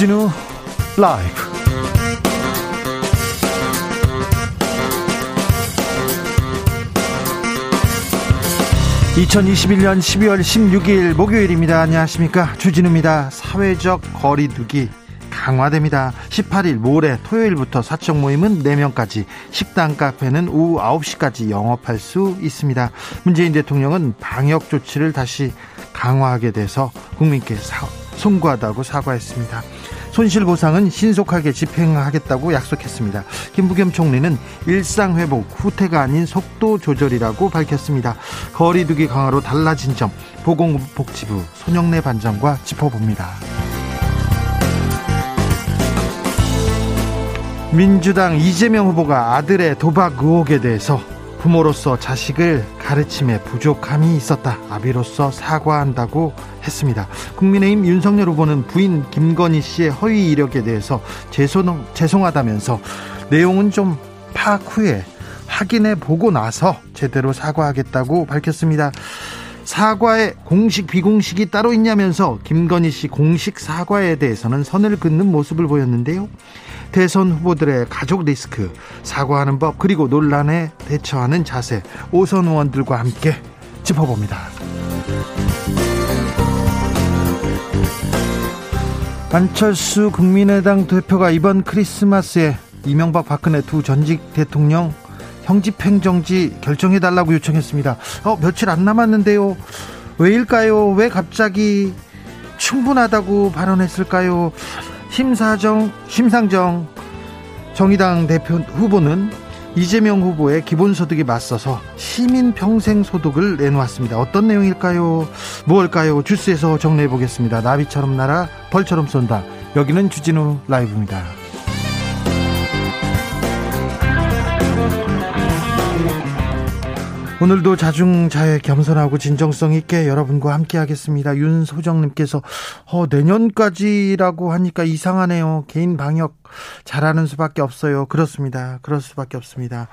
주진우 라이브 (2021년 12월 16일) 목요일입니다 안녕하십니까 주진우입니다 사회적 거리두기 강화됩니다. 18일 모레 토요일부터 사적 모임은 4명까지, 식당 카페는 오후 9시까지 영업할 수 있습니다. 문재인 대통령은 방역 조치를 다시 강화하게 돼서 국민께 사, 송구하다고 사과했습니다. 손실 보상은 신속하게 집행하겠다고 약속했습니다. 김부겸 총리는 일상 회복 후퇴가 아닌 속도 조절이라고 밝혔습니다. 거리두기 강화로 달라진 점 보건복지부 손영래 반장과 짚어봅니다. 민주당 이재명 후보가 아들의 도박 의혹에 대해서 부모로서 자식을 가르침에 부족함이 있었다. 아비로서 사과한다고 했습니다. 국민의힘 윤석열 후보는 부인 김건희 씨의 허위 이력에 대해서 죄송, 죄송하다면서 내용은 좀 파악 후에 확인해 보고 나서 제대로 사과하겠다고 밝혔습니다. 사과에 공식 비공식이 따로 있냐면서 김건희 씨 공식 사과에 대해서는 선을 긋는 모습을 보였는데요. 대선 후보들의 가족 리스크, 사과하는 법, 그리고 논란에 대처하는 자세, 오선 의원들과 함께 짚어봅니다. 안철수 국민의당 대표가 이번 크리스마스에 이명박 박근혜 두 전직 대통령 형집행정지 결정해달라고 요청했습니다. 어, 며칠 안 남았는데요. 왜일까요? 왜 갑자기 충분하다고 발언했을까요? 심사정, 심상정 정의당 대표 후보는 이재명 후보의 기본소득에 맞서서 시민 평생 소득을 내놓았습니다. 어떤 내용일까요? 무엇일까요? 주스에서 정리해 보겠습니다. 나비처럼 날아 벌처럼 쏜다. 여기는 주진우 라이브입니다. 오늘도 자중자애 겸손하고 진정성 있게 여러분과 함께 하겠습니다. 윤소정님께서 어, 내년까지라고 하니까 이상하네요. 개인 방역 잘하는 수밖에 없어요. 그렇습니다. 그럴 수밖에 없습니다.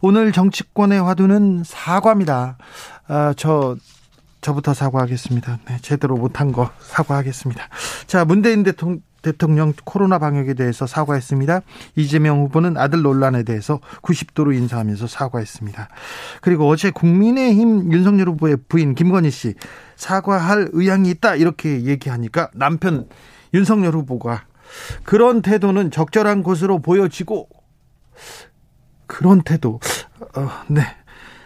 오늘 정치권의 화두는 사과입니다. 아, 저 저부터 사과하겠습니다. 네, 제대로 못한 거 사과하겠습니다. 자, 문재인 대통령 대통령 코로나 방역에 대해서 사과했습니다. 이재명 후보는 아들 논란에 대해서 90도로 인사하면서 사과했습니다. 그리고 어제 국민의힘 윤석열 후보의 부인 김건희 씨 사과할 의향이 있다 이렇게 얘기하니까 남편 윤석열 후보가 그런 태도는 적절한 것으로 보여지고 그런 태도 어, 네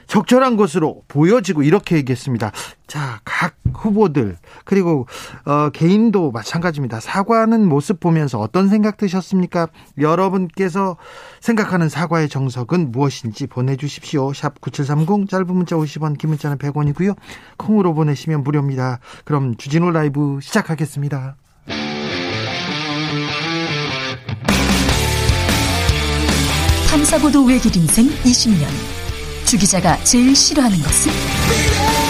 적절한 것으로 보여지고 이렇게 얘기했습니다. 자, 각 후보들 그리고 어, 개인도 마찬가지입니다. 사과하는 모습 보면서 어떤 생각 드셨습니까? 여러분께서 생각하는 사과의 정석은 무엇인지 보내주십시오. 샵 9730 짧은 문자 50원 긴 문자는 100원이고요. 콩으로 보내시면 무료입니다. 그럼 주진우 라이브 시작하겠습니다. 탐사보도 외길 인생 20년 주 기자가 제일 싫어하는 것은?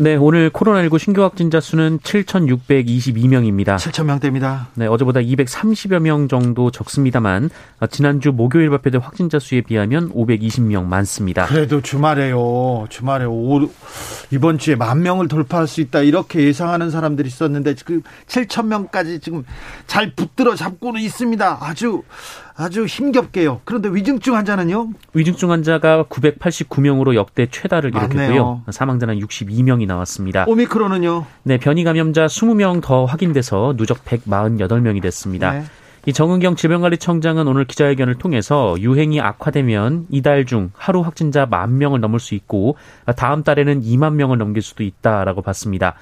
네, 오늘 코로나19 신규 확진자 수는 7,622명입니다. 7,000명대입니다. 네, 어제보다 230여 명 정도 적습니다만 어, 지난주 목요일 발표된 확진자 수에 비하면 520명 많습니다. 그래도 주말에요. 주말에 오, 이번 주에 만 명을 돌파할 수 있다 이렇게 예상하는 사람들이 있었는데 지금 7천 명까지 지금 잘 붙들어 잡고는 있습니다. 아주 아주 힘겹게요. 그런데 위중증 환자는요? 위중증 환자가 989명으로 역대 최다를 기록했고요. 사망자는 62명이 나왔습니다. 오미크론은요? 네, 변이 감염자 20명 더 확인돼서 누적 148명이 됐습니다. 네. 이 정은경 질병관리청장은 오늘 기자회견을 통해서 유행이 악화되면 이달 중 하루 확진자 만 명을 넘을 수 있고 다음 달에는 2만 명을 넘길 수도 있다라고 봤습니다.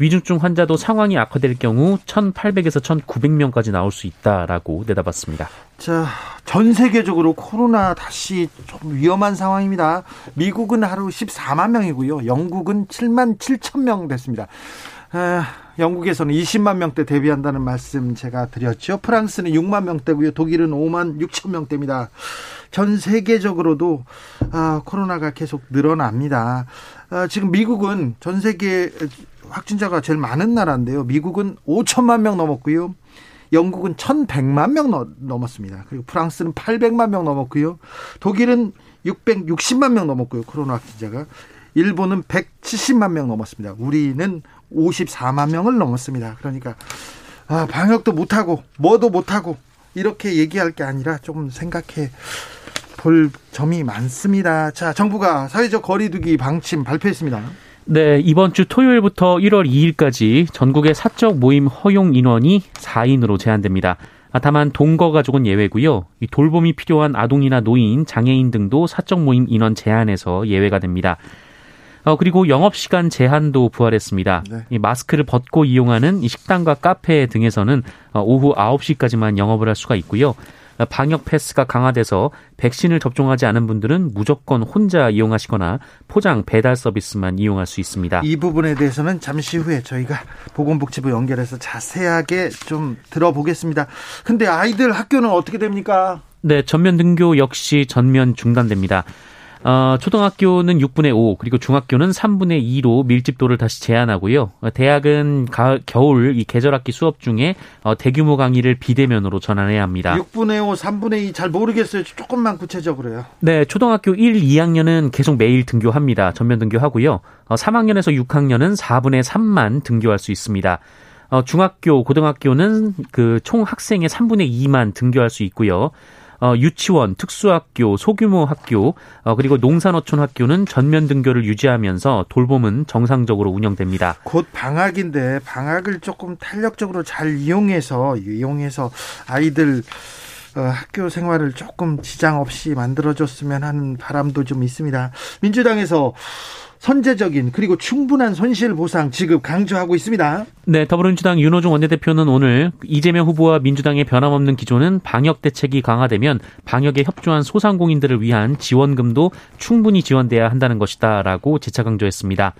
위중증 환자도 상황이 악화될 경우 1,800에서 1,900명까지 나올 수 있다라고 내다봤습니다. 자, 전 세계적으로 코로나 다시 좀 위험한 상황입니다. 미국은 하루 14만 명이고요. 영국은 7만 7천 명 됐습니다. 에, 영국에서는 20만 명대 대비한다는 말씀 제가 드렸죠. 프랑스는 6만 명대고요. 독일은 5만 6천 명대입니다. 전 세계적으로도 아, 코로나가 계속 늘어납니다. 아, 지금 미국은 전 세계 확진자가 제일 많은 나라인데요. 미국은 5천만 명 넘었고요. 영국은 1,100만 명 넘었습니다. 그리고 프랑스는 800만 명 넘었고요. 독일은 660만 명 넘었고요. 코로나 확진자가. 일본은 170만 명 넘었습니다. 우리는 54만 명을 넘었습니다. 그러니까 아, 방역도 못하고 뭐도 못하고 이렇게 얘기할 게 아니라 조금 생각해 볼 점이 많습니다. 자, 정부가 사회적 거리두기 방침 발표했습니다. 네, 이번 주 토요일부터 1월 2일까지 전국의 사적 모임 허용 인원이 4인으로 제한됩니다. 아, 다만 동거 가족은 예외고요. 이 돌봄이 필요한 아동이나 노인, 장애인 등도 사적 모임 인원 제한에서 예외가 됩니다. 어, 그리고 영업시간 제한도 부활했습니다. 네. 이 마스크를 벗고 이용하는 이 식당과 카페 등에서는 어, 오후 9시까지만 영업을 할 수가 있고요. 방역 패스가 강화돼서 백신을 접종하지 않은 분들은 무조건 혼자 이용하시거나 포장 배달 서비스만 이용할 수 있습니다. 이 부분에 대해서는 잠시 후에 저희가 보건복지부 연결해서 자세하게 좀 들어보겠습니다. 근데 아이들 학교는 어떻게 됩니까? 네, 전면 등교 역시 전면 중단됩니다. 어, 초등학교는 6분의 5, 그리고 중학교는 3분의 2로 밀집도를 다시 제한하고요. 어, 대학은 가을, 겨울 이 계절학기 수업 중에 어, 대규모 강의를 비대면으로 전환해야 합니다. 6분의 5, 3분의 2 잘 모르겠어요. 조금만 구체적으로요. 네, 초등학교 1, 2학년은 계속 매일 등교합니다. 전면 등교하고요. 어, 3학년에서 6학년은 4분의 3만 등교할 수 있습니다. 어, 중학교, 고등학교는 그 총 학생의 3분의 2만 등교할 수 있고요. 어, 유치원, 특수학교, 소규모 학교, 어, 그리고 농산어촌 학교는 전면 등교를 유지하면서 돌봄은 정상적으로 운영됩니다. 곧 방학인데 방학을 조금 탄력적으로 잘 이용해서 이용해서 아이들 어, 학교 생활을 조금 지장 없이 만들어줬으면 하는 바람도 좀 있습니다. 민주당에서 선제적인 그리고 충분한 손실 보상 지급 강조하고 있습니다. 네, 더불어민주당 윤호중 원내대표는 오늘 이재명 후보와 민주당의 변함없는 기조는 방역 대책이 강화되면 방역에 협조한 소상공인들을 위한 지원금도 충분히 지원돼야 한다는 것이다라고 재차 강조했습니다.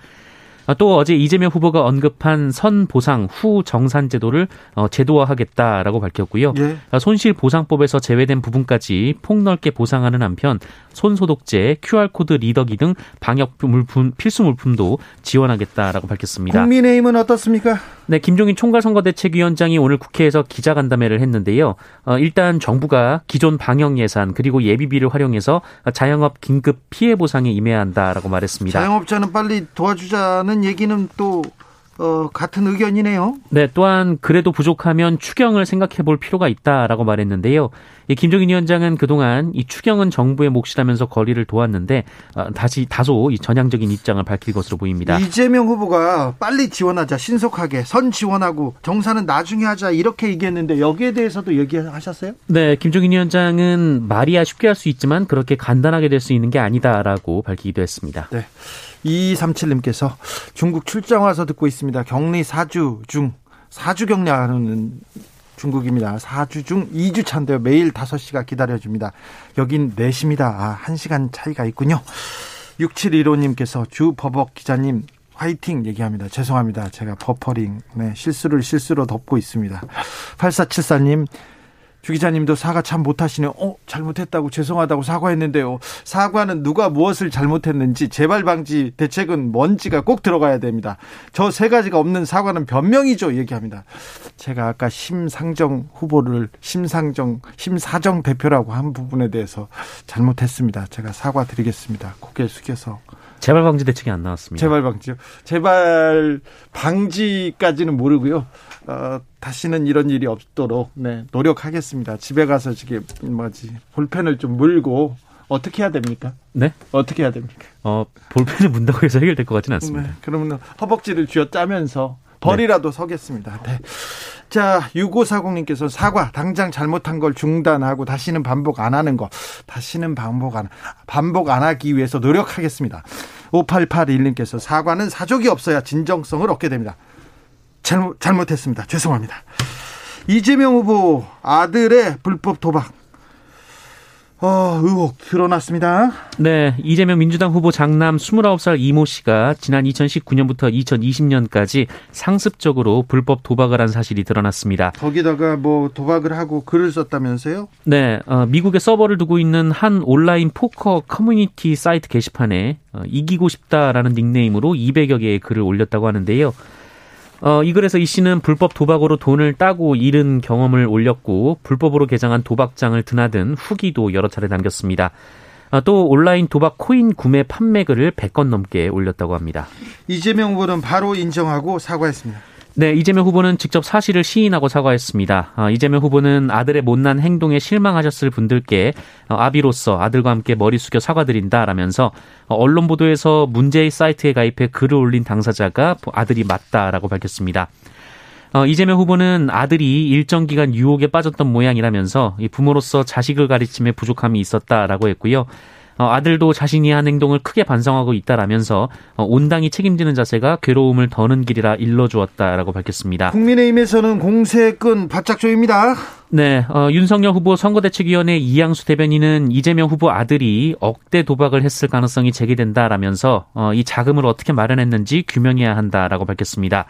아, 또 어제 이재명 후보가 언급한 선보상 후 정산 제도를 어, 제도화하겠다라고 밝혔고요. 예. 아, 손실 보상법에서 제외된 부분까지 폭넓게 보상하는 한편 손소독제, QR코드 리더기 등 방역 물품 필수 물품도 지원하겠다라고 밝혔습니다. 국민의힘은 어떻습니까? 네, 김종인 총괄선거대책위원장이 오늘 국회에서 기자간담회를 했는데요. 어, 일단 정부가 기존 방역 예산 그리고 예비비를 활용해서 자영업 긴급 피해 보상에 임해야 한다라고 말했습니다. 자영업자는 빨리 도와주자는 얘기는 또 어, 같은 의견이네요. 네, 또한 그래도 부족하면 추경을 생각해 볼 필요가 있다라고 말했는데요. 이 김종인 위원장은 그동안 이 추경은 정부의 몫이라면서 거리를 도왔는데 어, 다시 다소 이 전향적인 입장을 밝힐 것으로 보입니다. 이재명 후보가 빨리 지원하자 신속하게 선 지원하고 정산은 나중에 하자 이렇게 얘기했는데 여기에 대해서도 얘기하셨어요? 네, 김종인 위원장은 말이야 쉽게 할 수 있지만 그렇게 간단하게 될 수 있는 게 아니다라고 밝히기도 했습니다. 네. 2237님께서 중국 출장 와서 듣고 있습니다. 격리 4주 중 4주 격리하는 중국입니다. 4주 중 2주 차인데요. 매일 5시가 기다려줍니다. 여긴 4시입니다. 아, 1시간 차이가 있군요. 6715님께서 주 버벅 기자님 화이팅 얘기합니다. 죄송합니다. 제가 버퍼링, 네, 실수를 실수로 덮고 있습니다. 8474님, 주 기자님도 사과 참 못하시네요. 어, 잘못했다고 죄송하다고 사과했는데요. 사과는 누가 무엇을 잘못했는지 재발 방지 대책은 뭔지가 꼭 들어가야 됩니다. 저 세 가지가 없는 사과는 변명이죠. 얘기합니다. 제가 아까 심상정 후보를 심상정, 심사정 대표라고 한 부분에 대해서 잘못했습니다. 제가 사과드리겠습니다. 고개 숙여서. 재발 방지 대책이 안 나왔습니다. 재발 방지요. 재발 방지까지는 모르고요. 어, 다시는 이런 일이 없도록 네, 노력하겠습니다. 집에 가서 지금 뭐지 볼펜을 좀 물고 어떻게 해야 됩니까? 네? 어떻게 해야 됩니까? 어, 볼펜을 문다고 해서 해결될 것 같지는 않습니다. 네, 그러면 허벅지를 쥐어 짜면서 벌이라도 네. 서겠습니다. 네. 자, 6540님께서 사과, 당장 잘못한 걸 중단하고 다시는 반복 안 하는 거, 다시는 반복 안, 반복 안 하기 위해서 노력하겠습니다. 5881님께서 사과는 사족이 없어야 진정성을 얻게 됩니다. 잘못, 잘못했습니다. 죄송합니다. 이재명 후보 아들의 불법 도박. 어, 의혹 드러났습니다. 네, 이재명 민주당 후보 장남 29살 이모 씨가 지난 2019년부터 2020년까지 상습적으로 불법 도박을 한 사실이 드러났습니다. 거기다가 뭐 도박을 하고 글을 썼다면서요? 네, 어, 미국에 서버를 두고 있는 한 온라인 포커 커뮤니티 사이트 게시판에 어, 이기고 싶다라는 닉네임으로 200여 개의 글을 올렸다고 하는데요. 어, 이 글에서 이 씨는 불법 도박으로 돈을 따고 잃은 경험을 올렸고 불법으로 개장한 도박장을 드나든 후기도 여러 차례 남겼습니다. 어, 또 온라인 도박 코인 구매 판매 글을 100건 넘게 올렸다고 합니다. 이재명 후보는 바로 인정하고 사과했습니다. 네, 이재명 후보는 직접 사실을 시인하고 사과했습니다. 어, 이재명 후보는 아들의 못난 행동에 실망하셨을 분들께 어, 아비로서 아들과 함께 머리 숙여 사과드린다라면서 어, 언론 보도에서 문제의 사이트에 가입해 글을 올린 당사자가 아들이 맞다라고 밝혔습니다. 어, 이재명 후보는 아들이 일정 기간 유혹에 빠졌던 모양이라면서 부모로서 자식을 가르침에 부족함이 있었다라고 했고요. 어, 아들도 자신이 한 행동을 크게 반성하고 있다라면서 어, 온당이 책임지는 자세가 괴로움을 더는 길이라 일러주었다라고 밝혔습니다. 국민의힘에서는 공세끈 바짝 조입니다. 네, 어, 윤석열 후보 선거대책위원회 이양수 대변인은 이재명 후보 아들이 억대 도박을 했을 가능성이 제기된다라면서 어, 이 자금을 어떻게 마련했는지 규명해야 한다라고 밝혔습니다.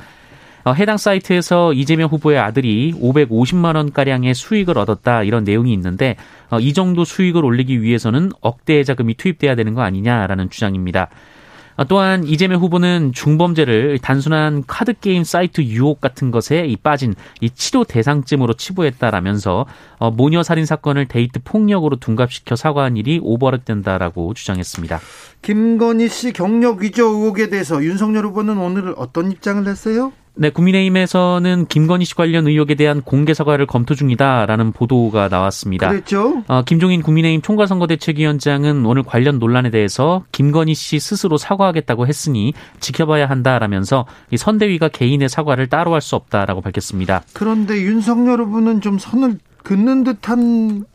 어, 해당 사이트에서 이재명 후보의 아들이 550만 원가량의 수익을 얻었다 이런 내용이 있는데 어, 이 정도 수익을 올리기 위해서는 억대의 자금이 투입돼야 되는 거 아니냐라는 주장입니다. 어, 또한 이재명 후보는 중범죄를 단순한 카드 게임 사이트 유혹 같은 것에 빠진 이 치료 대상쯤으로 치부했다라면서 모녀 살인 사건을 데이트 폭력으로 둔갑시켜 사과한 일이 오버랩된다라고 주장했습니다. 김건희 씨 경력 위조 의혹에 대해서 윤석열 후보는 오늘 어떤 입장을 냈어요? 네, 국민의힘에서는 김건희 씨 관련 의혹에 대한 공개 사과를 검토 중이다라는 보도가 나왔습니다. 그랬죠? 어, 김종인 국민의힘 총괄선거대책위원장은 오늘 관련 논란에 대해서 김건희 씨 스스로 사과하겠다고 했으니 지켜봐야 한다라면서 이 선대위가 개인의 사과를 따로 할 수 없다라고 밝혔습니다. 그런데 윤석열 후보는 좀 선을 긋는 듯한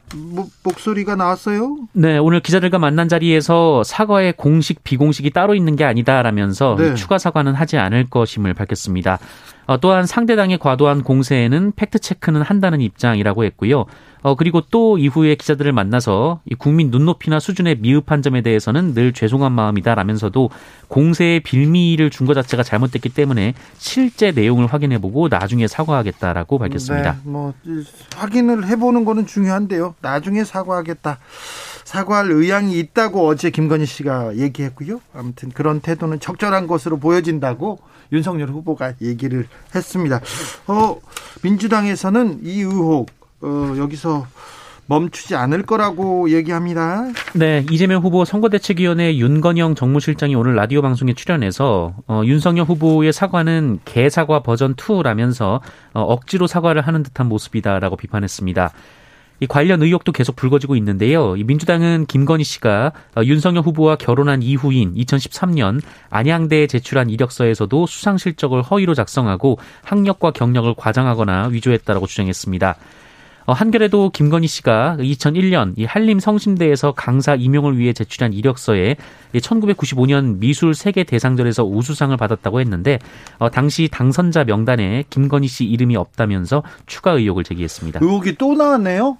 목소리가 나왔어요? 네, 오늘 기자들과 만난 자리에서 사과의 공식, 비공식이 따로 있는 게 아니다라면서 네. 추가 사과는 하지 않을 것임을 밝혔습니다. 어, 또한 상대당의 과도한 공세에는 팩트 체크는 한다는 입장이라고 했고요. 어, 그리고 또 이후에 기자들을 만나서 국민 눈높이나 수준의 미흡한 점에 대해서는 늘 죄송한 마음이다라면서도 공세의 빌미를 준 것 자체가 잘못됐기 때문에 실제 내용을 확인해보고 나중에 사과하겠다라고 밝혔습니다. 네, 뭐 확인을 해보는 거는 중요한데요. 나중에 사과하겠다. 사과할 의향이 있다고 어제 김건희 씨가 얘기했고요. 아무튼 그런 태도는 적절한 것으로 보여진다고 윤석열 후보가 얘기를 했습니다. 어, 민주당에서는 이 의혹 어, 여기서 멈추지 않을 거라고 얘기합니다. 네, 이재명 후보 선거대책위원회 윤건영 정무실장이 오늘 라디오 방송에 출연해서 어, 윤석열 후보의 사과는 개사과 버전 2라면서 어, 억지로 사과를 하는 듯한 모습이다라고 비판했습니다. 이 관련 의혹도 계속 불거지고 있는데요. 이 민주당은 김건희 씨가 어, 윤석열 후보와 결혼한 이후인 2013년 안양대에 제출한 이력서에서도 수상 실적을 허위로 작성하고 학력과 경력을 과장하거나 위조했다라고 주장했습니다. 어, 한겨레도 김건희 씨가 2001년 이 한림 성심대에서 강사 임용을 위해 제출한 이력서에 1995년 미술 세계 대상전에서 우수상을 받았다고 했는데 어, 당시 당선자 명단에 김건희 씨 이름이 없다면서 추가 의혹을 제기했습니다. 의혹이 또 나왔네요.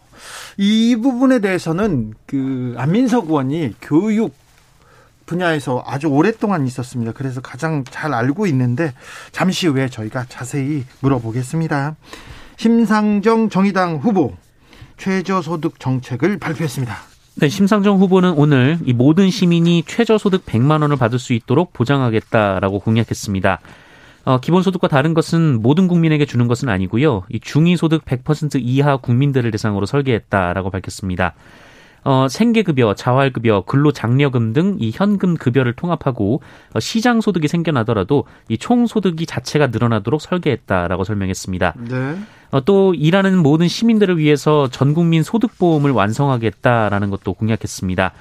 이 부분에 대해서는 그 안민석 의원이 교육 분야에서 아주 오랫동안 있었습니다. 그래서 가장 잘 알고 있는데 잠시 후에 저희가 자세히 물어보겠습니다. 심상정 정의당 후보 최저소득 정책을 발표했습니다. 네, 심상정 후보는 오늘 이 모든 시민이 최저소득 100만 원을 받을 수 있도록 보장하겠다라고 공약했습니다. 어, 기본소득과 다른 것은 모든 국민에게 주는 것은 아니고요. 이 중위소득 100% 이하 국민들을 대상으로 설계했다라고 밝혔습니다. 어, 생계급여, 자활급여, 근로장려금 등 이 현금 급여를 통합하고 어, 시장 소득이 생겨나더라도 이 총소득이 자체가 늘어나도록 설계했다라고 설명했습니다. 네. 어, 또 일하는 모든 시민들을 위해서 전 국민 소득보험을 완성하겠다라는 것도 공약했습니다.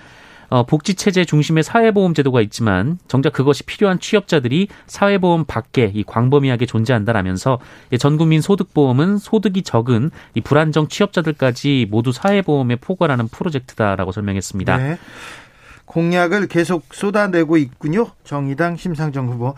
어, 복지체제 중심의 사회보험 제도가 있지만 정작 그것이 필요한 취업자들이 사회보험 밖에 이 광범위하게 존재한다라면서 전 국민 소득보험은 소득이 적은 이 불안정 취업자들까지 모두 사회보험에 포괄하는 프로젝트다라고 설명했습니다. 네. 공약을 계속 쏟아내고 있군요. 정의당 심상정 후보.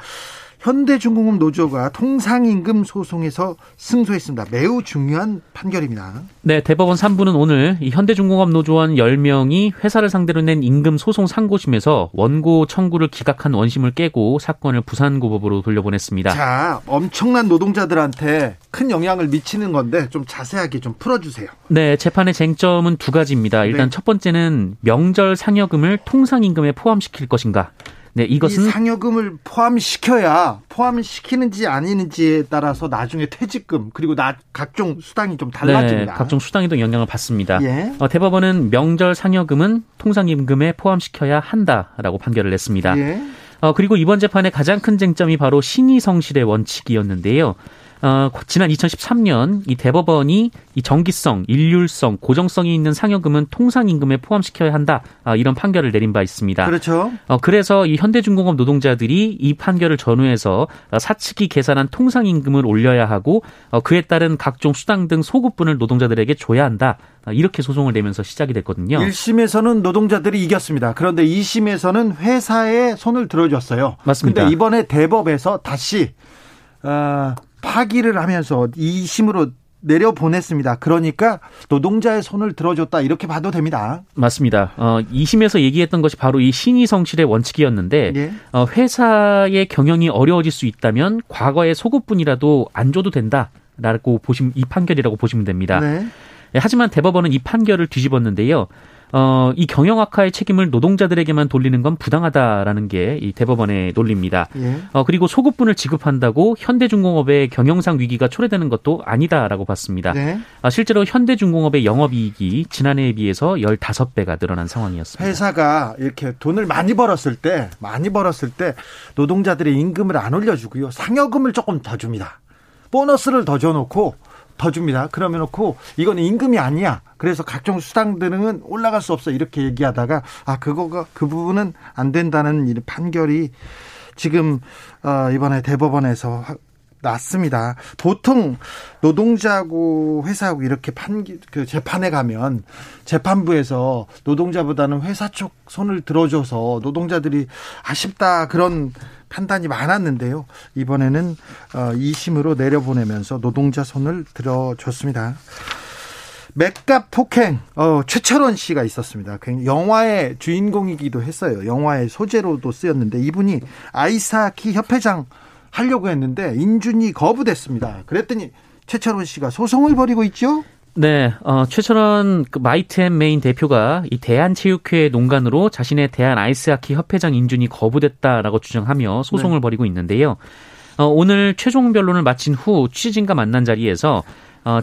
현대중공업 노조가 통상임금 소송에서 승소했습니다. 매우 중요한 판결입니다. 네, 대법원 3부는 오늘 이 현대중공업 노조원 10명이 회사를 상대로 낸 임금 소송 상고심에서 원고 청구를 기각한 원심을 깨고 사건을 부산고법으로 돌려보냈습니다. 자, 엄청난 노동자들한테 큰 영향을 미치는 건데 좀 자세하게 좀 풀어주세요. 네, 재판의 쟁점은 두 가지입니다. 일단 네. 첫 번째는 명절 상여금을 통상임금에 포함시킬 것인가. 네, 이것은 이 상여금을 포함시켜야 포함시키는지 아니는지에 따라서 나중에 퇴직금 그리고 나 각종 수당이 좀 달라집니다. 네, 각종 수당에도 영향을 받습니다. 예. 어, 대법원은 명절 상여금은 통상임금에 포함시켜야 한다라고 판결을 냈습니다. 예. 어, 그리고 이번 재판의 가장 큰 쟁점이 바로 신의성실의 원칙이었는데요. 어, 지난 2013년 이 대법원이 이 정기성, 일률성, 고정성이 있는 상여금은 통상 임금에 포함시켜야 한다 아, 이런 판결을 내린 바 있습니다. 그렇죠. 어, 그래서 이 현대중공업 노동자들이 이 판결을 전후해서 사측이 계산한 통상 임금을 올려야 하고 어, 그에 따른 각종 수당 등 소급분을 노동자들에게 줘야 한다. 아, 이렇게 소송을 내면서 시작이 됐거든요. 1심에서는 노동자들이 이겼습니다. 그런데 2심에서는 회사에 손을 들어줬어요. 맞습니다. 근데 이번에 대법에서 다시 어, 파기를 하면서 2심으로 내려보냈습니다. 그러니까 노동자의 손을 들어줬다 이렇게 봐도 됩니다. 맞습니다. 어, 2심에서 얘기했던 것이 바로 이 신의성실의 원칙이었는데 예. 어, 회사의 경영이 어려워질 수 있다면 과거의 소급분이라도 안 줘도 된다라고 보시면 이 판결이라고 보시면 됩니다. 네. 예, 하지만 대법원은 이 판결을 뒤집었는데요. 어, 이 경영 악화의 책임을 노동자들에게만 돌리는 건 부당하다라는 게 이 대법원의 논리입니다. 예. 어, 그리고 소급분을 지급한다고 현대중공업의 경영상 위기가 초래되는 것도 아니다라고 봤습니다. 네. 아, 실제로 현대중공업의 영업이익이 지난해에 비해서 15배가 늘어난 상황이었습니다. 회사가 이렇게 돈을 많이 벌었을 때, 많이 벌었을 때 노동자들의 임금을 안 올려주고요. 상여금을 조금 더 줍니다. 보너스를 더 줘놓고 더 줍니다. 그러면 놓고 이건 임금이 아니야. 그래서 각종 수당들은 올라갈 수 없어. 이렇게 얘기하다가 아 그거가 그 부분은 안 된다는 판결이 지금 어, 이번에 대법원에서 났습니다. 보통 노동자하고 회사하고 이렇게 판, 그 재판에 가면 재판부에서 노동자보다는 회사 쪽 손을 들어줘서 노동자들이 아쉽다 그런 판단이 많았는데요. 이번에는 2심으로 어, 내려보내면서 노동자 손을 들어줬습니다. 맷값 폭행, 어, 최철원 씨가 있었습니다. 영화의 주인공이기도 했어요. 영화의 소재로도 쓰였는데 이분이 아이스하키 협회장 하려고 했는데 인준이 거부됐습니다. 그랬더니 최철원 씨가 소송을 벌이고 있죠? 네, 어, 최철원 그 마이트 앤 메인 대표가 이 대한체육회 농간으로 자신의 대한 아이스하키 협회장 인준이 거부됐다라고 주장하며 소송을 네. 벌이고 있는데요. 어, 오늘 최종 변론을 마친 후 취재진과 만난 자리에서 어,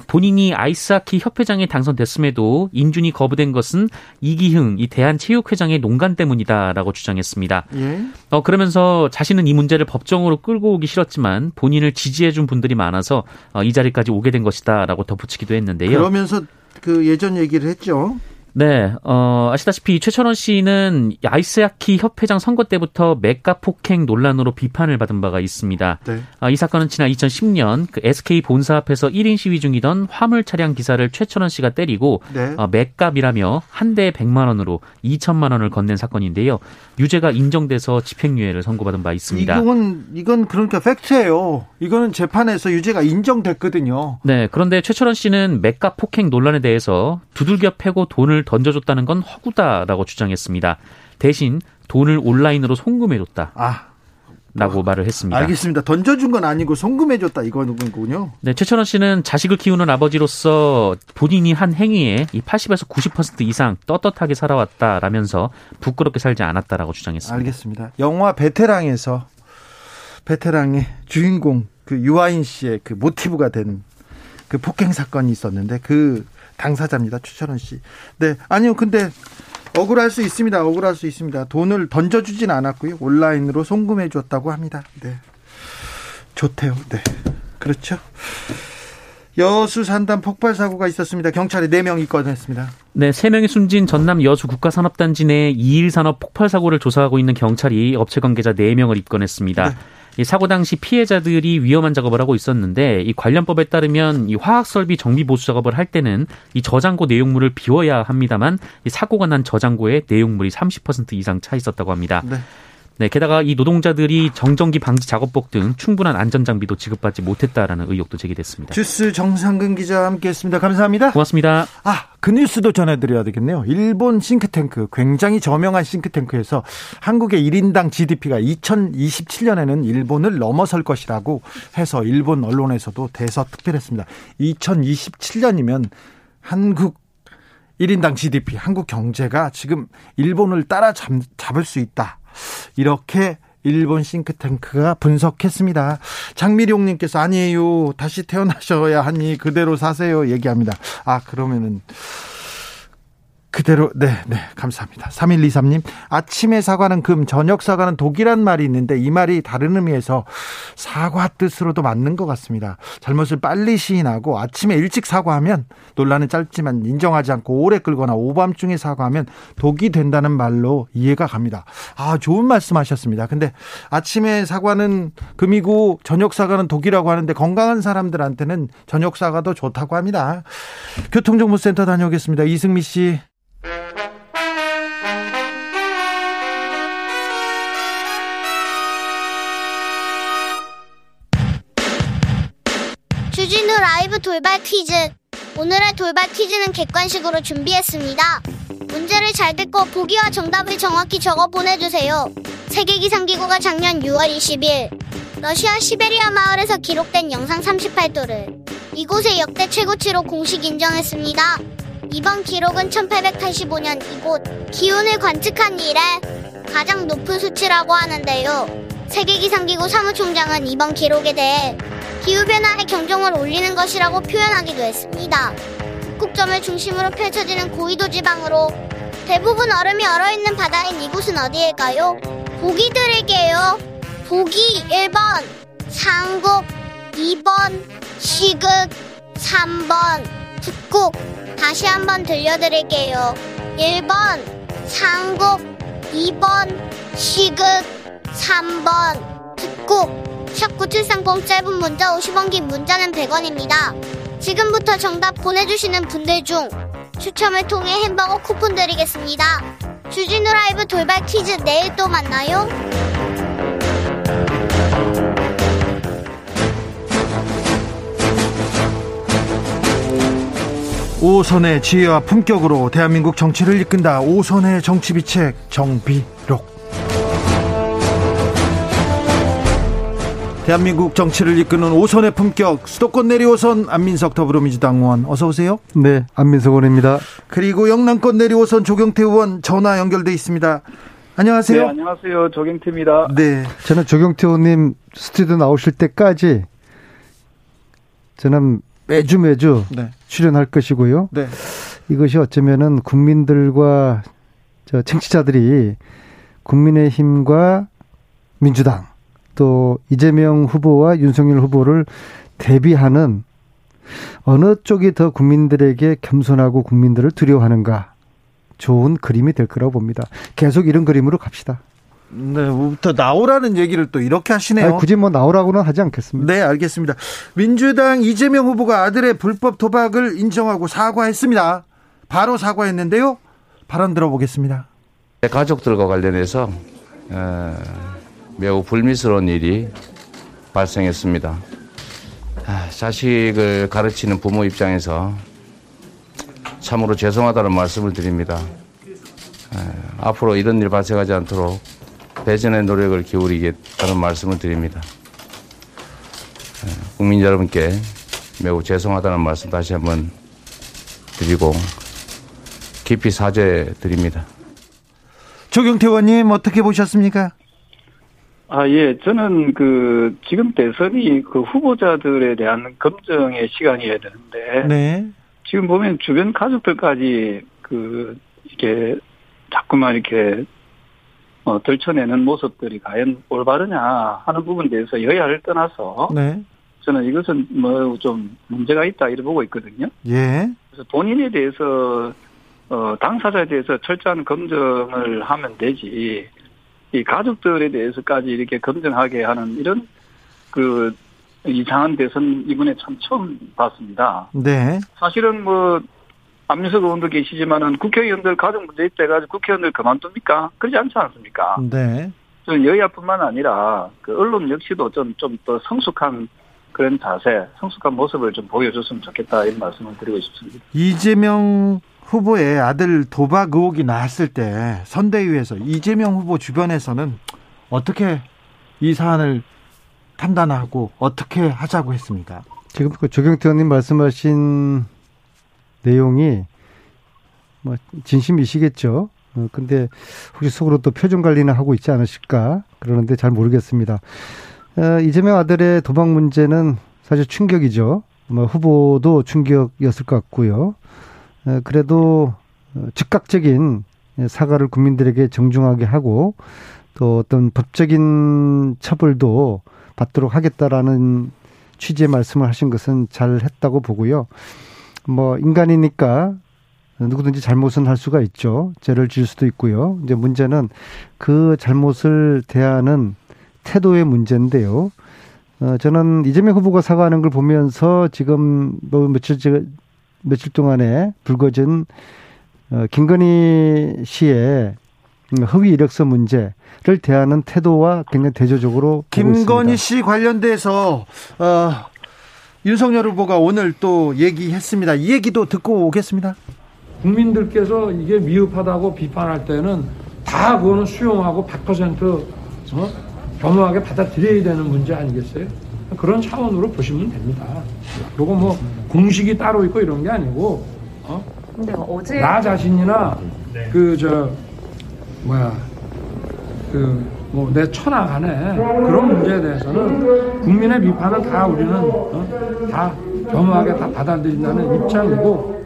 본인이 아이스하키 협회장에 당선됐음에도 인준이 거부된 것은 이기흥 이 대한체육회장의 농간 때문이다라고 주장했습니다. 예? 어, 그러면서 자신은 이 문제를 법정으로 끌고 오기 싫었지만 본인을 지지해준 분들이 많아서 어, 이 자리까지 오게 된 것이다라고 덧붙이기도 했는데요. 그러면서 그 예전 얘기를 했죠. 네, 어, 아시다시피 최철원 씨는 아이스하키 협회장 선거 때부터 맷값 폭행 논란으로 비판을 받은 바가 있습니다. 네. 어, 이 사건은 지난 2010년 그 SK 본사 앞에서 1인 시위 중이던 화물 차량 기사를 최철원 씨가 때리고 네. 어, 맷값이라며 한 대에 100만 원으로 2천만 원을 건넨 사건인데요. 유죄가 인정돼서 집행유예를 선고받은 바 있습니다. 이건 이건 그러니까 팩트예요. 이거는 재판에서 유죄가 인정됐거든요. 네, 그런데 최철원 씨는 맥값 폭행 논란에 대해서 두들겨 패고 돈을 던져줬다는 건 허구다라고 주장했습니다. 대신 돈을 온라인으로 송금해줬다. 아. 라고 말을 했습니다. 알겠습니다. 던져준 건 아니고 송금해줬다 이거군요. 네, 최철원 씨는 자식을 키우는 아버지로서 본인이 한 행위에 이 80에서 90% 이상 떳떳하게 살아왔다라면서 부끄럽게 살지 않았다라고 주장했습니다. 알겠습니다. 영화 베테랑에서 베테랑의 주인공 그 유아인 씨의 그 모티브가 된그 폭행 사건이 있었는데 그 당사자입니다. 추철원 씨. 네. 아니요. 근데 억울할 수 있습니다. 억울할 수 있습니다. 돈을 던져주진 않았고요. 온라인으로 송금해 줬다고 합니다. 네. 좋대요. 네. 그렇죠. 여수 산단 폭발 사고가 있었습니다. 경찰이 4명 입건했습니다. 네, 3명이 숨진 전남 여수 국가산업단지 내 2일 산업 폭발 사고를 조사하고 있는 경찰이 업체 관계자 4명을 입건했습니다. 네. 이 사고 당시 피해자들이 위험한 작업을 하고 있었는데 이 관련법에 따르면 이 화학 설비 정비 보수 작업을 할 때는 이 저장고 내용물을 비워야 합니다만 이 사고가 난 저장고에 내용물이 30% 이상 차 있었다고 합니다. 네. 네, 게다가 이 노동자들이 정전기 방지 작업복 등 충분한 안전 장비도 지급받지 못했다라는 의혹도 제기됐습니다. 주스 정상근 기자 함께했습니다. 감사합니다. 고맙습니다. 아, 그 뉴스도 전해드려야 되겠네요. 일본 싱크탱크, 굉장히 저명한 싱크탱크에서 한국의 1인당 GDP가 2027년에는 일본을 넘어설 것이라고 해서 일본 언론에서도 대서특필했습니다. 2027년이면 한국 1인당 GDP, 한국 경제가 지금 일본을 따라잡을 수 있다. 이렇게 일본 싱크탱크가 분석했습니다. 장미룡님께서 아니에요. 다시 태어나셔야 하니 그대로 사세요. 얘기합니다. 아, 그러면은 그대로 네, 네, 감사합니다. 3123님. 아침에 사과는 금, 저녁 사과는 독이란 말이 있는데 이 말이 다른 의미에서 사과 뜻으로도 맞는 것 같습니다. 잘못을 빨리 시인하고 아침에 일찍 사과하면 논란은 짧지만 인정하지 않고 오래 끌거나 오밤중에 사과하면 독이 된다는 말로 이해가 갑니다. 아, 좋은 말씀 하셨습니다. 근데 아침에 사과는 금이고 저녁 사과는 독이라고 하는데 건강한 사람들한테는 저녁 사과도 좋다고 합니다. 교통정보센터 다녀오겠습니다. 이승미 씨. 주진우 라이브 돌발 퀴즈. 오늘의 돌발 퀴즈는 객관식으로 준비했습니다. 문제를 잘 듣고 보기와 정답을 정확히 적어 보내주세요. 세계기상기구가 작년 6월 20일 러시아 시베리아 마을에서 기록된 영상 38도를 이곳의 역대 최고치로 공식 인정했습니다. 이번 기록은 1885년 이곳 기온을 관측한 이래 가장 높은 수치라고 하는데요. 세계기상기구 사무총장은 이번 기록에 대해 기후변화의 경종을 울리는 것이라고 표현하기도 했습니다. 북극점을 중심으로 펼쳐지는 고위도 지방으로 대부분 얼음이 얼어있는 바다인 이곳은 어디일까요? 보기 드릴게요. 보기 1번 상국 2번 시극 3번 북극 다시 한번 들려드릴게요. 1번 상국 2번 시극 3번 북극 샵9730 짧은 문자 50원 긴 문자는 100원입니다. 지금부터 정답 보내주시는 분들 중 추첨을 통해 햄버거 쿠폰 드리겠습니다. 주진우 라이브 돌발 퀴즈 내일 또 만나요. 오선의 지혜와 품격으로 대한민국 정치를 이끈다. 오선의 정치비책 정비록. 대한민국 정치를 이끄는 오선의 품격 수도권 내리 오선 안민석 더불어민주당 의원 어서 오세요. 네, 안민석 의원입니다. 그리고 영남권 내리 오선 조경태 의원 전화 연결돼 있습니다. 안녕하세요. 네, 안녕하세요. 조경태입니다. 네. 저는 조경태 의원님 스튜디오 나오실 때까지 저는 매주 매주 네. 출연할 것이고요. 네. 이것이 어쩌면은 국민들과 저 청취자들이 국민의힘과 민주당 또 이재명 후보와 윤석열 후보를 대비하는 어느 쪽이 더 국민들에게 겸손하고 국민들을 두려워하는가 좋은 그림이 될 거라고 봅니다. 계속 이런 그림으로 갑시다. 네, 부터 나오라는 얘기를 또 이렇게 하시네요. 아니, 굳이 뭐 나오라고는 하지 않겠습니다. 네, 알겠습니다. 민주당 이재명 후보가 아들의 불법 도박을 인정하고 사과했습니다. 바로 사과했는데요. 발언 들어보겠습니다. 가족들과 관련해서 어, 매우 불미스러운 일이 발생했습니다. 아, 자식을 가르치는 부모 입장에서 참으로 죄송하다는 말씀을 드립니다. 아, 앞으로 이런 일 발생하지 않도록 배전의 노력을 기울이겠다는 말씀을 드립니다. 아, 국민 여러분께 매우 죄송하다는 말씀 다시 한번 드리고 깊이 사죄드립니다. 조경태 의원님 어떻게 보셨습니까? 아, 예. 저는 그, 지금 대선이 그 후보자들에 대한 검증의 시간이어야 되는데. 네. 지금 보면 주변 가족들까지 그, 이렇게 자꾸만 이렇게, 어, 들춰내는 모습들이 과연 올바르냐 하는 부분에 대해서 여야를 떠나서. 네. 저는 이것은 뭐 좀 문제가 있다 이렇게 보고 있거든요. 예. 그래서 본인에 대해서, 어, 당사자에 대해서 철저한 검증을 하면 되지. 이 가족들에 대해서까지 이렇게 검증하게 하는 이런 그 이상한 대선 이번에 참 처음 봤습니다. 네. 사실은 뭐 안민석 의원도 계시지만은 국회의원들 가족 문제 있대 가지고 국회의원들 그만둡니까? 그러지 않지 않습니까? 네. 여야뿐만 아니라 그 언론 역시도 좀 좀 더 성숙한 그런 자세, 성숙한 모습을 좀 보여줬으면 좋겠다 이런 말씀을 드리고 싶습니다. 이재명 후보의 아들 도박 의혹이 나왔을 때 선대위에서 이재명 후보 주변에서는 어떻게 이 사안을 판단하고 어떻게 하자고 했습니까? 지금 그 조경태 의원님 말씀하신 내용이 뭐 진심이시겠죠. 어, 근데 혹시 속으로 또 표정 관리는 하고 있지 않으실까 그러는데 잘 모르겠습니다. 어, 이재명 아들의 도박 문제는 사실 충격이죠. 뭐 후보도 충격이었을 것 같고요. 어, 그래도 어, 즉각적인 사과를 국민들에게 정중하게 하고 또 어떤 법적인 처벌도 받도록 하겠다라는 취지의 말씀을 하신 것은 잘 했다고 보고요. 뭐 인간이니까 누구든지 잘못은 할 수가 있죠. 죄를 지을 수도 있고요. 이제 문제는 그 잘못을 대하는 태도의 문제인데요. 어, 저는 이재명 후보가 사과하는 걸 보면서 지금 뭐 며칠, 며칠 동안에 불거진 어, 김건희 씨의 허위 이력서 문제를 대하는 태도와 굉장히 대조적으로 김건희 씨 관련돼서 어, 윤석열 후보가 오늘 또 얘기했습니다. 이 얘기도 듣고 오겠습니다. 국민들께서 이게 미흡하다고 비판할 때는 다 그거는 수용하고 100% 어? 겸허하게 받아들여야 되는 문제 아니겠어요? 그런 차원으로 보시면 됩니다. 그리고 뭐 공식이 따로 있고 이런 게 아니고 어? 근데 어제 나 자신이나 네. 그저 뭐야 그 뭐 내 천하 간에 그런 문제에 대해서는 국민의 비판은 다 우리는 어? 다 겸허하게 다 받아들인다는 입장이고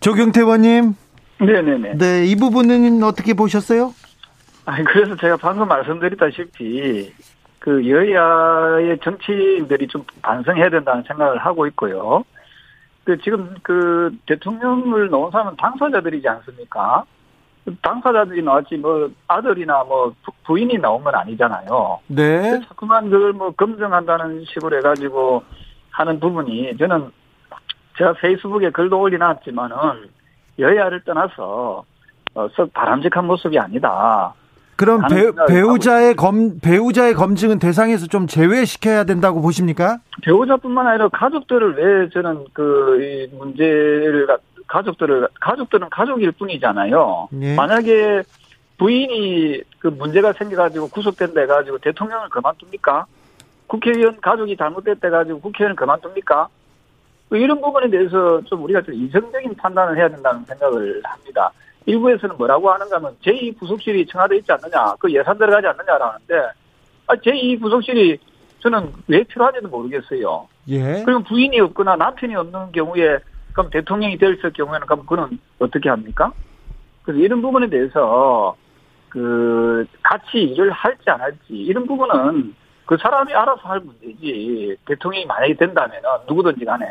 조경태 의원님 네네네 네 이 부분은 어떻게 보셨어요? 아니 그래서 제가 방금 말씀드렸다시피 그 여야의 정치인들이 좀 반성해야 된다는 생각을 하고 있고요. 그 지금 그 대통령을 놓은 사람은 당사자들이지 않습니까? 당사자들이 나왔지 뭐 아들이나 뭐 부인이 나온 건 아니잖아요. 네. 자꾸만 그걸 뭐 검증한다는 식으로 해가지고 하는 부분이 저는 제가 페이스북에 글도 올려놨지만은 여야를 떠나서 어, 썩 바람직한 모습이 아니다. 그럼 배, 우자의 검, 배우자의 검증은 대상에서 좀 제외시켜야 된다고 보십니까? 배우자뿐만 아니라 가족들을 왜 저는 그 문제를 가족들을 가족들은 가족일 뿐이잖아요. 네. 만약에 부인이 그 문제가 생겨가지고 구속된다 해가지고 대통령을 그만둡니까? 국회의원 가족이 잘못됐다 해가지고 국회의원 그만둡니까? 뭐 이런 부분에 대해서 좀 우리가 좀 이성적인 판단을 해야 된다는 생각을 합니다. 일부에서는 뭐라고 하는가 하면 제2부속실이 청와대에 있지 않느냐, 그 예산 들어가지 않느냐라는데, 아, 제2부속실이 저는 왜 필요한지도 모르겠어요. 예. 그리고 부인이 없거나 남편이 없는 경우에, 그럼 대통령이 될 경우에는 그럼 그는 어떻게 합니까? 그래서 이런 부분에 대해서, 그, 같이 일을 할지 안 할지, 이런 부분은 그 사람이 알아서 할 문제지, 대통령이 만약에 된다면 누구든지 간에,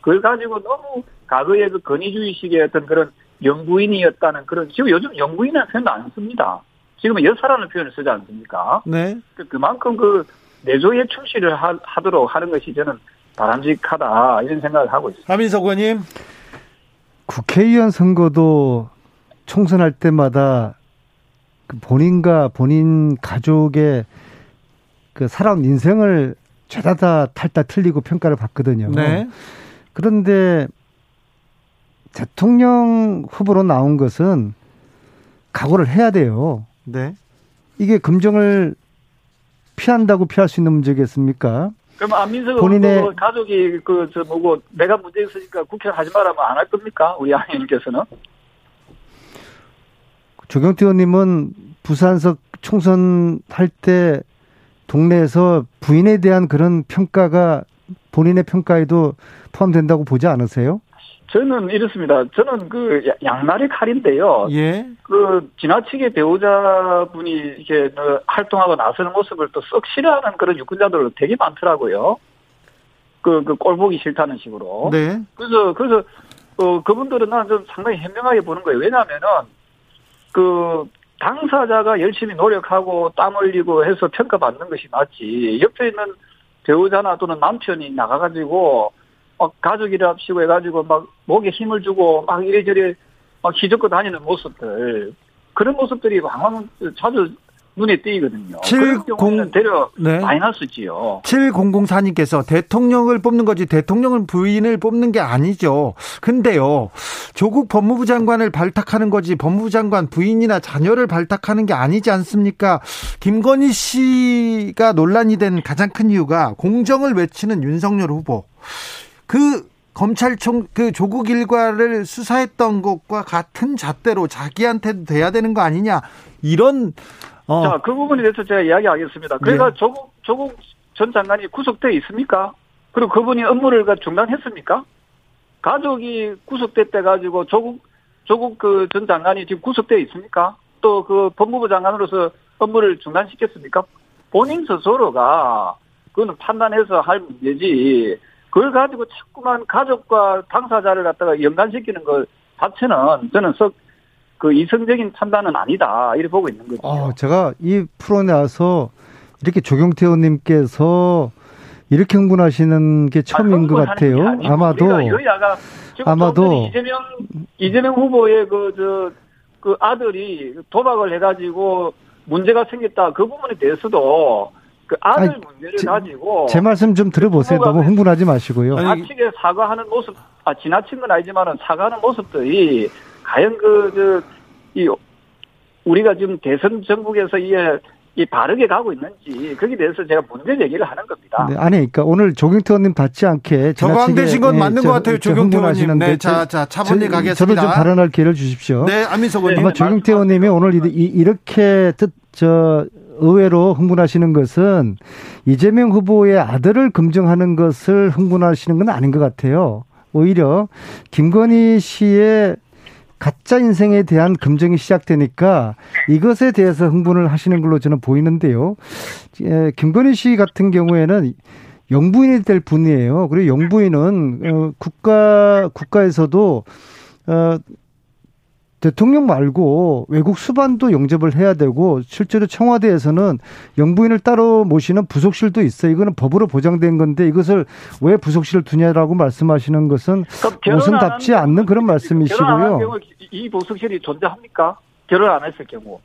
그걸 가지고 너무 과거의 그 건의주의식의 어떤 그런 영부인이었다는 그런 지금 요즘 영부인이라는 표현도 안 씁니다. 지금은 여사라는 표현을 쓰지 않습니까? 네. 그, 그만큼 그 내조에 충실을 하, 도록 하는 것이 저는 바람직하다 이런 생각을 하고 있습니다. 하민석 의원님. 국회의원 선거도 총선할 때마다 그 본인과 본인 가족의 그 살아온 인생을 죄다 탈다 틀리고 평가를 받거든요. 네. 그런데 대통령 후보로 나온 것은 각오를 해야 돼요. 네. 이게 금정을 피한다고 피할 수 있는 문제겠습니까? 그럼 안민석 본인의 가족이 그 저 뭐고 내가 문제 있으니까 국회 하지 말라면 안 할 겁니까? 우리 아님께서는 조경태 의원님은 부산석 총선 할 때 동네에서 부인에 대한 그런 평가가 본인의 평가에도 포함된다고 보지 않으세요? 저는 이렇습니다. 저는 그 양날의 칼인데요. 예. 그 지나치게 배우자분이 이렇게 뭐 활동하고 나서는 모습을 또 썩 싫어하는 그런 유권자들 되게 많더라고요. 그, 그, 꼴 보기 싫다는 식으로. 네. 그래서, 그래서, 어, 그분들은 나는 좀 상당히 현명하게 보는 거예요. 왜냐하면은, 그, 당사자가 열심히 노력하고 땀 흘리고 해서 평가받는 것이 맞지. 옆에 있는 배우자나 또는 남편이 나가가지고 막 가족이랍시고 해가지고 막 목에 힘을 주고 막 이래저래 막 휘젓고 다니는 모습들 그런 모습들이 왕왕 자주 눈에 띄거든요. 70 대려 네. 마이너스지요. 7004님께서 대통령을 뽑는 거지 대통령은 부인을 뽑는 게 아니죠. 근데요. 조국 법무부 장관을 발탁하는 거지 법무부 장관 부인이나 자녀를 발탁하는 게 아니지 않습니까? 김건희 씨가 논란이 된 가장 큰 이유가 공정을 외치는 윤석열 후보. 그 검찰총 그 조국 일과를 수사했던 것과 같은 잣대로 자기한테도 돼야 되는 거 아니냐 이런 어. 자, 그 부분에 대해서 제가 이야기하겠습니다. 그러니까 네. 조국, 조국 전 장관이 구속돼 있습니까? 그리고 그분이 업무를 중단했습니까? 가족이 구속됐대 가지고 조국, 조국 그 전 장관이 지금 구속돼 있습니까? 또 그 법무부 장관으로서 업무를 중단시켰습니까? 본인 스스로가 그거는 판단해서 할 문제지. 그걸 가지고 자꾸만 가족과 당사자를 갖다가 연관시키는 것 자체는 저는 썩 그 이성적인 판단은 아니다 이렇게 보고 있는 거죠. 어, 제가 이 프로 나와서 이렇게 조경태 의원님께서 이렇게 흥분하시는 게 처음인 아, 것 같아요. 아마도 여야가 아마도 이재명 이재명 후보의 그 저그 그 아들이 도박을 해가지고 문제가 생겼다 그 부분에 대해서도 그 아들 아니, 문제를 제, 가지고 제 말씀 좀 들어보세요. 너무 흥분하지 마시고요. 지나치게 사과하는 모습, 아 지나친 건 아니지만은 사과하는 모습들이 과연 그, 저, 이, 우리가 지금 대선 전국에서 이, 이 바르게 가고 있는지 거기에 대해서 제가 문제 제기를 하는 겁니다. 네, 아니, 그러니까 오늘 조경태 의원님 받지 않게 저광되신 건 네, 맞는 저, 것 같아요, 조경태 의원님. 네, 자, 자, 차분히 가겠습니다. 저도 좀 발언할 기회를 주십시오. 네, 안민석 의원님. 아마 조경태 의원님이 오늘 이, 이렇게 뜻, 저, 의외로 흥분하시는 것은 이재명 후보의 아들을 검증하는 것을 흥분하시는 건 아닌 것 같아요. 오히려 김건희 씨의 가짜 인생에 대한 검증이 시작되니까 이것에 대해서 흥분을 하시는 걸로 저는 보이는데요. 예, 김건희 씨 같은 경우에는 영부인이 될 분이에요. 그리고 영부인은 어, 국가 국가에서도 어 대통령 말고 외국 수반도 영접을 해야 되고 실제로 청와대에서는 영부인을 따로 모시는 부속실도 있어요. 이거는 법으로 보장된 건데 이것을 왜 부속실을 두냐라고 말씀하시는 것은 모순답지 않는 그런 말씀이시고요. 이 부속실이 존재합니까? 결혼 안 했을 경우.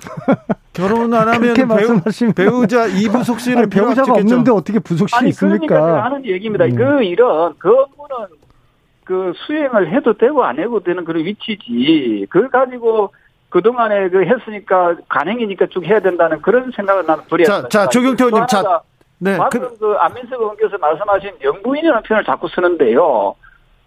결혼 안 하면 배우, 배우자 이부속실을 배우자가 없는데 어떻게 부속실이 아니, 있습니까? 그러니까 하는 얘기입니다. 음. 그 일은 그 업무는 그 수행을 해도 되고 안 해도 되는 그런 위치지. 그걸 가지고 그동안에 그 했으니까 간행이니까 쭉 해야 된다는 그런 생각을 나는 버려야 자, 자, 조경태 의원님, 자. 네. 방금 그, 그 안민석 의원께서 말씀하신 영부인이라는 표현을 자꾸 쓰는데요.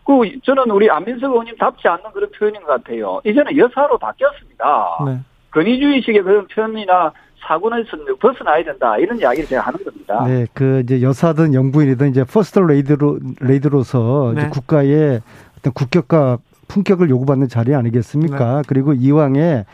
그 저는 우리 안민석 의원님 답지 않는 그런 표현인 것 같아요. 이제는 여사로 바뀌었습니다. 네. 권위주의식의 그런 표현이나 사고는 벗어나야 된다 이런 이야기를 제가 하는 겁니다. 네, 그 이제 여사든 영부인이든 이제 퍼스트 레이디로 레이디로서 네. 이제 국가의 어떤 국격과 품격을 요구받는 자리 아니겠습니까? 네. 그리고 이왕에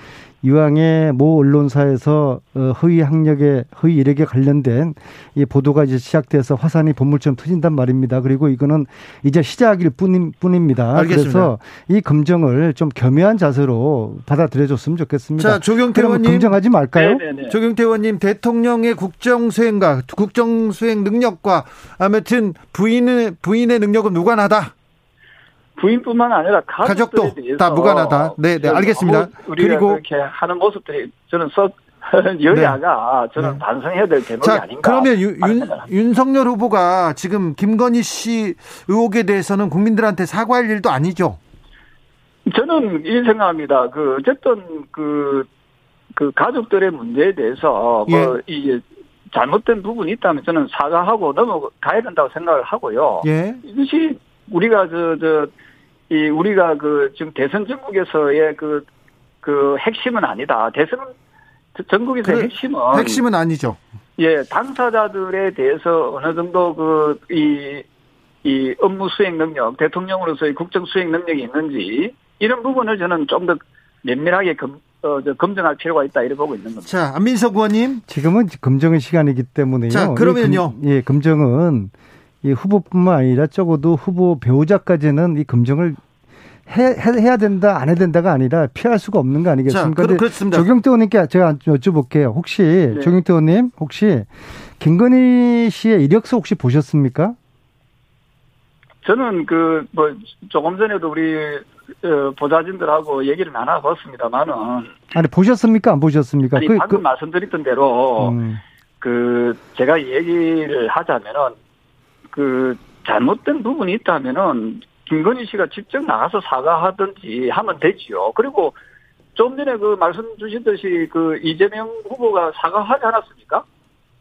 이왕에 모 언론사에서 어, 허위 학력에 허위 이력에 관련된 이 보도가 이제 시작돼서 화산이 본물처럼 터진단 말입니다. 그리고 이거는 이제 시작일 뿐임, 뿐입니다. 알겠습니다. 그래서 이 검증을 좀 겸허한 자세로 받아들여줬으면 좋겠습니다. 자, 조경태 의원님 검증하지 말까요? 네네네. 네, 네. 조경태 의원님 대통령의 국정 수행과 국정 수행 능력과 아무튼 부인의 부인의 능력은 무관하다. 부인뿐만 아니라 가족도 다 무관하다. 네, 네, 알겠습니다. 그리고 이렇게 하는 모습들이 저는 썩 여야가 네. 저는 네. 반성해야 될 대목이 자, 아닌가. 그러면 유, 윤, 윤석열 후보가 지금 김건희 씨 의혹에 대해서는 국민들한테 사과할 일도 아니죠. 저는 이 생각합니다. 그 어쨌든 그, 그 가족들의 문제에 대해서 예. 뭐이 잘못된 부분이 있다면 저는 사과하고 넘어가야 된다고 생각을 하고요. 예. 이것이 우리가 저, 저, 이 우리가 그 지금 대선 전국에서의 그, 그 핵심은 아니다. 대선은 전국에서 그 핵심은. 핵심은 아니죠. 예, 당사자들에 대해서 어느 정도 그, 이, 이 업무 수행 능력, 대통령으로서의 국정 수행 능력이 있는지 이런 부분을 저는 좀 더 면밀하게 검, 어, 저, 검증할 필요가 있다 이렇게 보고 있는 겁니다. 자, 안민석 의원님. 지금은 검증의 시간이기 때문에요. 자, 그러면요. 금, 예, 검증은 이 후보뿐만 아니라 적어도 후보 배우자까지는 이 검증을 해, 해 야 된다, 안 해야 된다가 아니라 피할 수가 없는 거 아니겠습니까? 자, 그렇습니다. 조경태 의원님께 제가 여쭤볼게요. 혹시, 네. 조경태 의원님, 혹시 김건희 씨의 이력서 혹시 보셨습니까? 저는 그 뭐 조금 전에도 우리 어, 보좌진들하고 얘기를 나눠봤습니다만은 아니 보셨습니까 안 보셨습니까? 아니 그, 방금 그, 말씀드렸던 대로 음. 그 제가 얘기를 하자면은 그 잘못된 부분이 있다면은 김건희 씨가 직접 나가서 사과하든지 하면 되지요. 그리고 좀 전에 그 말씀 주신 듯이 그 이재명 후보가 사과하지 않았습니까?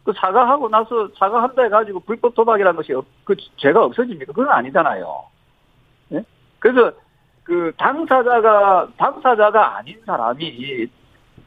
그 사과하고 나서 사과한다 해가지고 불법 도박이라는 것이 그 죄가 없어집니까? 그건 아니잖아요. 예? 그래서 그 당사자가 당사자가 아닌 사람이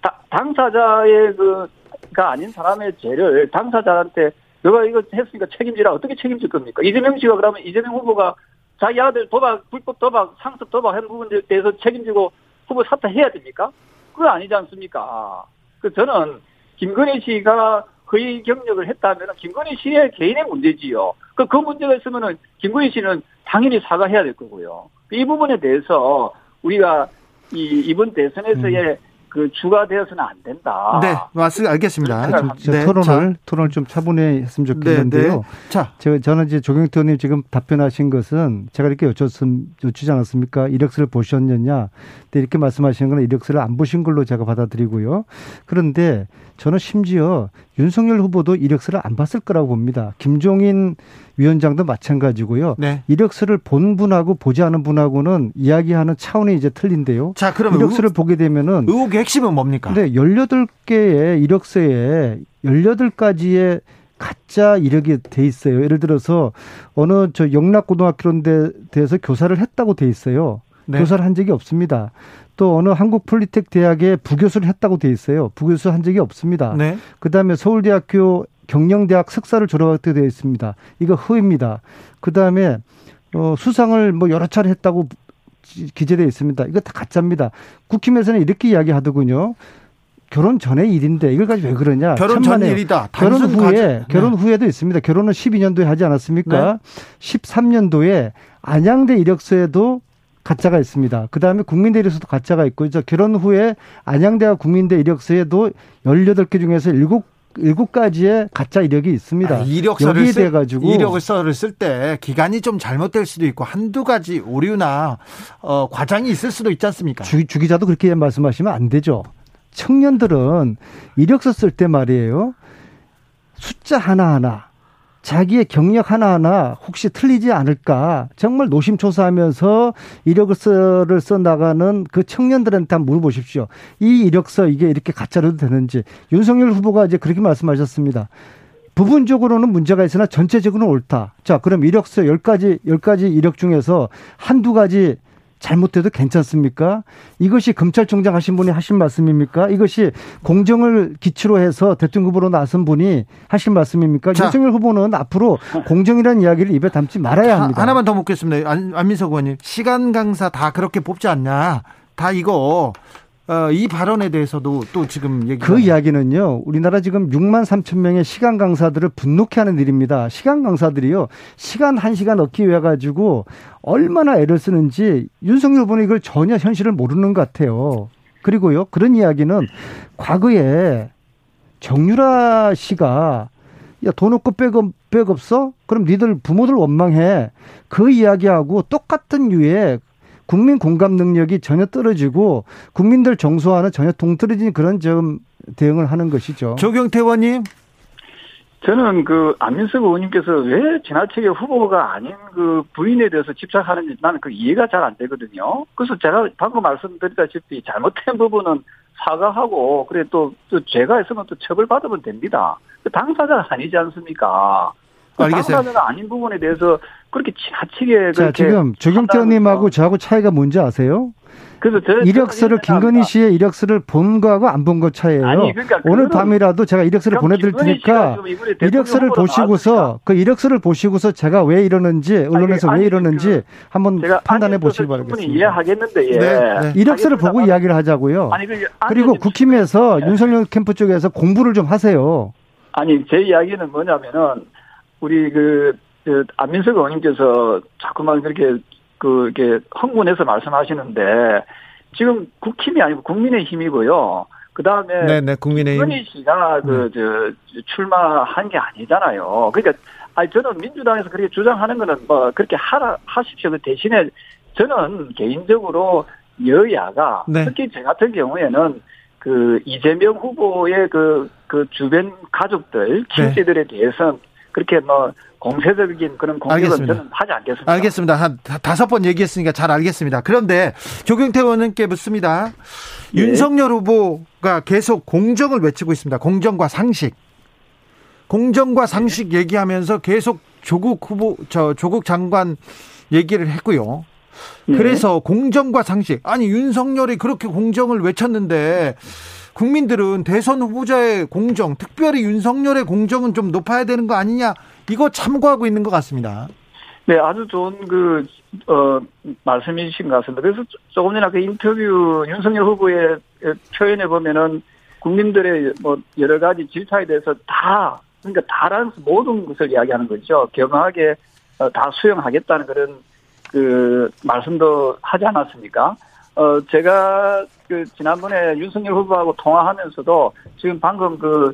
다, 당사자의 그가 아닌 사람의 죄를 당사자한테 너가 이거 했으니까 책임지라 어떻게 책임질 겁니까? 이재명 씨가 그러면 이재명 후보가 자기 아들 도박 불법 도박 상습 도박 한 부분에 대해서 책임지고 후보 사퇴해야 됩니까? 그거 아니지 않습니까? 그 저는 김건희 씨가 거의 경력을 했다면 김건희 씨의 개인의 문제지요. 그, 그 문제가 있으면은 김건희 씨는 당연히 사과해야 될 거고요. 이 부분에 대해서 우리가 이 이번 대선에서의 음. 그 주가 되어서는 안 된다. 네, 맞습니다. 알겠습니다. 네, 토론을 자. 토론을 좀 차분히 했으면 좋겠는데요. 네, 네. 자, 제가 저는 이제 조경태 의원님 지금 답변하신 것은 제가 이렇게 여쭙음 여쭈지 않았습니까? 이력서를 보셨느냐? 네, 이렇게 말씀하시는 건 이력서를 안 보신 걸로 제가 받아들이고요. 그런데 저는 심지어 윤석열 후보도 이력서를 안 봤을 거라고 봅니다. 김종인 위원장도 마찬가지고요. 네. 이력서를 본 분하고 보지 않은 분하고는 이야기하는 차원이 이제 틀린데요. 자, 그러면 이력서를 의혹, 보게 되면은 의혹의 핵심은 뭡니까? 네, 18개의 이력서에 18가지의 가짜 이력이 돼 있어요. 예를 들어서 어느 저 영락고등학교 런 대해서 교사를 했다고 돼 있어요. 네. 교사를 한 적이 없습니다. 또 어느 한국 폴리텍 대학에 부교수를 했다고 돼 있어요. 부교수 한 적이 없습니다. 네. 그다음에 서울대학교 경영대학 석사를 졸업하게 되어 있습니다. 이거 허입니다. 그 다음에 어 수상을 뭐 여러 차례 했다고 기재되어 있습니다. 이거 다 가짜입니다. 국힘에서는 이렇게 이야기하더군요. 결혼 전의 일인데 이걸 가지고 왜 그러냐? 결혼 전 일이다. 결혼 후에 네. 결혼 후에도 있습니다. 결혼은 12년도에 하지 않았습니까? 네. 13년도에 안양대 이력서에도 가짜가 있습니다. 그 다음에 국민대 이력서도 가짜가 있고, 이제 결혼 후에 안양대와 국민대 이력서에도 18개 중에서 7 일곱 가지의 가짜 이력이 있습니다. 아, 이력서를 쓸, 가지고 이력서를 쓸 때 기간이 좀 잘못될 수도 있고 한두 가지 오류나 어, 과장이 있을 수도 있지 않습니까? 주, 주 기자도 그렇게 말씀하시면 안 되죠. 청년들은 이력서 쓸 때 말이에요. 숫자 하나하나 자기의 경력 하나하나 혹시 틀리지 않을까 정말 노심초사하면서 이력서를 써 나가는 그 청년들한테 한번 물어보십시오. 이 이력서 이게 이렇게 가짜로도 되는지 윤석열 후보가 이제 그렇게 말씀하셨습니다. 부분적으로는 문제가 있으나 전체적으로는 옳다. 자, 그럼 이력서 10가지, 10가지 이력 중에서 한두 가지 잘못해도 괜찮습니까? 이것이 검찰총장 하신 분이 하신 말씀입니까? 이것이 공정을 기초로 해서 대통령 후보로 나선 분이 하신 말씀입니까? 자, 윤석열 후보는 앞으로 공정이라는 이야기를 입에 담지 말아야 합니다. 하 나만 더 묻겠습니다. 안, 안민석 의원님. 시간 강사 다 그렇게 뽑지 않냐? 다 이거 어, 이 발언에 대해서도 또 지금 얘기. 그 이야기는요, 우리나라 지금 6만 3천 명의 시간 강사들을 분노케 하는 일입니다. 시간 강사들이요, 시간 한 시간 얻기 위해 가지고 얼마나 애를 쓰는지 윤석열 후보는 이걸 전혀 현실을 모르는 것 같아요. 그리고요, 그런 이야기는 과거에 정유라 씨가 야, 돈 없고 백, 백 없어? 그럼 니들 부모들 원망해. 그 이야기하고 똑같은 유의 국민 공감 능력이 전혀 떨어지고 국민들 정서와는 전혀 동떨어진 그런 점 대응을 하는 것이죠. 조경태 의원님. 저는 그 안민석 의원님께서 왜 지나치게 후보가 아닌 그 부인에 대해서 집착하는지 나는 그 이해가 잘 안 되거든요. 그래서 제가 방금 말씀드렸다시피 잘못된 부분은 사과하고 그래 또, 또 죄가 있으면 또 처벌받으면 됩니다. 그 당사자가 아니지 않습니까? 그 알겠어요. 당사자가 아닌 부분에 대해서 그렇게 지나치게 자 지금 조경태 의원님하고 저하고 차이가 뭔지 아세요? 그래서 저, 이력서를 김건희 씨의 이력서를 본 거하고 안 본 거 차이예요. 아니, 그러니까 오늘 밤이라도 제가 이력서를 보내드릴 테니까 이력서를 보시고서 그 이력서를 보시고서 제가 왜 이러는지 언론에서 아니, 왜 이러는지 그 한번 판단해 보시기 바라겠습니다. 이해하겠는데 예. 네, 네. 이력서를 보고 이야기를 하자고요. 아니, 그, 그리고 국힘에서 네. 윤석열 캠프 쪽에서 공부를 좀 하세요. 아니 제 이야기는 뭐냐면은 우리 그, 그 안민석 의원님께서 자꾸만 그렇게 그 이렇게 흥분해서 말씀하시는데 지금 국힘이 아니고 국민의 힘이고요. 그 다음에 네네 국민의힘 씨가 그저 네. 출마한 게 아니잖아요. 그러니까 아니 저는 민주당에서 그렇게 주장하는 거는 뭐 그렇게 하라 하십시오. 그 대신에 저는 개인적으로 여야가 네. 특히 저 같은 경우에는 그 이재명 후보의 그, 그 주변 가족들, 친지들에 네. 대해서 그렇게 뭐 공세적인 그런 공격은 저는 하지 않겠습니다. 알겠습니다. 한 다섯 번 얘기했으니까 잘 알겠습니다. 그런데 조경태 의원님께 묻습니다. 네. 윤석열 후보가 계속 공정을 외치고 있습니다. 공정과 상식. 공정과 상식 네. 얘기하면서 계속 조국 후보, 저 조국 장관 얘기를 했고요. 네. 그래서 공정과 상식. 아니, 윤석열이 그렇게 공정을 외쳤는데 국민들은 대선 후보자의 공정, 특별히 윤석열의 공정은 좀 높아야 되는 거 아니냐 이거 참고하고 있는 것 같습니다. 네, 아주 좋은 그, 어, 말씀이신 것 같습니다. 그래서 조금 전에 그 인터뷰 윤석열 후보의 표현에 보면은 국민들의 뭐 여러 가지 질타에 대해서 다, 그러니까 다라는 모든 것을 이야기하는 거죠. 경하게 어, 다 수용하겠다는 그런 그 말씀도 하지 않았습니까? 어, 제가 그 지난번에 윤석열 후보하고 통화하면서도 지금 방금 그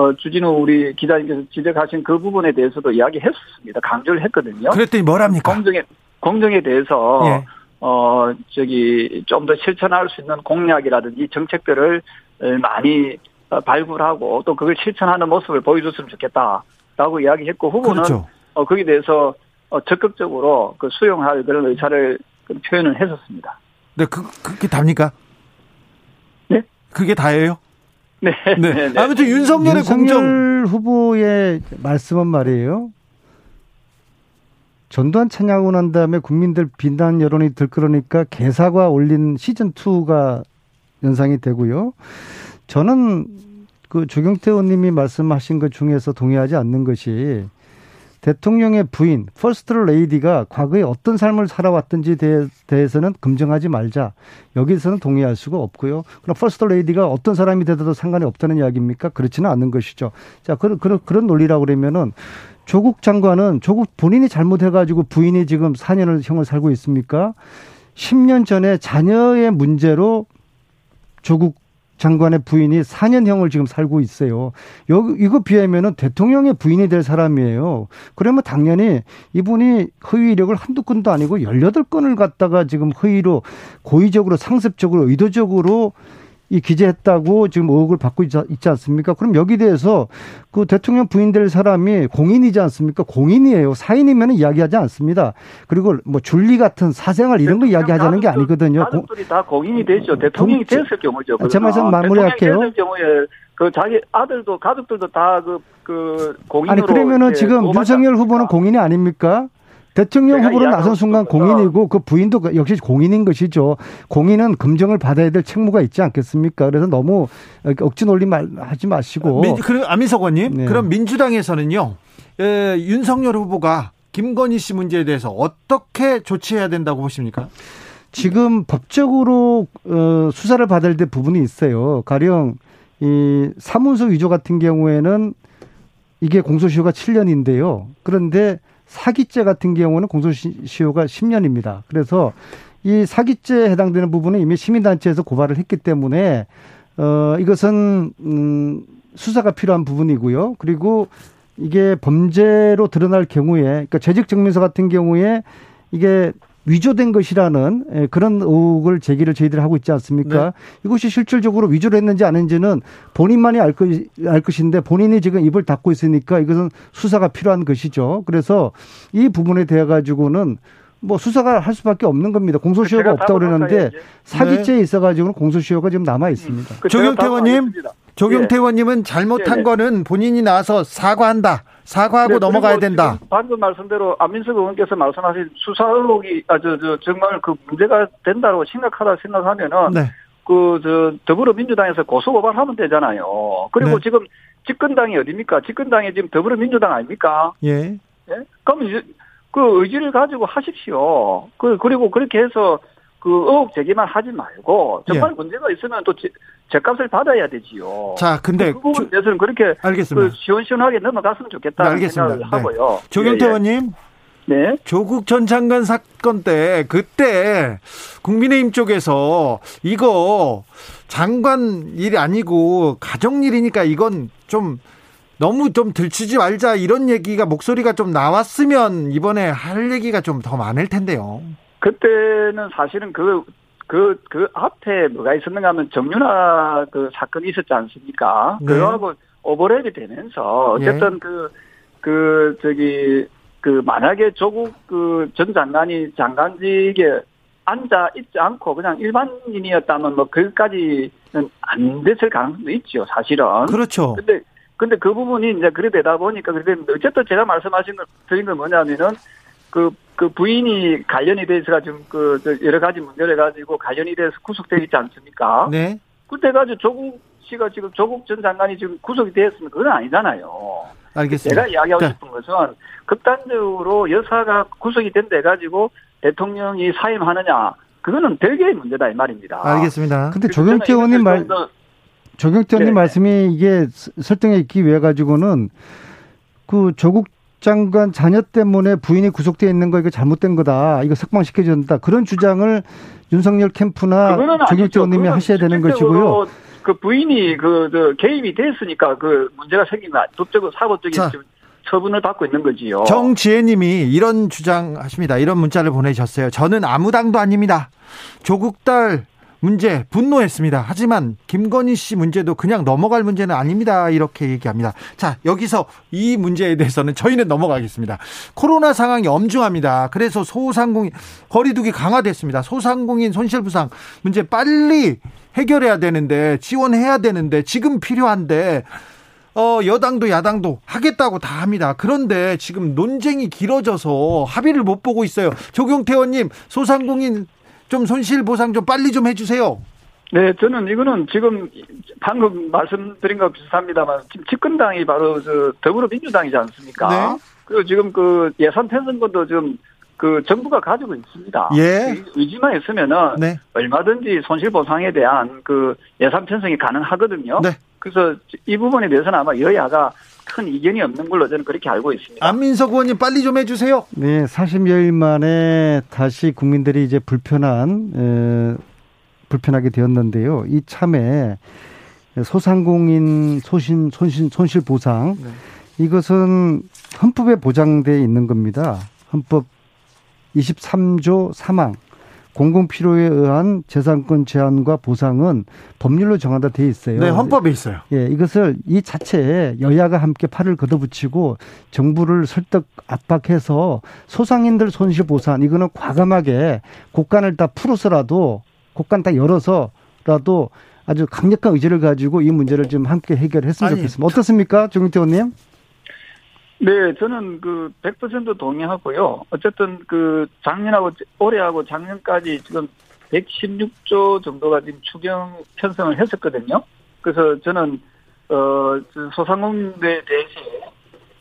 어, 주진우 우리 기자님께서 지적하신 그 부분에 대해서도 이야기했습니다. 강조를 했거든요. 그랬더니 뭐랍니까? 공정에, 공정에 대해서, 예. 어, 저기, 좀 더 실천할 수 있는 공약이라든지 정책들을 많이 어, 발굴하고 또 그걸 실천하는 모습을 보여줬으면 좋겠다라고 이야기했고 후보는 그렇죠. 어, 거기에 대해서 어, 적극적으로 그 수용할 그런 의사를 표현을 했었습니다. 네, 그, 그게 답니까? 네? 그게 다예요? 네. 네. 네. 네. 아무튼 윤석열의 윤석열 공정 후보의 말씀은 말이에요. 전두환 찬양하고 난 다음에 국민들 비난 여론이 들끓으니까 개사가 올린 시즌 2가 연상이 되고요. 저는 그 조경태 의원님이 말씀하신 것 중에서 동의하지 않는 것이 대통령의 부인 퍼스트 레이디가 과거에 어떤 삶을 살아왔든지 대해서는 검증하지 말자. 여기서는 동의할 수가 없고요. 그럼 퍼스트 레이디가 어떤 사람이 되더라도 상관이 없다는 이야기입니까? 그렇지는 않은 것이죠. 자, 그런 그런 그런 논리라고 그러면은 조국 장관은 조국 본인이 잘못해 가지고 부인이 지금 4년을 형을 살고 있습니까? 10년 전에 자녀의 문제로 조국 장관의 부인이 4년형을 지금 살고 있어요. 여기 이거 비하면은 대통령의 부인이 될 사람이에요. 그러면 당연히 이분이 허위 이력을 한두 건도 아니고 18건을 갖다가 지금 허위로 고의적으로 상습적으로 의도적으로 이 기재했다고 지금 의혹을 받고 있지 않습니까? 그럼 여기 대해서 그 대통령 부인될 사람이 공인이지 않습니까? 공인이에요. 사인이면 이야기하지 않습니다. 그리고 뭐 줄리 같은 사생활 이런 거 이야기하자는 게 아니거든요. 가족들이 다 공인이 되죠. 대통령이 공, 됐을 경우죠. 제 말씀 마무리할게요. 됐을 경우에 그 자기 아들도 가족들도 다그 그 공인으로 아니 그러면은 지금 윤석열 후보는 공인이 아닙니까? 대통령 후보로 나선 순간 공인이고 그 부인도 역시 공인인 것이죠. 공인은 검증을 받아야 될 책무가 있지 않겠습니까? 그래서 너무 억지 논리 말 하지 마시고. 민, 그럼 안민석 의원님, 네. 그럼 민주당에서는요, 에, 윤석열 후보가 김건희 씨 문제에 대해서 어떻게 조치해야 된다고 보십니까? 지금 법적으로 어, 수사를 받을 때 부분이 있어요. 가령 이 사문서 위조 같은 경우에는 이게 공소시효가 7년인데요. 그런데 사기죄 같은 경우는 공소시효가 10년입니다. 그래서 이 사기죄에 해당되는 부분은 이미 시민단체에서 고발을 했기 때문에 어 이것은 음 수사가 필요한 부분이고요. 그리고 이게 범죄로 드러날 경우에 그러니까 재직 증명서 같은 경우에 이게 위조된 것이라는 예, 그런 의혹을 제기를 저희들이 하고 있지 않습니까? 네. 이것이 실질적으로 위조를 했는지 아닌지는 본인만이 알, 것, 알 것인데 본인이 지금 입을 닫고 있으니까 이것은 수사가 필요한 것이죠. 그래서 이 부분에 대해 가지고는 뭐 수사가 할 수밖에 없는 겁니다. 공소시효가 없다고 그러는데 사기죄에 네. 있어 가지고는 공소시효가 지금 남아 있습니다. 음. 조경태 의원님, 조경태 예. 의원님은 잘못한 네. 거는 본인이 나와서 사과한다. 사과하고 네, 넘어가야 된다. 방금 말씀대로 안민석 의원께서 말씀하신 수사 의혹이 아저 저 정말 그 문제가 된다고 심각하다 생각하면은 네. 그저 더불어민주당에서 고소 고발하면 되잖아요. 그리고 네. 지금 집권당이 어디입니까? 집권당이 지금 더불어민주당 아닙니까? 예. 예? 그럼 이제 그 의지를 가지고 하십시오. 그 그리고 그렇게 해서 그 의혹 제기만 하지 말고 정말 예. 문제가 있으면 또 제값을 받아야 되지요. 자, 근데 그 부분에 대해서는 그렇게 알겠습니다. 그 시원시원하게 넘어갔으면 좋겠다는 네, 생각을 네. 하고요. 조경태 예, 예. 의원님. 네. 조국 전 장관 사건 때 그때 국민의힘 쪽에서 이거 장관 일이 아니고 가정 일이니까 이건 좀 너무 좀 들추지 말자 이런 얘기가 목소리가 좀 나왔으면 이번에 할 얘기가 좀 더 많을 텐데요. 그때는 사실은 그, 그, 그 앞에 뭐가 있었는가 하면 정윤아 그 사건이 있었지 않습니까? 네. 그거하고 오버랩이 되면서 어쨌든 예. 그, 그, 저기, 그 만약에 조국 그 전 장관이 장관직에 앉아 있지 않고 그냥 일반인이었다면 뭐 그까지는 안 됐을 가능성도 있죠, 사실은. 그렇죠. 근데 근데 그 부분이 이제 그래 되다 보니까 그래 어쨌든 제가 말씀하신 걸 드린 건 뭐냐면은 그, 그 부인이 관련이 돼 있어가지고 그 여러 가지 문제를 가지고 관련이 돼서 구속되어 있지 않습니까? 네. 그때 가지고 조국 씨가 지금 조국 전 장관이 지금 구속이 되었으면 그건 아니잖아요. 알겠습니다. 제가 이야기하고 네. 싶은 것은 극단적으로 여사가 구속이 된 데 가지고 대통령이 사임하느냐 그거는 별개의 문제다 이 말입니다. 알겠습니다. 근데 조경태 의원님 말 조경태 의원님 네. 말씀이 이게 설정에 있기 위해 가지고는 그 조국 장관 자녀 때문에 부인이 구속되어 있는 거 이거 잘못된 거다. 이거 석방시켜야 된다. 그런 주장을 윤석열 캠프나 조경태 의원님이 하셔야 되는 것이고요. 그 부인이 그, 그 개입이 됐으니까 그 문제가 생기면 법적으로 사법적인 자, 처분을 받고 있는 거지요. 정지혜님이 이런 주장하십니다. 이런 문자를 보내셨어요. 저는 아무 당도 아닙니다. 조국 딸 문제 분노했습니다. 하지만 김건희 씨 문제도 그냥 넘어갈 문제는 아닙니다. 이렇게 얘기합니다. 자, 여기서 이 문제에 대해서는 저희는 넘어가겠습니다. 코로나 상황이 엄중합니다. 그래서 소상공인 거리두기 강화됐습니다. 소상공인 손실부상 문제 빨리 해결해야 되는데 지원해야 되는데 지금 필요한데 어, 여당도 야당도 하겠다고 다 합니다. 그런데 지금 논쟁이 길어져서 합의를 못 보고 있어요. 조경태 의원님, 소상공인 좀 손실 보상 좀 빨리 좀 해주세요. 네, 저는 이거는 지금 방금 말씀드린 거 비슷합니다만 지금 집권당이 바로 저 더불어민주당이지 않습니까? 네. 그리고 지금 그 예산 편성권도 지금 그 정부가 가지고 있습니다. 예. 의지만 있으면은 네. 얼마든지 손실 보상에 대한 그 예산 편성이 가능하거든요. 네. 그래서 이 부분에 대해서는 아마 여야가 큰 이견이 없는 걸로 저는 그렇게 알고 있습니다. 안민석 의원님 빨리 좀 해주세요. 네, 40여일 만에 다시 국민들이 이제 불편한 에, 불편하게 되었는데요. 이 참에 소상공인 소신 손실 손실 보상 네. 이것은 헌법에 보장돼 있는 겁니다. 헌법 23조 3항 공공 필요에 의한 재산권 제한과 보상은 법률로 정하다 돼 있어요. 네, 헌법에 있어요. 예, 이것을 이 자체에 여야가 함께 팔을 걷어붙이고 정부를 설득 압박해서 소상인들 손실 보상 이거는 과감하게 곳간을 다 풀어서라도 곳간 다 열어서라도 아주 강력한 의지를 가지고 이 문제를 좀 함께 해결했으면 아니, 좋겠습니다. 어떻습니까, 정태 의원님? 네, 저는 그 100% 동의하고요. 어쨌든 그 작년하고 올해하고 작년까지 지금 116조 정도가 지금 추경 편성을 했었거든요. 그래서 저는 어 소상공인들에 대해서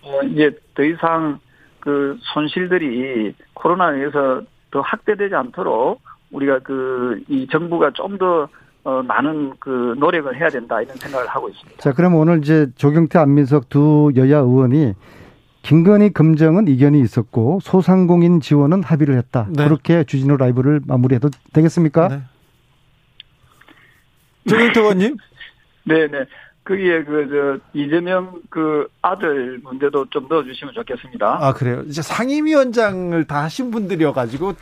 어 이제 더 이상 그 손실들이 코로나에 의해서 더 확대되지 않도록 우리가 그 이 정부가 좀더 어, 많은 그 노력을 해야 된다 이런 생각을 하고 있습니다. 자, 그럼 오늘 이제 조경태 안민석 두 여야 의원이 김건희 금정은 이견이 있었고 소상공인 지원은 합의를 했다. 네. 그렇게 주진우 라이브를 마무리해도 되겠습니까? 네. 조경태 의원님? 네 네. 거기에 그, 저, 이재명 그 아들 문제도 좀 넣어주시면 좋겠습니다. 아, 그래요? 이제 상임위원장을 다 하신 분들이어 가지고,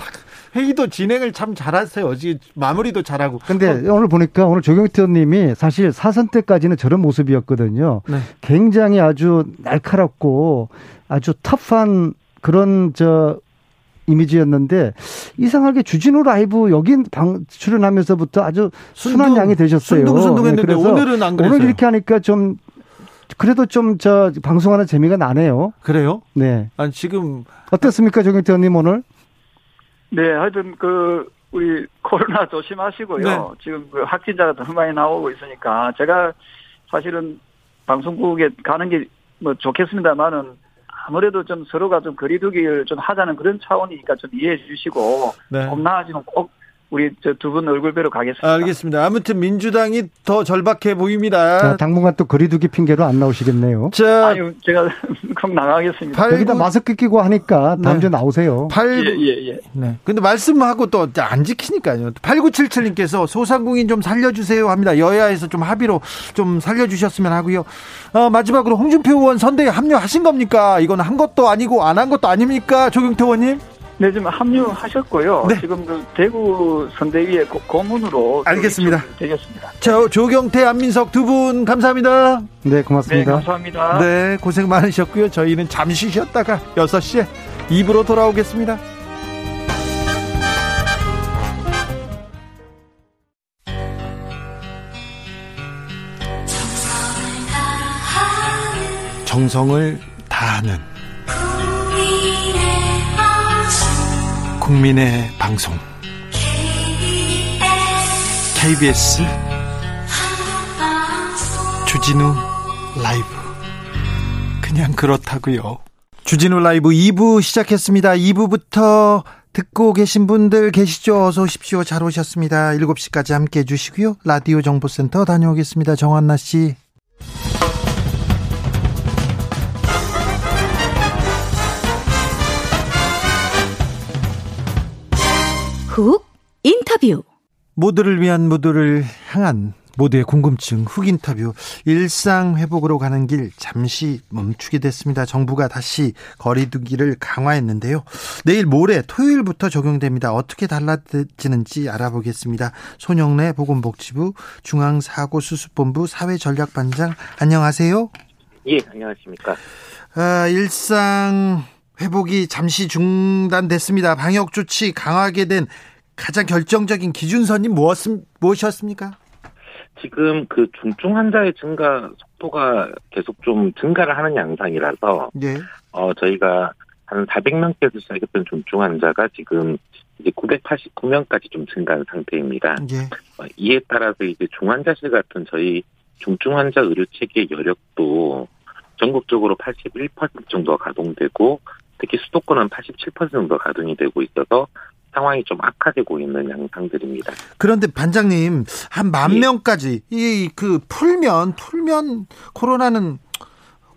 회의도 진행을 참 잘하세요. 어제 마무리도 잘하고. 근데 어. 오늘 보니까 오늘 조경태 의원님이 사실 사선 때까지는 저런 모습이었거든요. 네. 굉장히 아주 날카롭고 아주 터프한 그런 저 이미지였는데 이상하게 주진우 라이브 여기 방 출연하면서부터 아주 순둥, 순한 양이 되셨어요. 순둥순둥했는데 네, 오늘은 안 그랬어요. 오늘 이렇게 하니까 좀 그래도 좀 저 방송하는 재미가 나네요. 그래요? 네. 아니 지금 어떻습니까, 정경태 의원님 오늘? 네, 하여튼 그 우리 코로나 조심하시고요. 네. 지금 그 확진자가 더 많이 나오고 있으니까 제가 사실은 방송국에 가는 게 뭐 좋겠습니다만은 아무래도 좀 서로가 좀 거리두기를 좀 하자는 그런 차원이니까 좀 이해해 주시고 네. 좀 나아지면 꼭 우리 저 두 분 얼굴 뵈러 가겠습니다. 알겠습니다. 아무튼 민주당이 더 절박해 보입니다. 자, 당분간 또 거리두기 핑계로 안 나오시겠네요. 자, 아유, 제가 꼭 나가겠습니다. 8, 여기다 마스크 끼고 하니까 다음 네. 주에 나오세요. 8, 예, 예, 예. 네. 근데 말씀하고 또 안 지키니까요. 8977님께서 소상공인 좀 살려주세요 합니다. 여야에서 좀 합의로 좀 살려주셨으면 하고요. 어, 마지막으로 홍준표 의원 선대에 합류하신 겁니까? 이건 한 것도 아니고 안 한 것도 아닙니까? 조경태 의원님? 네, 지금 합류하셨고요. 네. 지금 그 대구 선대위의 고문으로 알겠습니다. 되겠습니다. 자, 조경태, 안민석 두 분 감사합니다. 네, 고맙습니다. 네, 감사합니다. 네, 고생 많으셨고요. 저희는 잠시 쉬었다가 6시에 입으로 돌아오겠습니다. 정성을 다하는 국민의 방송 KBS 주진우 라이브 그냥 그렇다고요. 주진우 라이브 2부 시작했습니다. 2부부터 듣고 계신 분들 계시죠? 어서 오십시오. 잘 오셨습니다. 7시까지 함께 해 주시고요. 라디오 정보센터 다녀오겠습니다. 정한나 씨. 훅 인터뷰 모두를 위한 모두를 향한 모두의 궁금증 훅 인터뷰 일상 회복으로 가는 길 잠시 멈추게 됐습니다. 정부가 다시 거리두기를 강화했는데요. 내일 모레 토요일부터 적용됩니다. 어떻게 달라지는지 알아보겠습니다. 손영래 보건복지부 중앙사고수습본부 사회전략반장 안녕하세요. 예, 안녕하십니까. 아, 일상 회복이 잠시 중단됐습니다. 방역 조치 강화하게 된 가장 결정적인 기준선이 무엇, 무엇이었습니까? 지금 그 중증 환자의 증가 속도가 계속 좀 증가를 하는 양상이라서, 예. 어, 저희가 한 400명께서 시작했던 중증 환자가 지금 이제 989명까지 좀 증가한 상태입니다. 예. 어, 이에 따라서 이제 중환자실 같은 저희 중증 환자 의료 체계 여력도 전국적으로 81% 정도가 가동되고 특히 수도권은 87% 정도 가동이 되고 있어서 상황이 좀 악화되고 있는 양상들입니다. 그런데 반장님 한만 예. 명까지 이 그 풀면 풀면 코로나는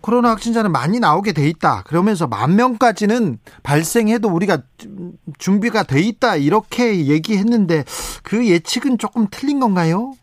코로나 확진자는 많이 나오게 돼 있다. 그러면서 만 명까지는 발생해도 우리가 준비가 돼 있다. 이렇게 얘기했는데 그 예측은 조금 틀린 건가요?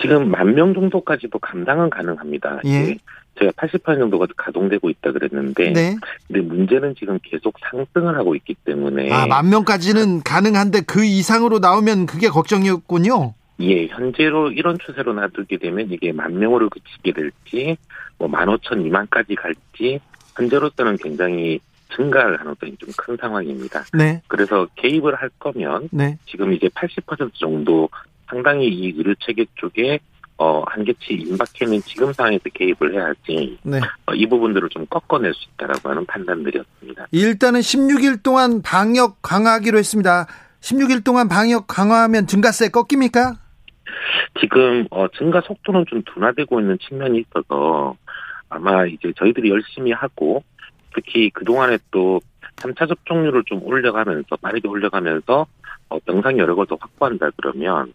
지금 만 명 정도까지도 감당은 가능합니다. 예. 제가 80% 정도가 가동되고 있다 그랬는데 네. 근데 문제는 지금 계속 상승을 하고 있기 때문에 아, 만 명까지는 가능한데 그 이상으로 나오면 그게 걱정이었군요. 예, 현재로 이런 추세로 놔두게 되면 이게 만 명으로 그치게 될지 뭐만 오천 이만까지 갈지 현재로서는 굉장히 증가할 가능성이 좀 큰 상황입니다. 네. 그래서 개입을 할 거면 네. 지금 이제 80% 정도 상당히 이 의료 체계 쪽에 어, 한계치 임박해 있는 지금 상황에서 개입을 해야지 네. 어, 이 부분들을 좀 꺾어낼 수 있다라고 하는 판단들이었습니다. 일단은 16일 동안 방역 강화하기로 했습니다. 16일 동안 방역 강화하면 증가세 꺾입니까? 지금 어, 증가 속도는 좀 둔화되고 있는 측면이 있어서 아마 이제 저희들이 열심히 하고 특히 그동안에 또 3차 접종률을 좀 올려가면서 빠르게 올려가면서 어, 병상 여력을 더 확보한다 그러면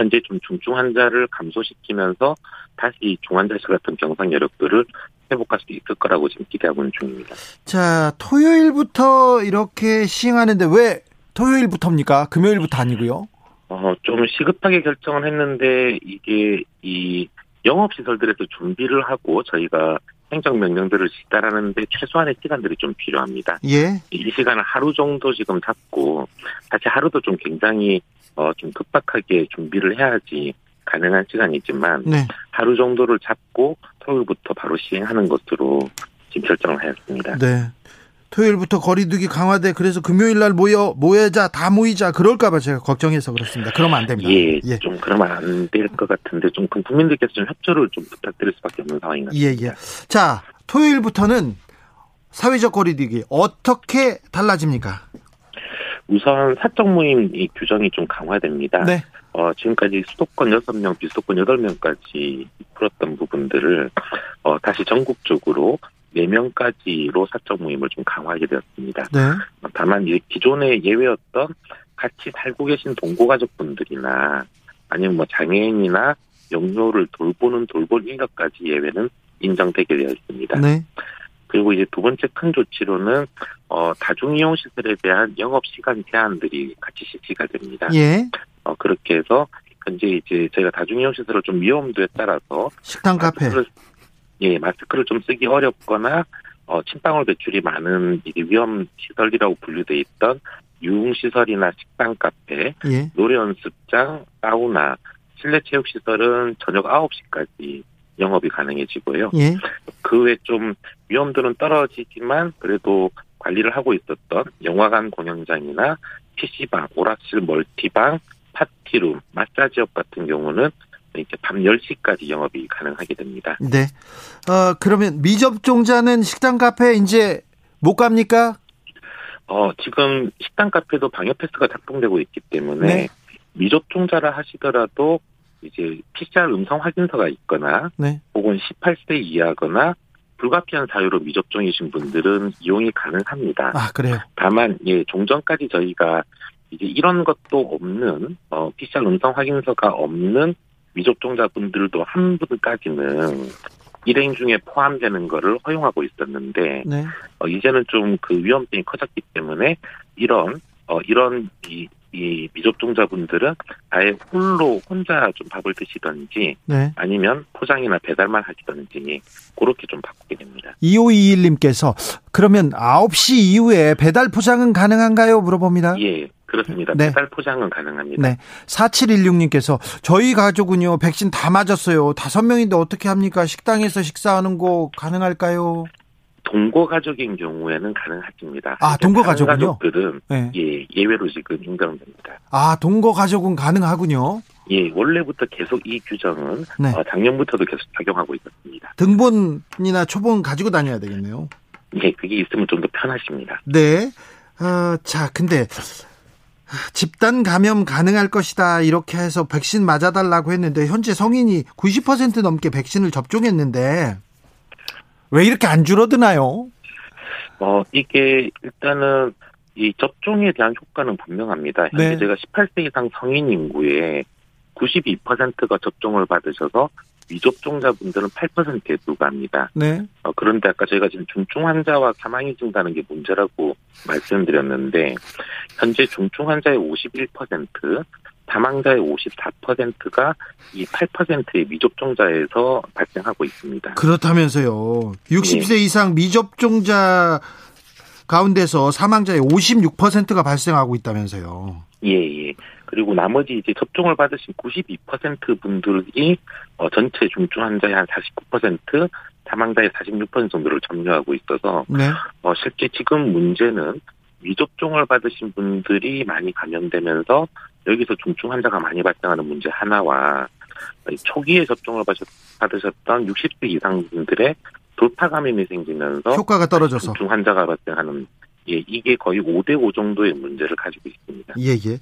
현재 좀 중증 환자를 감소시키면서 다시 중환자실 같은 병상 여력들을 회복할 수 있을 거라고 지금 기대하고 있는 중입니다. 자, 토요일부터 이렇게 시행하는데 왜 토요일부터입니까? 금요일부터 아니고요? 어, 좀 시급하게 결정을 했는데 이게 이 영업시설들에서 준비를 하고 저희가 행정명령들을 지달하는데 최소한의 시간들이 좀 필요합니다. 예. 이 시간을 하루 정도 지금 잡고 사실 하루도 좀 굉장히 어, 좀 급박하게 준비를 해야지 가능한 시간이지만 네. 하루 정도를 잡고 토요일부터 바로 시행하는 것으로 지금 결정을 하였습니다. 네. 토요일부터 거리두기 강화돼 그래서 금요일 날 모여 모여자 다 모이자 그럴까봐 제가 걱정해서 그렇습니다. 그러면 안 됩니다. 예, 예. 좀 그러면 안 될 것 같은데 좀 국민들께서 좀 협조를 좀 부탁드릴 수밖에 없는 상황인 것 같습니다. 예, 예. 자, 토요일부터는 사회적 거리두기 어떻게 달라집니까? 우선 사적 모임 이 규정이 좀 강화됩니다. 네. 어, 지금까지 수도권 6명, 비수도권 8명까지 풀었던 부분들을 어, 다시 전국적으로 4명까지로 사적 모임을 좀 강화하게 되었습니다. 네. 다만 이 기존의 예외였던 같이 살고 계신 동거가족분들이나 아니면 뭐 장애인이나 영유를 돌보는 돌볼 인력까지 예외는 인정되게 되어 있습니다. 네. 그리고 이제 두 번째 큰 조치로는 어 다중이용 시설에 대한 영업 시간 제한들이 같이 실시가 됩니다. 예. 어 그렇게 해서 현재 이제 저희가 다중이용 시설을 좀 위험도에 따라서 식당 카페 예 마스크를 좀 쓰기 어렵거나 어 침방울 배출이 많은 이 위험 시설이라고 분류돼 있던 유흥 시설이나 식당 카페, 예. 노래 연습장, 사우나, 실내 체육 시설은 저녁 9시까지 영업이 가능해지고요. 예. 그 외 좀 위험도는 떨어지지만 그래도 관리를 하고 있었던 영화관 공연장이나 PC방, 오락실 멀티방, 파티룸, 마사지업 같은 경우는 이제 밤 10시까지 영업이 가능하게 됩니다. 네. 어, 그러면 미접종자는 식당 카페 이제 못 갑니까? 어, 지금 식당 카페도 방역 패스가 작동되고 있기 때문에 네. 미접종자라 하시더라도 이제 PCR 음성 확인서가 있거나 네. 혹은 18세 이하거나 불가피한 사유로 미접종이신 분들은 이용이 가능합니다. 아, 그래요? 다만, 예, 종전까지 저희가 이제 이런 것도 없는, 어, PCR 음성 확인서가 없는 미접종자분들도 한 분까지는 일행 중에 포함되는 거를 허용하고 있었는데, 네. 어, 이제는 좀 그 위험성이 커졌기 때문에 이런, 어, 이런 이, 이 미접종자분들은 아예 홀로 혼자 좀 밥을 드시던지 네. 아니면 포장이나 배달만 하시던지 그렇게 좀 바꾸게 됩니다. 2521님께서 그러면 9시 이후에 배달 포장은 가능한가요? 물어봅니다. 예. 그렇습니다. 네. 배달 포장은 가능합니다. 네. 4716님께서 저희 가족은요, 백신 다 맞았어요. 다섯 명인데 어떻게 합니까? 식당에서 식사하는 거 가능할까요? 동거 가족인 경우에는 가능하십니다. 아, 동거 가족은요? 가족들은 네. 예, 예외로 지금 인정됩니다. 아, 동거 가족은 가능하군요. 예, 원래부터 계속 이 규정은 네. 어, 작년부터도 계속 작용하고 있었습니다. 등본이나 초본 가지고 다녀야 되겠네요. 예, 그게 있으면 좀 더 편하십니다. 네. 어, 자, 근데 집단 감염 가능할 것이다 이렇게 해서 백신 맞아달라고 했는데 현재 성인이 90% 넘게 백신을 접종했는데 왜 이렇게 안 줄어드나요? 어, 이게 일단은 이 접종에 대한 효과는 분명합니다. 현재 네. 제가 18세 이상 성인 인구의 92%가 접종을 받으셔서 미접종자분들은 8%에 불과합니다. 네. 어, 그런데 아까 저희가 지금 중증 환자와 사망이 증가하는 게 문제라고 말씀드렸는데 현재 중증 환자의 51%, 사망자의 54%가 이 8%의 미접종자에서 발생하고 있습니다. 그렇다면서요. 60세 네. 이상 미접종자 가운데서 사망자의 56%가 발생하고 있다면서요. 예, 예. 그리고 나머지 이제 접종을 받으신 92% 분들이 어, 전체 중증 환자의 한 49%, 사망자의 46% 정도를 점유하고 있어서 네. 어, 실제 지금 문제는 미접종을 받으신 분들이 많이 감염되면서 여기서 중증 환자가 많이 발생하는 문제 하나와 초기에 접종을 받으셨던 60세 이상 분들의 돌파 감염이 생기면서 효과가 떨어져서 중증 환자가 발생하는 예, 이게 거의 5대5 정도의 문제를 가지고 있습니다. 예, 예.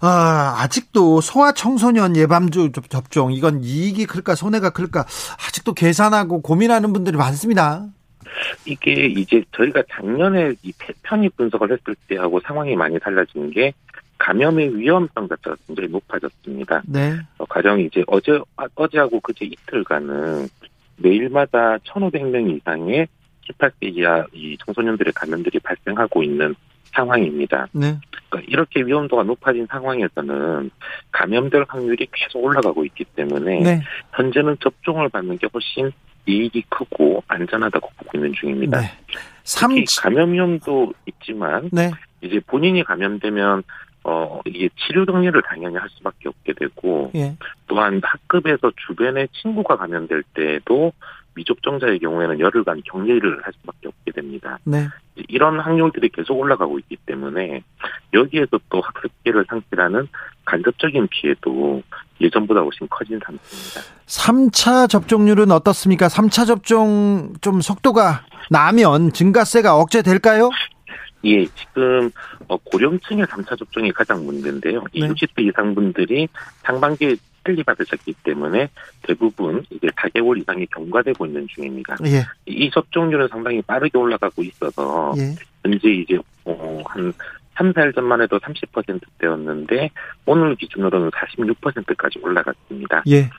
아, 아직도 소아 청소년 예방주 접종, 이건 이익이 클까, 손해가 클까, 아직도 계산하고 고민하는 분들이 많습니다. 이게 이제 저희가 작년에 이 편입 분석을 했을 때하고 상황이 많이 달라진 게 감염의 위험성 자체가 굉장히 높아졌습니다. 네. 어, 가령 이제 어제 어제하고 그제 이틀간은 매일마다 1,500명 이상의 18세 이하 이 청소년들의 감염들이 발생하고 있는 상황입니다. 네. 그러니까 이렇게 위험도가 높아진 상황에서는 감염될 확률이 계속 올라가고 있기 때문에 네. 현재는 접종을 받는 게 훨씬 이익이 크고 안전하다고 보고 있는 중입니다. 네. 3... 감염 위험도 있지만 네. 이제 본인이 감염되면 어 이게 치료 격리를 당연히 할 수밖에 없게 되고 예. 또한 학급에서 주변에 친구가 감염될 때도 미접종자의 경우에는 열흘간 격리를 할 수밖에 없게 됩니다. 네. 이런 확률들이 계속 올라가고 있기 때문에 여기에서 또 학습 피해를 상실하는 간접적인 피해도 예전보다 훨씬 커진 상태입니다. 3차 접종률은 어떻습니까? 3차 접종 좀 속도가 나면 증가세가 억제될까요? 예, 지금 어, 고령층의 3차 접종이 가장 문제인데요. 네. 60대 이상 분들이 상반기에 빨리 받으셨기 때문에 대부분 이제 4개월 이상이 경과되고 있는 중입니다. 예. 이 접종률은 상당히 빠르게 올라가고 있어서 예. 현재 이제 어, 한 3, 4일 전만 해도 30%대였는데 오늘 기준으로는 46%까지 올라갔습니다. 예.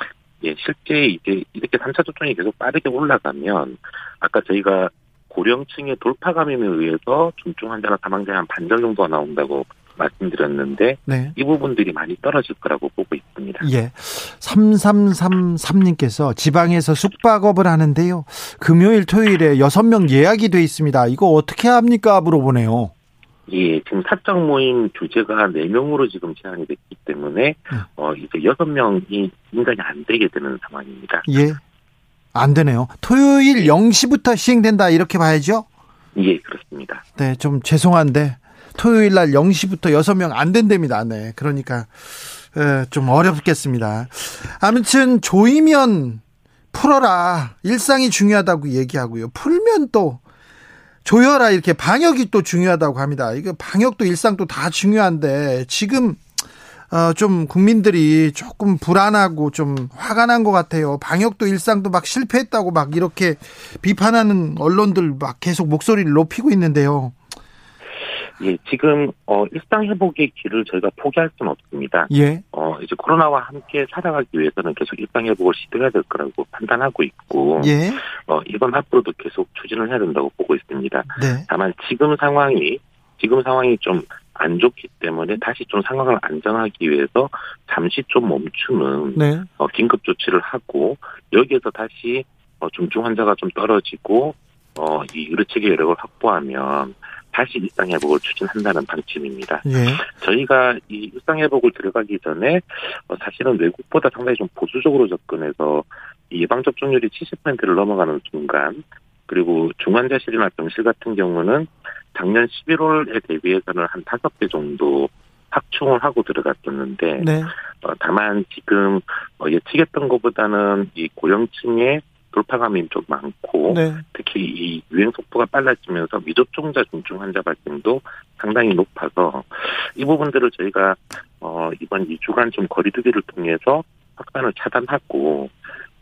예, 실제 이제 이렇게 3차 접종이 계속 빠르게 올라가면 아까 저희가 고령층의 돌파 감염에 의해서 중증 환자나 사망자 한 반절 정도가 나온다고 말씀드렸는데 네. 이 부분들이 많이 떨어질 거라고 보고 있습니다. 예. 3333님께서 지방에서 숙박업을 하는데요. 금요일 토요일에 6명 예약이 돼 있습니다. 이거 어떻게 합니까? 물어보네요. 예, 지금 사적 모임 규제가 4명으로 지금 제한이 됐기 때문에, 네. 어, 이제 6명이 인간이 안 되게 되는 상황입니다. 예. 안 되네요. 토요일 0시부터 시행된다, 이렇게 봐야죠? 예, 그렇습니다. 네, 좀 죄송한데, 토요일 날 0시부터 6명 안 된답니다. 네. 그러니까, 에, 좀 어렵겠습니다. 아무튼, 조이면 풀어라. 일상이 중요하다고 얘기하고요. 풀면 또, 조여라 이렇게 방역이 또 중요하다고 합니다. 이거 방역도 일상도 다 중요한데 지금 어, 좀 국민들이 조금 불안하고 좀 화가 난 것 같아요. 방역도 일상도 막 실패했다고 막 이렇게 비판하는 언론들 막 계속 목소리를 높이고 있는데요. 예, 지금 어 일상 회복의 길을 저희가 포기할 수는 없습니다. 예. 어 이제 코로나와 함께 살아가기 위해서는 계속 일상 회복을 시도해야 될 거라고 판단하고 있고, 예. 어 이건 앞으로도 계속 추진을 해야 된다고 보고 있습니다. 네. 다만 지금 상황이 지금 상황이 좀 안 좋기 때문에 다시 좀 상황을 안정하기 위해서 잠시 좀 멈추는 네. 어, 긴급 조치를 하고 여기에서 다시 어, 중증 환자가 좀 떨어지고 어, 이 의료 체계 여력을 확보하면 다시 일상회복을 추진한다는 방침입니다. 예. 저희가 이 일상회복을 들어가기 전에 어, 사실은 외국보다 상당히 좀 보수적으로 접근해서 예방접종률이 70%를 넘어가는 순간 그리고 중환자실이나 병실 같은 경우는 작년 11월에 대비해서는 한 5배 정도 확충을 하고 들어갔었는데 네. 어, 다만 지금 어, 예측했던 것보다는 이 고령층의 돌파감이 좀 많고 네. 특히 이 유행 속도가 빨라지면서 미접종자 중증 환자 발생도 상당히 높아서 이 부분들을 저희가 어 이번 2주간 좀 거리두기를 통해서 확산을 차단하고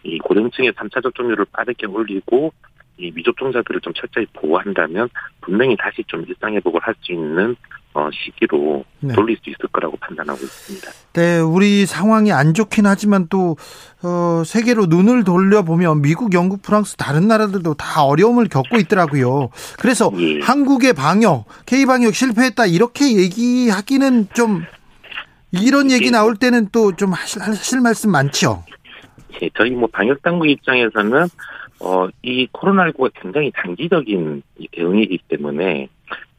이 고령층의 3차 접종률을 빠르게 올리고 이 미접종자들을 좀 철저히 보호한다면 분명히 다시 좀 일상 회복을 할 수 있는 어, 시기로 네. 돌릴 수 있을 거라고 판단하고 있습니다. 네, 우리 상황이 안 좋긴 하지만 또 어, 세계로 눈을 돌려보면 미국, 영국, 프랑스 다른 나라들도 다 어려움을 겪고 있더라고요. 그래서 예. 한국의 방역, K 방역 실패했다 이렇게 얘기하기는 좀 이런 얘기 나올 때는 또 좀 하실, 하실 말씀 많죠. 예, 저희 뭐 방역 당국 입장에서는 어, 이 코로나19가 굉장히 단기적인 대응이기 때문에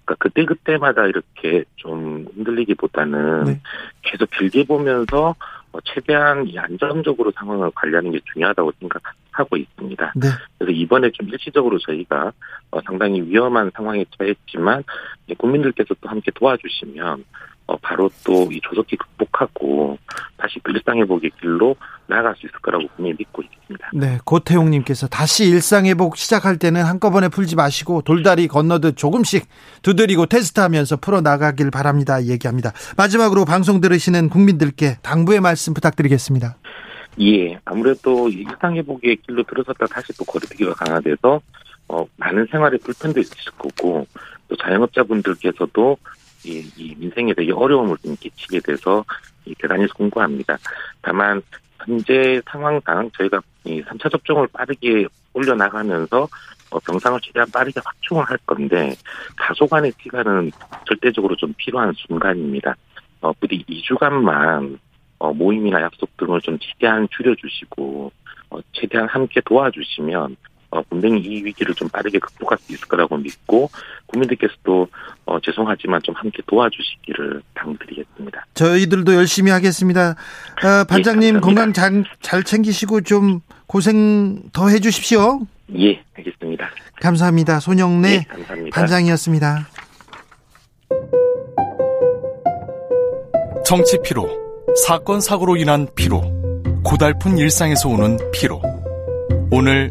그러니까 그때 그때마다 이렇게 좀 흔들리기보다는 네. 계속 길게 보면서 어, 최대한 안정적으로 상황을 관리하는 게 중요하다고 생각하고 있습니다. 네. 그래서 이번에 좀 일시적으로 저희가 어, 상당히 위험한 상황에 처했지만 국민들께서 또 함께 도와주시면 어, 바로 또 이 조속히 극복하고 다시 그 일상회복의 길로 나아갈 수 있을 거라고 분명히 믿고 있습니다. 네, 고태용님께서 다시 일상회복 시작할 때는 한꺼번에 풀지 마시고 돌다리 건너듯 조금씩 두드리고 테스트하면서 풀어 나가길 바랍니다. 얘기합니다. 마지막으로 방송 들으시는 국민들께 당부의 말씀 부탁드리겠습니다. 예, 아무래도 일상회복의 길로 들어섰다 다시 또 거리두기가 강화돼서 어, 많은 생활에 불편도 있으실 거고 또 자영업자분들께서도 이, 이 민생에 되게 어려움을 좀 끼치게 돼서 이 대단히 송구합니다. 다만 현재 상황상 저희가 이 3차 접종을 빠르게 올려나가면서 어, 병상을 최대한 빠르게 확충을 할 건데 다소 간의 시간은 절대적으로 좀 필요한 순간입니다. 어, 부디 2주간만 어, 모임이나 약속 등을 좀 최대한 줄여주시고 어, 최대한 함께 도와주시면 어, 분명히 이 위기를 좀 빠르게 극복할 수 있을 거라고 믿고 국민들께서도 어, 죄송하지만 좀 함께 도와주시기를 당드리겠습니다. 저희들도 열심히 하겠습니다. 어, 반장님 예, 건강 잘, 잘 챙기시고 좀 고생 더 해주십시오. 예, 알겠습니다. 감사합니다. 손영래 예, 감사합니다. 반장이었습니다. 정치 피로, 사건 사고로 인한 피로, 고달픈 일상에서 오는 피로. 오늘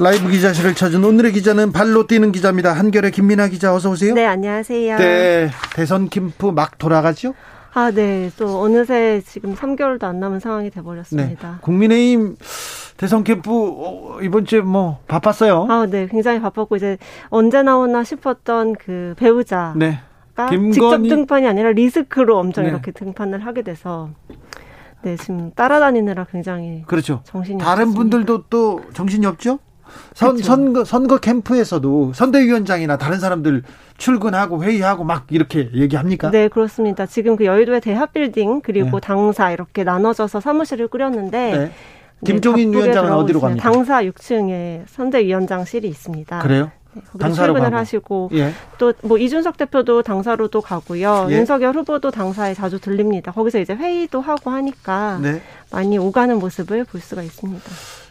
라이브 기자실을 찾은 오늘의 기자는 발로 뛰는 기자입니다. 한결의 김민아 기자 어서 오세요. 네, 안녕하세요. 네, 대선 캠프 막 돌아가죠? 아, 네. 또 어느새 지금 3개월도 안 남은 상황이 돼 버렸습니다. 네. 국민의힘 대선 캠프 어, 이번 주에 뭐 바빴어요. 아, 네. 굉장히 바빴고 이제 언제 나오나 싶었던 그 배우자 네. 김건희... 직접 등판이 아니라 리스크로 엄청 네. 이렇게 등판을 하게 돼서 네, 지금 따라다니느라 굉장히 그렇죠. 정신이 다른 없습니다. 분들도 또 정신이 없죠? 선, 그렇죠. 선거, 선거 캠프에서도 선대위원장이나 다른 사람들 출근하고 회의하고 막 이렇게 얘기합니까? 네, 그렇습니다. 지금 그 여의도의 대합빌딩 그리고 네. 당사 이렇게 나눠져서 사무실을 꾸렸는데 네. 김종인 네, 위원장은 어디로 갑니까? 당사 6층에 선대위원장실이 있습니다. 그래요? 네, 당사로 출근을 가고. 하시고 예. 또뭐 이준석 대표도 당사로도 가고요. 예. 윤석열 후보도 당사에 자주 들립니다. 거기서 이제 회의도 하고 하니까 네. 많이 오가는 모습을 볼 수가 있습니다.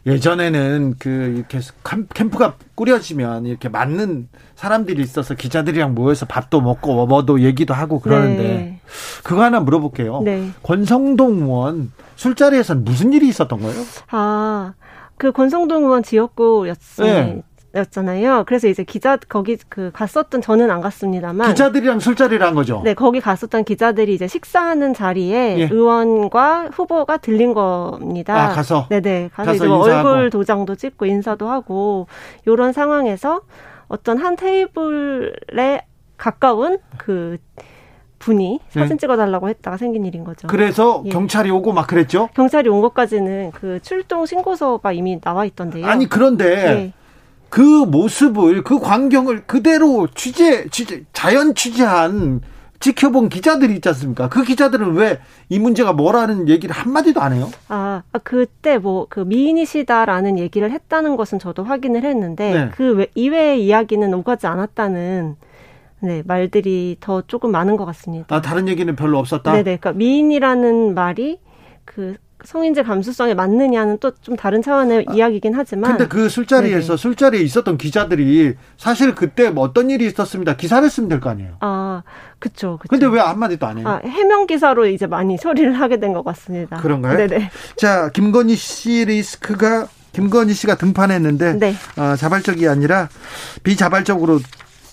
예전에는 그 이렇게 캠프가 꾸려지면 이렇게 맞는 사람들이 있어서 기자들이랑 모여서 밥도 먹고 뭐도 얘기도 하고 그러는데 네. 그거 하나 물어볼게요. 네. 권성동 의원 술자리에서는 무슨 일이 있었던 거예요? 아, 그 권성동 의원 지역구였어요. 네. 였잖아요. 그래서 이제 기자 거기 그 갔었던 저는 안 갔습니다만 기자들이랑 술자리를 한 거죠. 네, 거기 갔었던 기자들이 이제 식사하는 자리에 예. 의원과 후보가 들린 겁니다. 아, 가서 네 네 가서, 가서 이제 뭐 얼굴 도장도 찍고 인사도 하고 요런 상황에서 어떤 한 테이블에 가까운 그 분이 네. 사진 네. 찍어달라고 했다가 생긴 일인 거죠. 그래서 예. 경찰이 오고 막 그랬죠? 경찰이 온 것까지는 그 출동 신고서가 이미 나와 있던데요. 아니 그런데 예. 그 모습을 그 광경을 그대로 취재 취재 자연 취재한 지켜본 기자들이 있지 않습니까? 그 기자들은 왜 이 문제가 뭐라는 얘기를 한마디도 안 해요? 아, 아 그때 뭐 그 미인이시다라는 얘기를 했다는 것은 저도 확인을 했는데 네. 그 이외의 이야기는 오가지 않았다는 네, 말들이 더 조금 많은 것 같습니다. 아, 다른 얘기는 별로 없었다? 네네. 그러니까 미인이라는 말이 그 성인지 감수성에 맞느냐는 또 좀 다른 차원의 아, 이야기긴 하지만. 근데 그 술자리에서 네네. 술자리에 있었던 기자들이 사실 그때 뭐 어떤 일이 있었습니다. 기사를 쓰면 될 거 아니에요. 아, 그쵸. 그쵸. 근데 왜 한마디도 안 해요? 아, 해명 기사로 이제 많이 처리를 하게 된 것 같습니다. 그런가요? 네네. 자, 김건희 씨 리스크가 김건희 씨가 등판했는데 네. 어, 자발적이 아니라 비자발적으로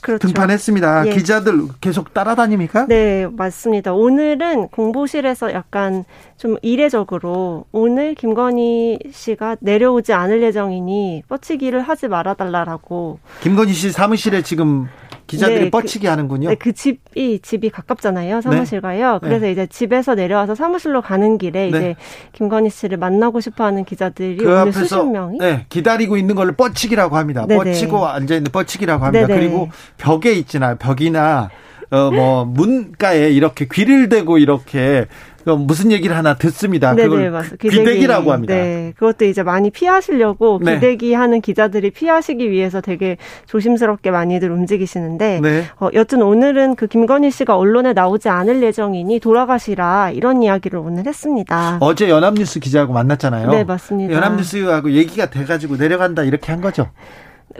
그렇죠. 등판했습니다. 예. 기자들 계속 따라다닙니까? 네, 맞습니다. 오늘은 공보실에서 약간 좀 이례적으로 오늘 김건희 씨가 내려오지 않을 예정이니 뻗치기를 하지 말아달라라고. 김건희 씨 사무실에 지금 기자들이 네, 뻗치기 그, 하는군요. 네, 그 집이 집이 가깝잖아요. 사무실과요. 네. 그래서 네. 이제 집에서 내려와서 사무실로 가는 길에 네. 이제 김건희 씨를 만나고 싶어하는 기자들이 그 오늘 수십 명이 네, 기다리고 있는 걸 뻗치기라고 합니다. 뻗치고 앉아 있는 뻗치기라고 합니다. 그리고 벽에 있잖아요. 벽이나 어 뭐 문가에 이렇게 귀를 대고 이렇게 무슨 얘기를 하나 듣습니다. 네네, 그걸 맞습니다. 귀대기라고 합니다. 네, 그것도 이제 많이 피하시려고 네. 귀대기 하는 기자들이 피하시기 위해서 되게 조심스럽게 많이들 움직이시는데 네. 어, 여튼 오늘은 그 김건희 씨가 언론에 나오지 않을 예정이니 돌아가시라 이런 이야기를 오늘 했습니다. 어제 연합뉴스 기자하고 만났잖아요. 네, 맞습니다. 연합뉴스하고 얘기가 돼가지고 내려간다 이렇게 한 거죠.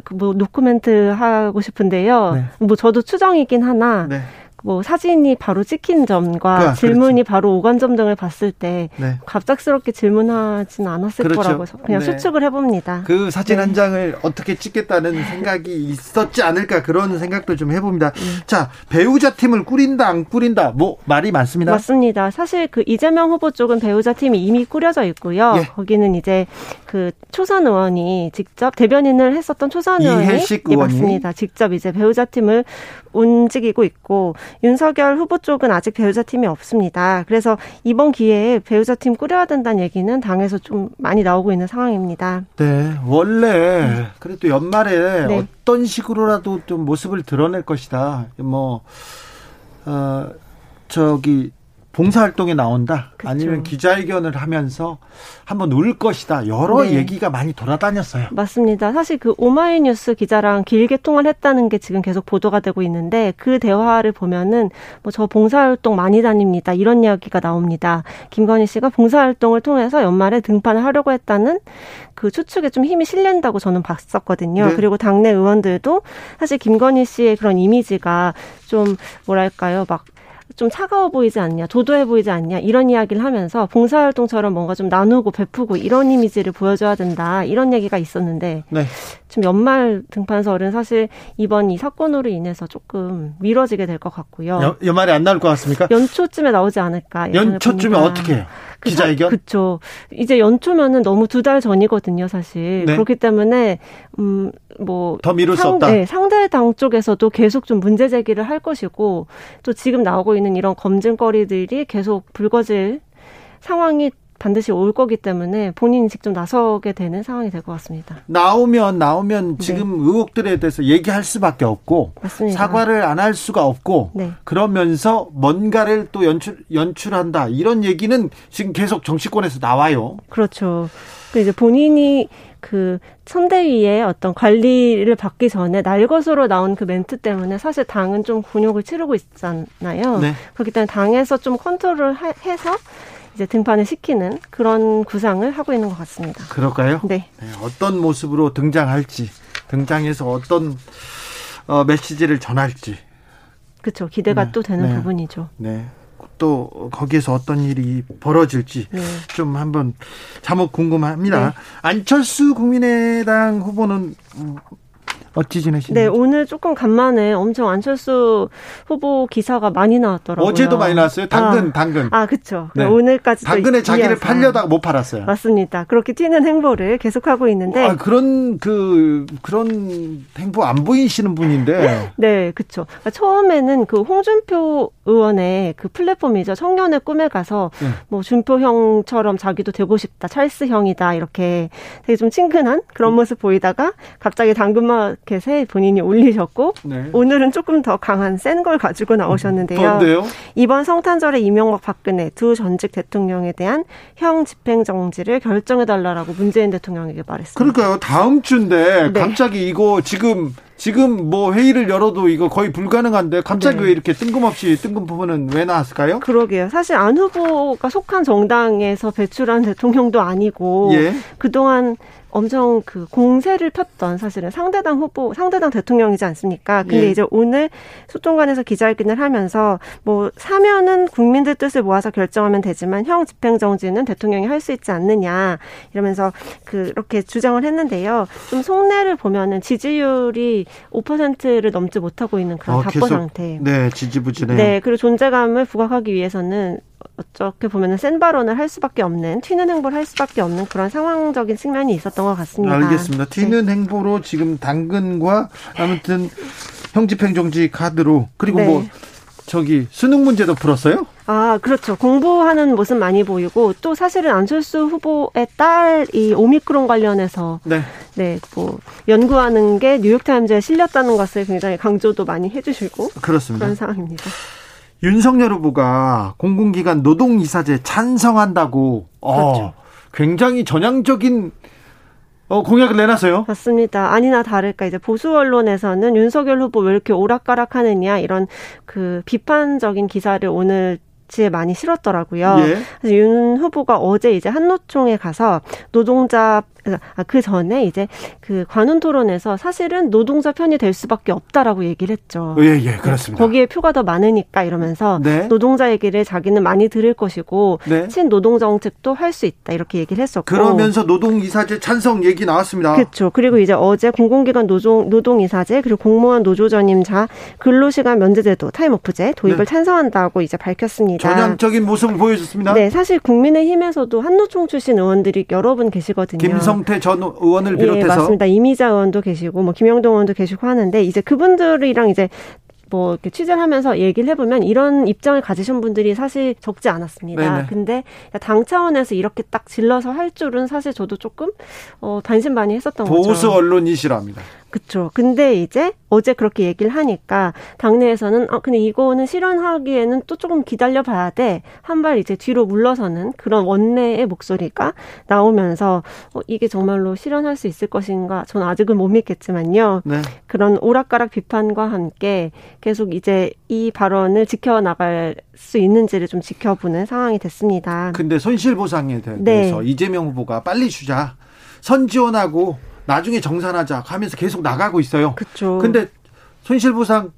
그뭐 노코멘트 하고 싶은데요. 네. 뭐 저도 추정이긴 하나. 네. 뭐 사진이 바로 찍힌 점과 아, 질문이 그렇죠. 바로 오간 점 등을 봤을 때 네. 갑작스럽게 질문하지는 않았을 그렇죠. 거라고 그냥 네. 수축을 해봅니다. 그 사진 네. 한 장을 어떻게 찍겠다는 생각이 있었지 않을까 그런 생각도 좀 해봅니다. 네. 자 배우자 팀을 꾸린다 안 꾸린다 뭐 말이 많습니다. 맞습니다. 사실 그 이재명 후보 쪽은 배우자 팀이 이미 꾸려져 있고요. 예. 거기는 이제 그 초선 의원이 직접 대변인을 했었던 초선 의원이 이해식 의원이 예, 맞습니다. 직접 이제 배우자 팀을 움직이고 있고 윤석열 후보 쪽은 아직 배우자 팀이 없습니다. 그래서 이번 기회에 배우자 팀 꾸려야 된다는 얘기는 당에서 좀 많이 나오고 있는 상황입니다. 네, 원래 그래도 연말에 네. 어떤 식으로라도 좀 모습을 드러낼 것이다. 뭐 어, 저기 봉사활동에 나온다 그쵸. 아니면 기자회견을 하면서 한번 울 것이다 여러 네. 얘기가 많이 돌아다녔어요. 맞습니다. 사실 그 오마이뉴스 기자랑 길게 통화를 했다는 게 지금 계속 보도가 되고 있는데 그 대화를 보면은 뭐 저 봉사활동 많이 다닙니다 이런 이야기가 나옵니다. 김건희 씨가 봉사활동을 통해서 연말에 등판을 하려고 했다는 그 추측에 좀 힘이 실린다고 저는 봤었거든요. 네. 그리고 당내 의원들도 사실 김건희 씨의 그런 이미지가 좀 뭐랄까요 막 좀 차가워 보이지 않냐, 도도해 보이지 않냐 이런 이야기를 하면서 봉사활동처럼 뭔가 좀 나누고 베푸고 이런 이미지를 보여줘야 된다 이런 얘기가 있었는데 네. 지금 연말 등판설은 사실 이번 이 사건으로 인해서 조금 미뤄지게 될 것 같고요. 연, 연말에 안 나올 것 같습니까? 연초쯤에 나오지 않을까. 연초쯤에 어떻게 해요? 그 기자회견? 그렇죠. 이제 연초면은 너무 두 달 전이거든요, 사실. 네. 그렇기 때문에 음 뭐더 미룰 상, 수 없다. 네, 상대 당 쪽에서도 계속 좀 문제 제기를 할 것이고 또 지금 나오고 있는 이런 검증거리들이 계속 불거질 상황이 반드시 올 거기 때문에 본인이 직접 나서게 되는 상황이 될 것 같습니다. 나오면 나오면 네. 지금 네. 의혹들에 대해서 얘기할 수밖에 없고 맞습니다. 사과를 안 할 수가 없고 네. 그러면서 뭔가를 또 연출 연출한다 이런 얘기는 지금 계속 정치권에서 나와요. 그렇죠. 그 이제 본인이 그 선대위의 어떤 관리를 받기 전에 날것으로 나온 그 멘트 때문에 사실 당은 좀 곤욕을 치르고 있잖아요. 네. 그렇기 때문에 당에서 좀 컨트롤을 해서 이제 등판을 시키는 그런 구상을 하고 있는 것 같습니다. 그럴까요? 네. 네 어떤 모습으로 등장할지, 등장해서 어떤 어, 메시지를 전할지. 그렇죠. 기대가 네. 또 되는 네. 부분이죠. 네. 또 거기에서 어떤 일이 벌어질지 네. 좀 한번 자목 궁금합니다. 네. 안철수 국민의당 후보는 어찌 지내시나요? 네, 오늘 조금 간만에 엄청 안철수 후보 기사가 많이 나왔더라고요. 어제도 많이 나왔어요. 당근, 아, 당근. 아, 그렇죠. 네. 오늘까지 당근에 자기를 팔려다가 못 팔았어요. 맞습니다. 그렇게 튀는 행보를 계속하고 있는데. 아, 그런 그 그런 행보 안 보이시는 분인데. 네, 그렇죠. 그러니까 처음에는 그 홍준표 의원의 그 플랫폼이죠. 청년의 꿈에 가서 네. 뭐 준표 형처럼 자기도 되고 싶다. 찰스 형이다. 이렇게 되게 좀 친근한 그런 음. 모습 보이다가 갑자기 당근만 마켓에 본인이 올리셨고 네. 오늘은 조금 더 강한 센 걸 가지고 나오셨는데요. 뭔데요? 이번 성탄절에 이명박 박근혜 두 전직 대통령에 대한 형 집행 정지를 결정해 달라라고 문재인 대통령에게 말했습니다. 그러니까요. 다음 주인데 네. 갑자기 이거 지금 지금 뭐 회의를 열어도 이거 거의 불가능한데 갑자기 네. 왜 이렇게 뜬금없이 뜬금 부분은 왜 나왔을까요? 그러게요. 사실 안 후보가 속한 정당에서 배출한 대통령도 아니고 예. 그동안 엄청 그 공세를 폈던 사실은 상대당 후보, 상대당 대통령이지 않습니까? 근데 예. 이제 오늘 소통관에서 기자회견을 하면서 뭐 사면은 국민들 뜻을 모아서 결정하면 되지만 형 집행정지는 대통령이 할 수 있지 않느냐 이러면서 그렇게 주장을 했는데요. 좀 속내를 보면은 지지율이 5%를 넘지 못하고 있는 그런 어, 답보 상태. 네, 지지부진해요. 네, 그리고 존재감을 부각하기 위해서는 어떻게 보면은 센 발언을 할 수밖에 없는 튀는 행보를 할 수밖에 없는 그런 상황적인 측면이 있었던 것 같습니다. 알겠습니다. 튀는 네. 행보로 지금 당근과 아무튼 형집행정지 카드로 그리고 네. 뭐 저기 수능 문제도 풀었어요? 아, 그렇죠. 공부하는 모습 많이 보이고 또 사실은 안철수 후보의 딸 이 오미크론 관련해서 네. 네, 뭐 연구하는 게 뉴욕 타임즈에 실렸다는 것을 굉장히 강조도 많이 해 주시고 그렇습니다. 그런 상황입니다. 윤석열 후보가 공공기관 노동이사제 찬성한다고 어, 그렇죠. 어, 굉장히 전향적인 어, 공약을 내놨어요. 맞습니다. 아니나 다를까 이제 보수 언론에서는 윤석열 후보 왜 이렇게 오락가락하느냐 이런 그 비판적인 기사를 오늘 지에 많이 실었더라고요. 예. 그래서 윤 후보가 어제 이제 한노총에 가서 노동자 아, 그 전에 이제 그 관훈 토론에서 사실은 노동자 편이 될 수밖에 없다라고 얘기를 했죠. 예, 예, 그렇습니다. 거기에 표가 더 많으니까 이러면서 네. 노동자 얘기를 자기는 많이 들을 것이고 네. 친노동 정책도 할 수 있다 이렇게 얘기를 했었고 그러면서 노동 이사제 찬성 얘기 나왔습니다. 그렇죠. 그리고 이제 어제 공공기관 노동 노동 이사제 그리고 공무원 노조 전임자 근로시간 면제제도 타임오프제 도입을 네. 찬성한다고 이제 밝혔습니다. 전향적인 모습을 보여줬습니다. 네, 사실 국민의힘에서도 한노총 출신 의원들이 여러 분 계시거든요. 김성 김성태 전 의원을 비롯해서 예, 맞습니다. 이미자 의원도 계시고 뭐 김영동 의원도 계시고 하는데 이제 그분들이랑 이제 뭐 이렇게 취재를 하면서 얘기를 해보면 이런 입장을 가지신 분들이 사실 적지 않았습니다. 네네. 근데 당 차원에서 이렇게 딱 질러서 할 줄은 사실 저도 조금 어 반신반의했었던 거죠. 보수 언론이시랍니다. 그렇죠. 근데 이제 어제 그렇게 얘기를 하니까 당내에서는 아 근데 이거는 실현하기에는 또 조금 기다려 봐야 돼. 한 발 이제 뒤로 물러서는 그런 원내의 목소리가 나오면서 어 이게 정말로 실현할 수 있을 것인가 저는 아직은 못 믿겠지만요. 네. 그런 오락가락 비판과 함께 계속 이제 이 발언을 지켜 나갈 수 있는지를 좀 지켜보는 상황이 됐습니다. 근데 손실 보상에 대해서 네. 이재명 후보가 빨리 주자. 선지원하고 나중에 정산하자 하면서 계속 나가고 있어요. 그렇죠. 근데 손실보상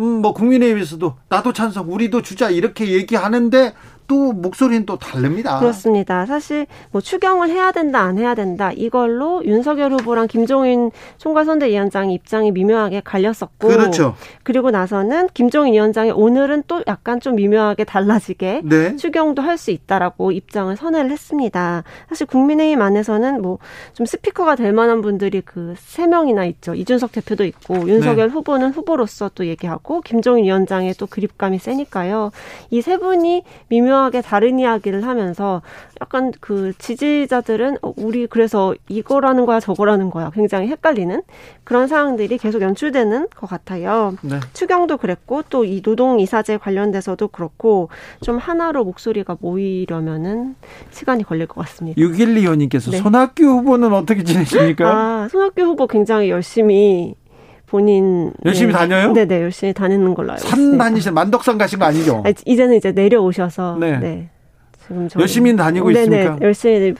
음, 뭐 국민의힘에서도 나도 찬성, 우리도 주자 이렇게 얘기하는데 또 목소리는 또 다릅니다. 그렇습니다. 사실 뭐 추경을 해야 된다 안 해야 된다 이걸로 윤석열 후보랑 김종인 총괄선대위원장의 입장이 미묘하게 갈렸었고 그렇죠. 그리고 나서는 김종인 위원장이 오늘은 또 약간 좀 미묘하게 달라지게 네. 추경도 할 수 있다라고 입장을 선회를 했습니다. 사실 국민의힘 안에서는 뭐 좀 스피커가 될 만한 분들이 그 세 명이나 있죠. 이준석 대표도 있고 윤석열 네. 후보는 후보로서 또 얘기하고 김종인 위원장의 또 그립감이 세니까요. 이 세 분이 미묘 미묘하게 다른 이야기를 하면서 약간 그 지지자들은 어, 우리 그래서 이거라는 거야 저거라는 거야 굉장히 헷갈리는 그런 상황들이 계속 연출되는 것 같아요. 네. 추경도 그랬고 또 이 노동 이사제 관련돼서도 그렇고 좀 하나로 목소리가 모이려면은 시간이 걸릴 것 같습니다. 6125님께서 네. 손학규 후보는 어떻게 지내십니까? 아, 손학규 후보 굉장히 열심히 본인 열심히 네. 다녀요? 네네 네, 열심히 다니는 걸로 알고 있습니다. 산 다니신 만덕산 가신 거 아니죠? 아니, 이제는 이제 내려오셔서 네. 네. 지금 열심히 다니고 네네, 있습니까? 네, 열심히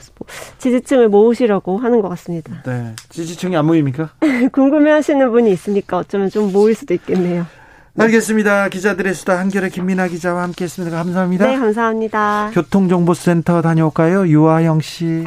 지지층을 모으시려고 하는 것 같습니다. 네, 지지층이 안 모입니까? 궁금해하시는 분이 있으니까 어쩌면 좀 모일 수도 있겠네요. 알겠습니다. 기자들의 수다 한겨레의 김민아 기자와 함께했습니다. 감사합니다. 네, 감사합니다. 교통정보센터 다녀올까요? 유아영 씨.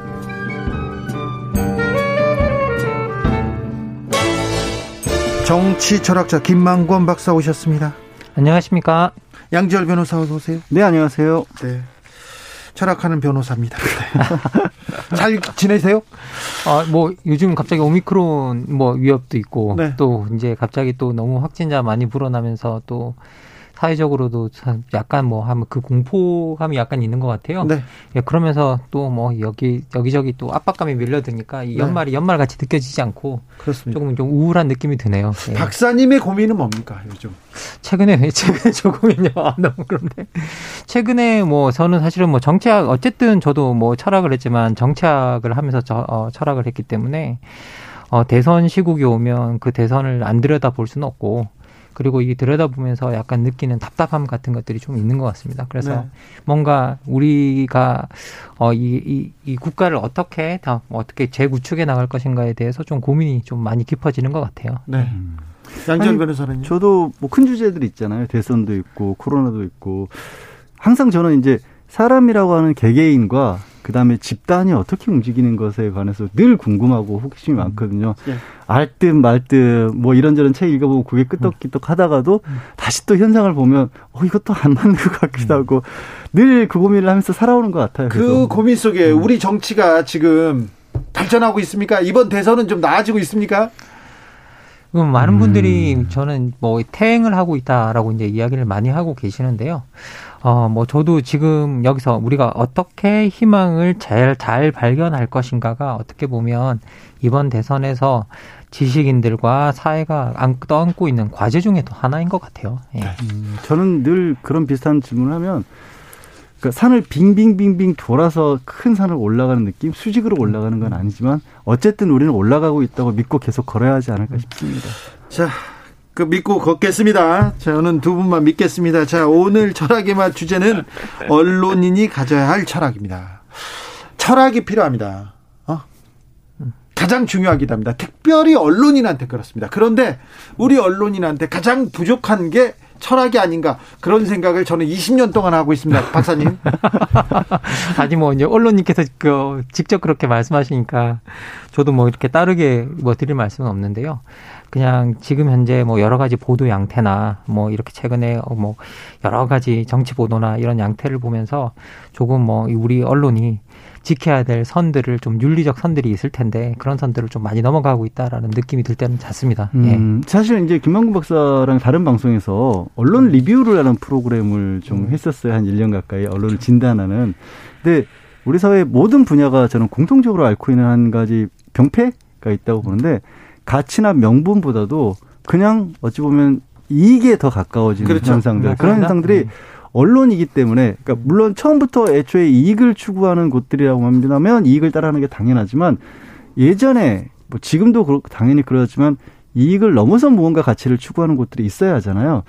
정치 철학자 김만권 박사 오셨습니다. 안녕하십니까? 양지열 변호사 어서 오세요. 네, 안녕하세요. 네. 철학하는 변호사입니다. 네. 잘 지내세요? 아, 뭐 요즘 갑자기 오미크론 뭐 위협도 있고 네. 또 이제 갑자기 또 너무 확진자 많이 불어나면서 또 사회적으로도 약간 뭐 하면 그 공포감이 약간 있는 것 같아요. 네. 예, 그러면서 또 뭐 여기 여기저기 또 압박감이 밀려드니까 이 네. 연말이 네. 연말 같이 느껴지지 않고 그렇습니다. 조금 좀 우울한 느낌이 드네요. 예. 박사님의 고민은 뭡니까 요즘? 최근에 최근에 저 고민요. 아, 너무 그런데 최근에 뭐 저는 사실은 뭐 정치학 어쨌든 저도 뭐 철학을 했지만 정치학을 하면서 저, 어, 철학을 했기 때문에 어, 대선 시국이 오면 그 대선을 안 들여다 볼 수는 없고 그리고 이 들여다보면서 약간 느끼는 답답함 같은 것들이 좀 있는 것 같습니다. 그래서 네. 뭔가 우리가 어, 이, 이, 이 국가를 어떻게 다 어떻게 재구축해 나갈 것인가에 대해서 좀 고민이 좀 많이 깊어지는 것 같아요. 네. 음. 양정 변호사는요? 저도 뭐 큰 주제들 있잖아요. 대선도 있고 코로나도 있고 항상 저는 이제 사람이라고 하는 개개인과 그 다음에 집단이 어떻게 움직이는 것에 관해서 늘 궁금하고 호기심이 음. 많거든요. 예. 알듯 말듯 뭐 이런저런 책 읽어보고 그게 끄떡기떡 하다가도 음. 다시 또 현상을 보면 어 이것도 안 맞는 것 같기도 음. 하고 늘그 고민을 하면서 살아오는 것 같아요. 그 그래서. 고민 속에 우리 정치가 지금 발전하고 있습니까? 이번 대선은 좀 나아지고 있습니까? 그럼 많은 분들이 음. 저는 뭐 퇴행을 하고 있다라고 이제 이야기를 많이 하고 계시는데요. 어, 뭐 저도 지금 여기서 우리가 어떻게 희망을 잘, 잘 발견할 것인가가 어떻게 보면 이번 대선에서 지식인들과 사회가 떠안고 있는 과제 중에도 하나인 것 같아요. 예. 음, 저는 늘 그런 비슷한 질문을 하면 그 산을 빙빙빙빙 돌아서 큰 산을 올라가는 느낌, 수직으로 올라가는 건 아니지만 어쨌든 우리는 올라가고 있다고 믿고 계속 걸어야 하지 않을까 싶습니다. 자, 그 믿고 걷겠습니다. 저는 두 분만 믿겠습니다. 자, 오늘 철학의 맛 주제는 언론인이 가져야 할 철학입니다. 철학이 필요합니다. 어? 가장 중요하기도 합니다. 특별히 언론인한테 그렇습니다. 그런데 우리 언론인한테 가장 부족한 게 철학이 아닌가 그런 생각을 저는 20년 동안 하고 있습니다. 박사님. 아니 뭐 이제 언론님께서 그 직접 그렇게 말씀하시니까 저도 뭐 이렇게 따르게 뭐 드릴 말씀은 없는데요. 그냥 지금 현재 뭐 여러 가지 보도 양태나 뭐 이렇게 최근에 뭐 여러 가지 정치 보도나 이런 양태를 보면서 조금 뭐 우리 언론이 지켜야 될 선들을 좀 윤리적 선들이 있을 텐데 그런 선들을 좀 많이 넘어가고 있다라는 느낌이 들 때는 잦습니다. 음, 예. 사실 이제 김만구 박사랑 다른 방송에서 언론 리뷰를 하는 프로그램을 좀 음. 했었어요. 한 1년 가까이 언론을 진단하는. 근데 우리 사회 모든 분야가 저는 공통적으로 앓고 있는 한 가지 병폐가 있다고 보는데 가치나 명분보다도 그냥 어찌 보면 이익에 더 가까워지는 그렇죠. 현상들 그런 현상들이 음. 언론이기 때문에 그러니까 물론 처음부터 애초에 이익을 추구하는 곳들이라고 한다면 이익을 따라하는 게 당연하지만 예전에 뭐 지금도 그렇 당연히 그렇지만 이익을 넘어서 무언가 가치를 추구하는 곳들이 있어야 하잖아요.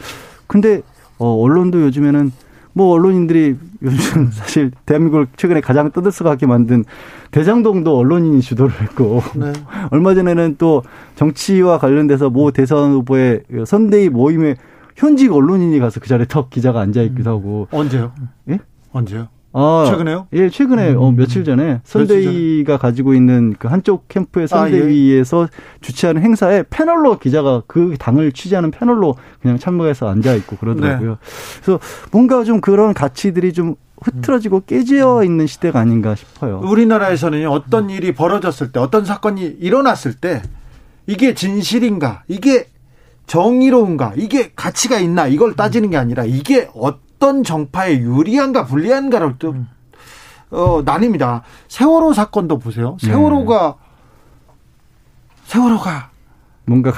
근데 어 언론도 요즘에는 뭐 언론인들이 요즘 사실 대한민국을 최근에 가장 떠들썩하게 만든 대장동도 언론인이 주도를 했고 네. 얼마 전에는 또 정치와 관련돼서 모 대선 후보의 선대위 모임에 현직 언론인이 가서 그 자리에 턱 기자가 앉아 있기도 음. 하고 언제요? 예? 언제요? 아, 최근에요? 예, 최근에 음. 어, 며칠 전에 선대위가 가지고 있는 그 한쪽 캠프의 선대위에서 아, 예. 주최하는 행사에 패널로 기자가 그 당을 취재하는 패널로 그냥 참여해서 앉아 있고 그러더라고요. 네. 그래서 뭔가 좀 그런 가치들이 좀 흐트러지고 깨져 있는 시대가 아닌가 싶어요. 우리나라에서는 어떤 일이 벌어졌을 때, 어떤 사건이 일어났을 때 이게 진실인가, 이게 정의로운가, 이게 가치가 있나 이걸 따지는 게 아니라 이게 어떤 어떤 정파에 유리한가 불리한가를 또 음. 어, 나뉩니다. 세월호 사건도 보세요. 세월호가 네. 세월호가 뭔가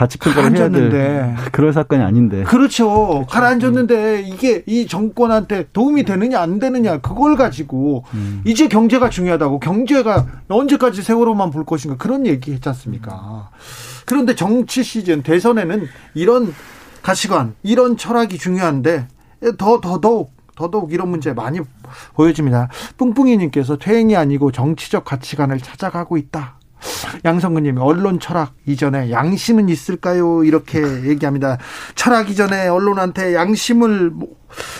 해야 될 그럴 사건이 아닌데. 그렇죠. 그렇죠. 가라앉았는데 이게 이 정권한테 도움이 되느냐 안 되느냐 그걸 가지고 음. 이제 경제가 중요하다고 경제가 언제까지 세월호만 볼 것인가 그런 얘기 했지 않습니까? 그런데 정치 시즌 대선에는 이런 가치관, 이런 철학이 중요한데 더 더더욱 더더욱 이런 문제 많이 보여집니다. 뿡뿡이님께서 퇴행이 아니고 정치적 가치관을 찾아가고 있다. 양성근님 언론 철학 이전에 양심은 있을까요? 이렇게 얘기합니다. 철학 이전에 언론한테 양심을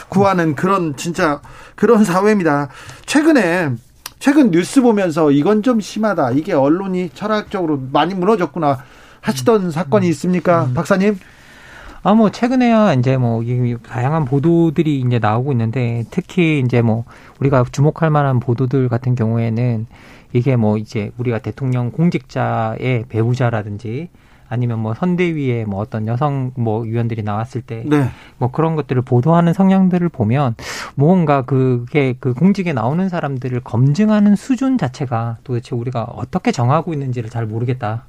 구하는 그런 진짜 그런 사회입니다. 최근에 최근 뉴스 보면서 이건 좀 심하다. 이게 언론이 철학적으로 많이 무너졌구나 하시던 사건이 있습니까, 음. 박사님? 아, 뭐, 최근에야 이제 뭐, 다양한 보도들이 이제 나오고 있는데, 특히 이제 뭐, 우리가 주목할 만한 보도들 같은 경우에는 이게 뭐, 이제 우리가 대통령 공직자의 배우자라든지, 아니면 뭐 선대위에 뭐 어떤 여성 뭐 위원들이 나왔을 때뭐 네. 뭐 그런 것들을 보도하는 성향들을 보면 무언가 그게 그 공직에 나오는 사람들을 검증하는 수준 자체가 도대체 우리가 어떻게 정하고 있는지를 잘 모르겠다.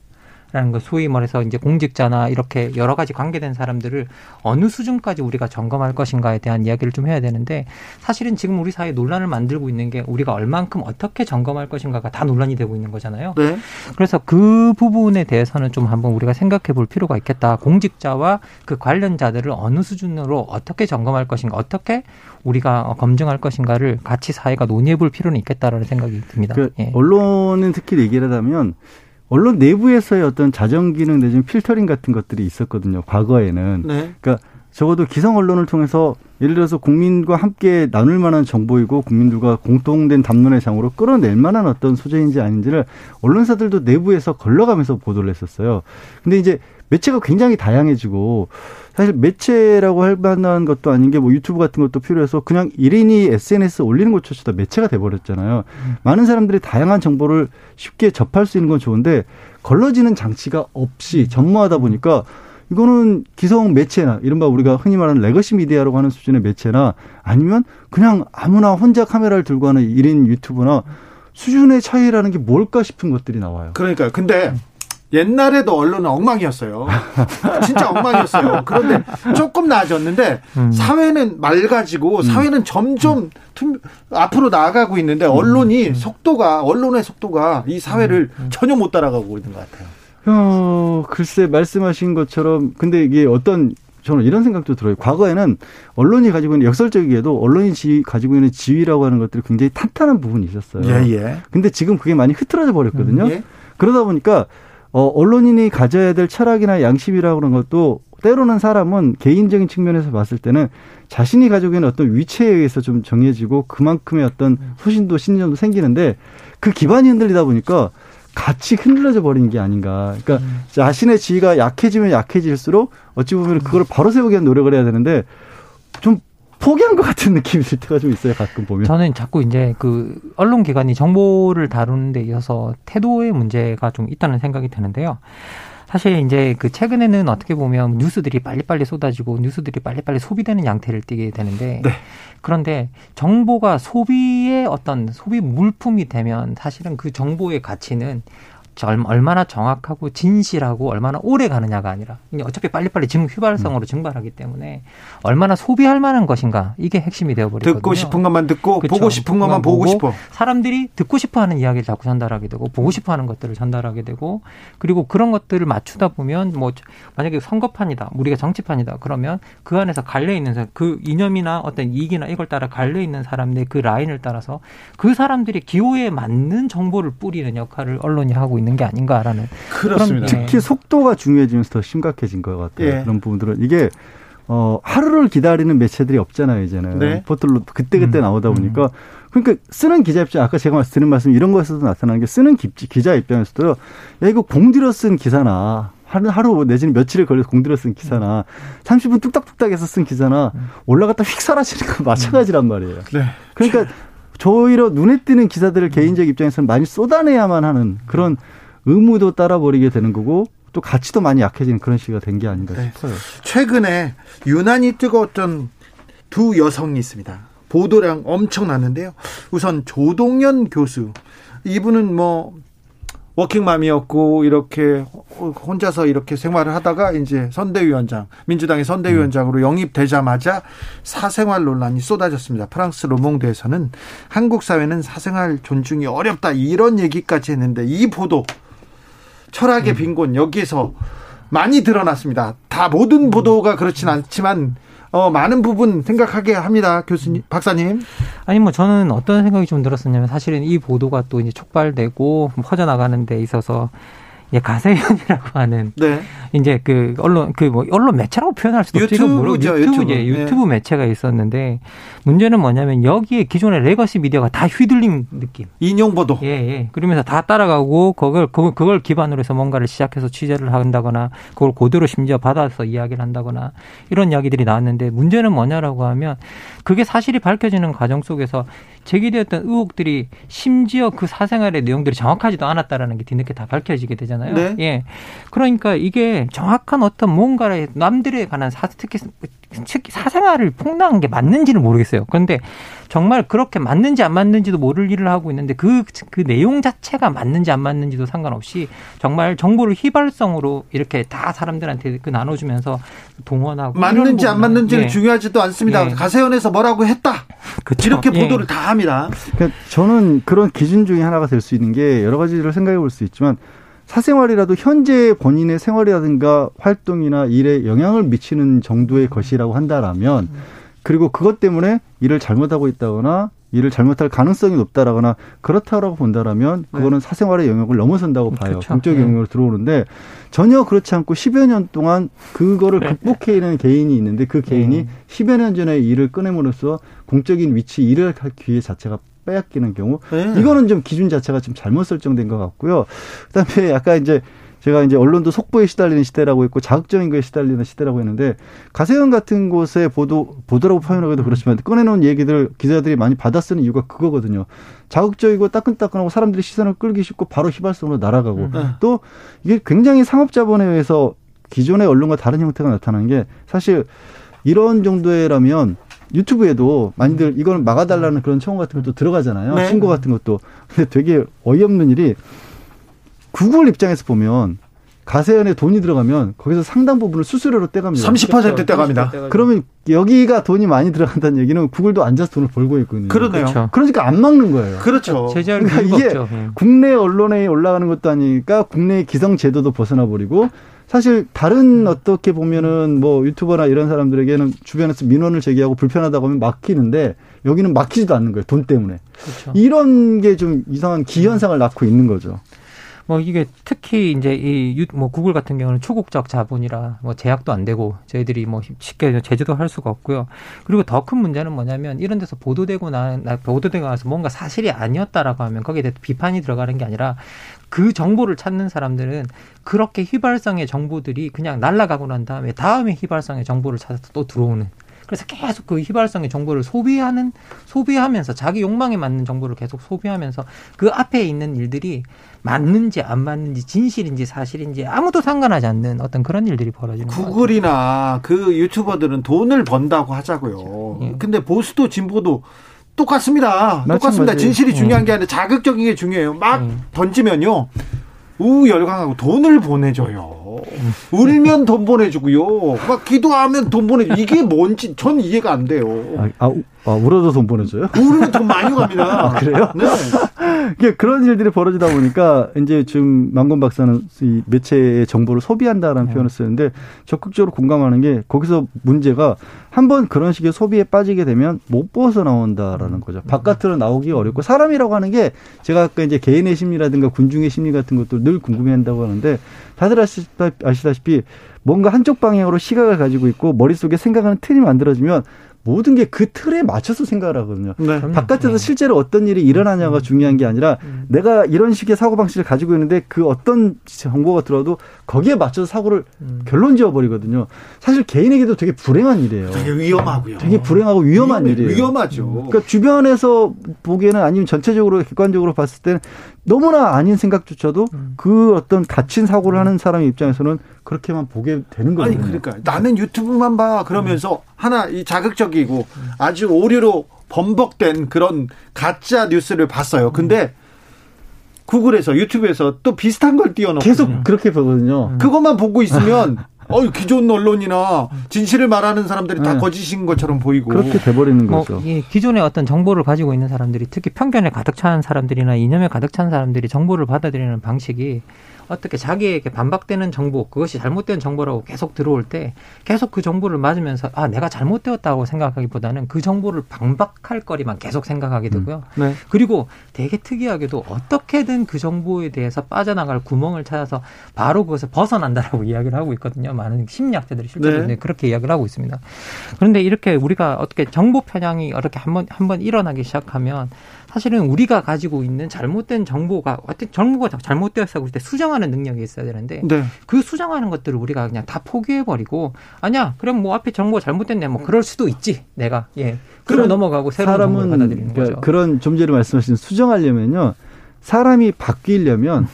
라는 거 소위 말해서 이제 공직자나 이렇게 여러 가지 관계된 사람들을 어느 수준까지 우리가 점검할 것인가에 대한 이야기를 좀 해야 되는데 사실은 지금 우리 사회에 논란을 만들고 있는 게 우리가 얼만큼 어떻게 점검할 것인가가 다 논란이 되고 있는 거잖아요. 네. 그래서 그 부분에 대해서는 좀 한번 우리가 생각해 볼 필요가 있겠다. 공직자와 그 관련자들을 어느 수준으로 어떻게 점검할 것인가, 어떻게 우리가 검증할 것인가를 같이 사회가 논의해 볼 필요는 있겠다라는 생각이 듭니다. 그 예. 언론은 특히 얘기를 하자면 언론 내부에서의 어떤 자정 기능 내지는 필터링 같은 것들이 있었거든요. 과거에는. 네. 그러니까 적어도 기성 언론을 통해서 예를 들어서 국민과 함께 나눌 만한 정보이고 국민들과 공통된 담론의 장으로 끌어낼 만한 어떤 소재인지 아닌지를 언론사들도 내부에서 걸러가면서 보도를 했었어요. 근데 이제 매체가 굉장히 다양해지고 사실 매체라고 할 만한 것도 아닌 게 뭐 유튜브 같은 것도 필요해서 그냥 일인이 SNS 올리는 것조차도 매체가 돼버렸잖아요. 음. 많은 사람들이 다양한 정보를 쉽게 접할 수 있는 건 좋은데 걸러지는 장치가 없이 음. 전무하다 보니까 이거는 기성 매체나 이른바 우리가 흔히 말하는 legacy 미디어라고 하는 수준의 매체나 아니면 그냥 아무나 혼자 카메라를 들고 하는 일인 유튜브나 수준의 차이라는 게 뭘까 싶은 것들이 나와요. 그러니까요. 근데 음. 옛날에도 언론은 엉망이었어요. 진짜 엉망이었어요. 그런데 조금 나아졌는데 음. 사회는 맑아지고 음. 사회는 점점 음, 앞으로 나아가고 있는데 언론이 음. 속도가 언론의 속도가 이 사회를 음. 음. 전혀 못 따라가고 있는 것 같아요. 어, 글쎄 말씀하신 것처럼 근데 이게 어떤 저는 이런 생각도 들어요. 과거에는 언론이 가지고 있는 역설적이게도 언론이 지, 가지고 있는 지위라고 하는 것들이 굉장히 탄탄한 부분이 있었어요. 예, 예. 근데 지금 그게 많이 흐트러져 버렸거든요. 음, 예. 그러다 보니까 어, 언론인이 가져야 될 철학이나 양심이라고 하는 것도 때로는 사람은 개인적인 측면에서 봤을 때는 자신이 가지고 있는 어떤 위치에 의해서 좀 정해지고 그만큼의 어떤 소신도 신념도 생기는데 그 기반이 흔들리다 보니까 같이 흔들려져 버린 게 아닌가. 그러니까 음. 자신의 지위가 약해지면 약해질수록 어찌 보면 그걸 바로 세우기 위한 노력을 해야 되는데 좀 포기한 것 같은 느낌이 들 때가 좀 있어요. 가끔 보면. 저는 자꾸 이제 그 언론 기관이 정보를 다루는 데 있어서 태도의 문제가 좀 있다는 생각이 드는데요. 사실 이제 그 최근에는 어떻게 보면 뉴스들이 빨리빨리 쏟아지고 뉴스들이 빨리빨리 소비되는 양태를 띠게 되는데 네. 그런데 정보가 소비의 어떤 소비 물품이 되면 사실은 그 정보의 가치는 얼마나 정확하고 진실하고 얼마나 오래 가느냐가 아니라 어차피 빨리빨리 증 휘발성으로 음. 증발하기 때문에 얼마나 소비할 만한 것인가 이게 핵심이 되어버리거든요. 듣고 싶은 것만 듣고 그렇죠. 보고 싶은 것만 보고 싶어. 사람들이 듣고 싶어하는 이야기를 자꾸 전달하게 되고 보고 싶어하는 것들을 전달하게 되고 그리고 그런 것들을 맞추다 보면 뭐 만약에 선거판이다 우리가 정치판이다 그러면 그 안에서 갈려 있는 그 이념이나 어떤 이익이나 이걸 따라 갈려 있는 사람들 그 라인을 따라서 그 사람들이 기호에 맞는 정보를 뿌리는 역할을 언론이 하고 있는 게 아닌가라는 그렇습니다. 특히 속도가 중요해지면서 더 심각해진 것 같아요. 예. 그런 부분들은 이게 어 하루를 기다리는 매체들이 없잖아요 이제는 네. 포털로 그때 그때 음. 나오다 보니까 음. 그러니까 쓰는 기자 입장 아까 제가 드린 말씀 이런 거에서도 나타나는 게 쓰는 기자 입장에서도 야 이거 공들여 쓴 기사나 하루, 하루 내지는 며칠을 걸려서 공들여 쓴 기사나 30분 뚝딱뚝딱 해서 쓴 기사나 올라갔다 휙 사라지는 거 마찬가지란 말이에요. 네. 그러니까 저희로 눈에 띄는 기사들을 개인적 입장에서는 많이 쏟아내야만 하는 그런 의무도 따라버리게 되는 거고 또 가치도 많이 약해지는 그런 시기가 된 게 아닌가 네. 싶어요. 최근에 유난히 뜨거웠던 두 여성이 있습니다. 보도량 엄청 났는데요. 우선 조동현 교수. 이분은 뭐 워킹맘이었고 이렇게 혼자서 이렇게 생활을 하다가 이제 선대위원장 민주당의 선대위원장으로 영입되자마자 사생활 논란이 쏟아졌습니다. 프랑스 로몽드에서는 한국 사회는 사생활 존중이 어렵다 이런 얘기까지 했는데 이 보도 철학의 음. 빈곤 여기에서 많이 드러났습니다. 다 모든 보도가 그렇진 않지만 어, 많은 부분 생각하게 합니다. 교수님, 박사님. 아니, 뭐, 저는 어떤 생각이 좀 들었었냐면, 사실은 이 보도가 또 이제 촉발되고 퍼져나가는 데 있어서 예, 가세현이라고 하는 네. 이제 그 언론 그 뭐 언론 매체라고 표현할 수도 없지 유튜브죠 유튜브 이제 네. 유튜브 매체가 있었는데 문제는 뭐냐면 여기에 기존의 legacy 미디어가 다 휘둘린 느낌. 인용 보도. 예, 예. 그러면서 다 따라가고 그걸 그걸, 그걸 기반으로 해서 뭔가를 시작해서 취재를 한다거나 그걸 고대로 심지어 받아서 이야기를 한다거나 이런 이야기들이 나왔는데 문제는 뭐냐라고 하면 그게 사실이 밝혀지는 과정 속에서 제기되었던 의혹들이 심지어 그 사생활의 내용들이 정확하지도 않았다라는 게 뒤늦게 다 밝혀지게 되잖아요. 네. 예. 그러니까 이게 정확한 어떤 뭔가를 남들에 관한 사, 특히 특히 사생활을 폭로한 게 맞는지는 모르겠어요. 그런데 정말 그렇게 맞는지 안 맞는지도 모를 일을 하고 있는데 그, 그 내용 자체가 맞는지 안 맞는지도 상관없이 정말 정보를 휘발성으로 이렇게 다 사람들한테 그 나눠주면서 동원하고. 맞는지 안 맞는지는 예. 중요하지도 않습니다. 예. 가세연에서 뭐라고 했다. 그쵸. 이렇게 예. 보도를 예. 다 합니다. 그러니까 저는 그런 기준 중에 하나가 될 수 있는 게 여러 가지를 생각해 볼 수 있지만 사생활이라도 현재 본인의 생활이라든가 활동이나 일에 영향을 미치는 정도의 것이라고 한다라면 그리고 그것 때문에 일을 잘못하고 있다거나 일을 잘못할 가능성이 높다라거나 그렇다라고 본다라면 네. 그거는 네. 사생활의 영역을 넘어선다고 봐요. 그렇죠. 공적 네. 영역으로 들어오는데 전혀 그렇지 않고 10여 년 동안 그거를 네. 극복해내는 개인이 있는데 그 개인이 음. 10여 년 전에 일을 꺼내므로써 공적인 위치 일을 할 기회 자체가 빼앗기는 경우 네. 이거는 좀 기준 자체가 좀 잘못 설정된 것 같고요. 그다음에 아까 이제 제가 이제 언론도 속보에 시달리는 시대라고 했고 자극적인 거에 시달리는 시대라고 했는데 가세현 같은 곳에 보도 보도라고 표현하기도 음. 그렇지만 꺼내놓은 얘기들 기자들이 많이 받아쓰는 이유가 그거거든요. 자극적이고 따끈따끈하고 사람들이 시선을 끌기 쉽고 바로 휘발성으로 날아가고 음. 네. 또 이게 굉장히 상업자본에 의해서 기존의 언론과 다른 형태가 나타나는 게 사실 이런 정도라면 유튜브에도 많이들 이거는 막아달라는 그런 청원 같은 것도 들어가잖아요. 네. 신고 같은 것도. 근데 되게 어이없는 일이 구글 입장에서 보면 가세연에 돈이 들어가면 거기서 상당 부분을 수수료로 떼갑니다. 30% 떼갑니다. 그러면 여기가 돈이 많이 들어간다는 얘기는 구글도 앉아서 돈을 벌고 있거든요. 그러네요. 그렇죠. 그러니까 안 막는 거예요. 그렇죠. 그러니까 이게 없죠. 예. 국내 언론에 올라가는 것도 아니니까 국내 기성 제도도 벗어나 버리고 사실 다른 음. 어떻게 보면은 뭐 유튜버나 이런 사람들에게는 주변에서 민원을 제기하고 불편하다고 하면 막히는데 여기는 막히지도 않는 거예요. 돈 때문에. 그렇죠. 이런 게 좀 이상한 기현상을 낳고 있는 거죠. 뭐 이게 특히 이제 이 뭐 구글 같은 경우는 초국적 자본이라 뭐 제약도 안 되고 저희들이 뭐 쉽게 제재도 할 수가 없고요. 그리고 더 큰 문제는 뭐냐면 이런 데서 보도되고 나 보도되고 나서 뭔가 사실이 아니었다라고 하면 거기에 대해 비판이 들어가는 게 아니라 그 정보를 찾는 사람들은 그렇게 휘발성의 정보들이 그냥 날아가고 난 다음에 다음에 휘발성의 정보를 찾아서 또 들어오는 그래서 계속 그 휘발성의 정보를 소비하는 소비하면서 자기 욕망에 맞는 정보를 계속 소비하면서 그 앞에 있는 일들이 맞는지 안 맞는지 진실인지 사실인지 아무도 상관하지 않는 어떤 그런 일들이 벌어지는 거죠. 구글이나 그 유튜버들은 돈을 번다고 하자고요. 그렇죠. 예. 근데 보수도 진보도 똑같습니다. 똑같습니다. 진실이 중요한 게 아니라 자극적인 게 중요해요. 막 던지면요. 우열강하고 돈을 보내줘요. 울면 돈 보내주고요. 막 기도하면 돈 보내줘. 이게 뭔지 전 이해가 안 돼요. 아, 아, 아 울어도 돈 보내줘요? 울면 돈 많이 갑니다. 아, 그래요? 네. 이게 그런 일들이 벌어지다 보니까 이제 지금 만건 박사는 이 매체의 정보를 소비한다라는 네. 표현을 쓰는데 적극적으로 공감하는 게 거기서 문제가 한번 그런 식의 소비에 빠지게 되면 못 벗어나온다라는 거죠. 바깥으로 나오기 어렵고 사람이라고 하는 게 제가 아까 이제 개인의 심리라든가 군중의 심리 같은 것도 늘 궁금해한다고 하는데 다들 아시다시피 뭔가 한쪽 방향으로 시각을 가지고 있고 머릿속에 생각하는 틀이 만들어지면 모든 게 그 틀에 맞춰서 생각을 하거든요. 네. 바깥에서 네. 실제로 어떤 일이 일어나냐가 음. 중요한 게 아니라 음. 내가 이런 식의 사고 방식을 가지고 있는데 그 어떤 정보가 들어도 거기에 맞춰서 사고를 음. 결론 지어 버리거든요. 사실 개인에게도 되게 불행한 일이에요. 되게 위험하고요. 되게 불행하고 위험한 위험해, 일이에요. 위험하죠. 그러니까 주변에서 보기에는 아니면 전체적으로 객관적으로 봤을 때는 너무나 아닌 생각조차도 음. 그 어떤 갇힌 사고를 하는 사람 의 입장에서는 그렇게만 보게 되는 거예요. 아니 그러니까 나는 유튜브만 봐 그러면서 음. 하나 이 자극적이고 아주 오류로 범벅된 그런 가짜 뉴스를 봤어요. 근데 구글에서 유튜브에서 또 비슷한 걸 띄워놓고 계속 그렇게 보거든요. 음. 그것만 보고 있으면 어 기존 언론이나 진실을 말하는 사람들이 다 네. 거짓인 것처럼 보이고 그렇게 돼버리는 뭐, 거죠. 이 기존의 어떤 정보를 가지고 있는 사람들이 특히 편견에 가득 찬 사람들이나 이념에 가득 찬 사람들이 정보를 받아들이는 방식이 어떻게 자기에게 반박되는 정보, 그것이 잘못된 정보라고 계속 들어올 때 계속 그 정보를 맞으면서 아, 내가 잘못되었다고 생각하기보다는 그 정보를 반박할 거리만 계속 생각하게 되고요. 음. 네. 그리고 되게 특이하게도 어떻게든 그 정보에 대해서 빠져나갈 구멍을 찾아서 바로 그것을 벗어난다라고 이야기를 하고 있거든요. 많은 심리학자들이 실제로 네. 그렇게 이야기를 하고 있습니다. 그런데 이렇게 우리가 어떻게 정보 편향이 이렇게 한번 한번 일어나기 시작하면 사실은 우리가 가지고 있는 잘못된 정보가 어떤 정보가 잘못되었어 볼때 수정하는 능력이 있어야 되는데 네. 그 수정하는 것들을 우리가 그냥 다 포기해 버리고 아니야 그럼 뭐 앞에 정보가 잘못됐네 뭐 그럴 수도 있지 내가 예 그럼 넘어가고 새로운 사람은 받아들이는 그러니까 거죠. 그런 좀 전에 말씀하신 수정하려면요 사람이 바뀌려면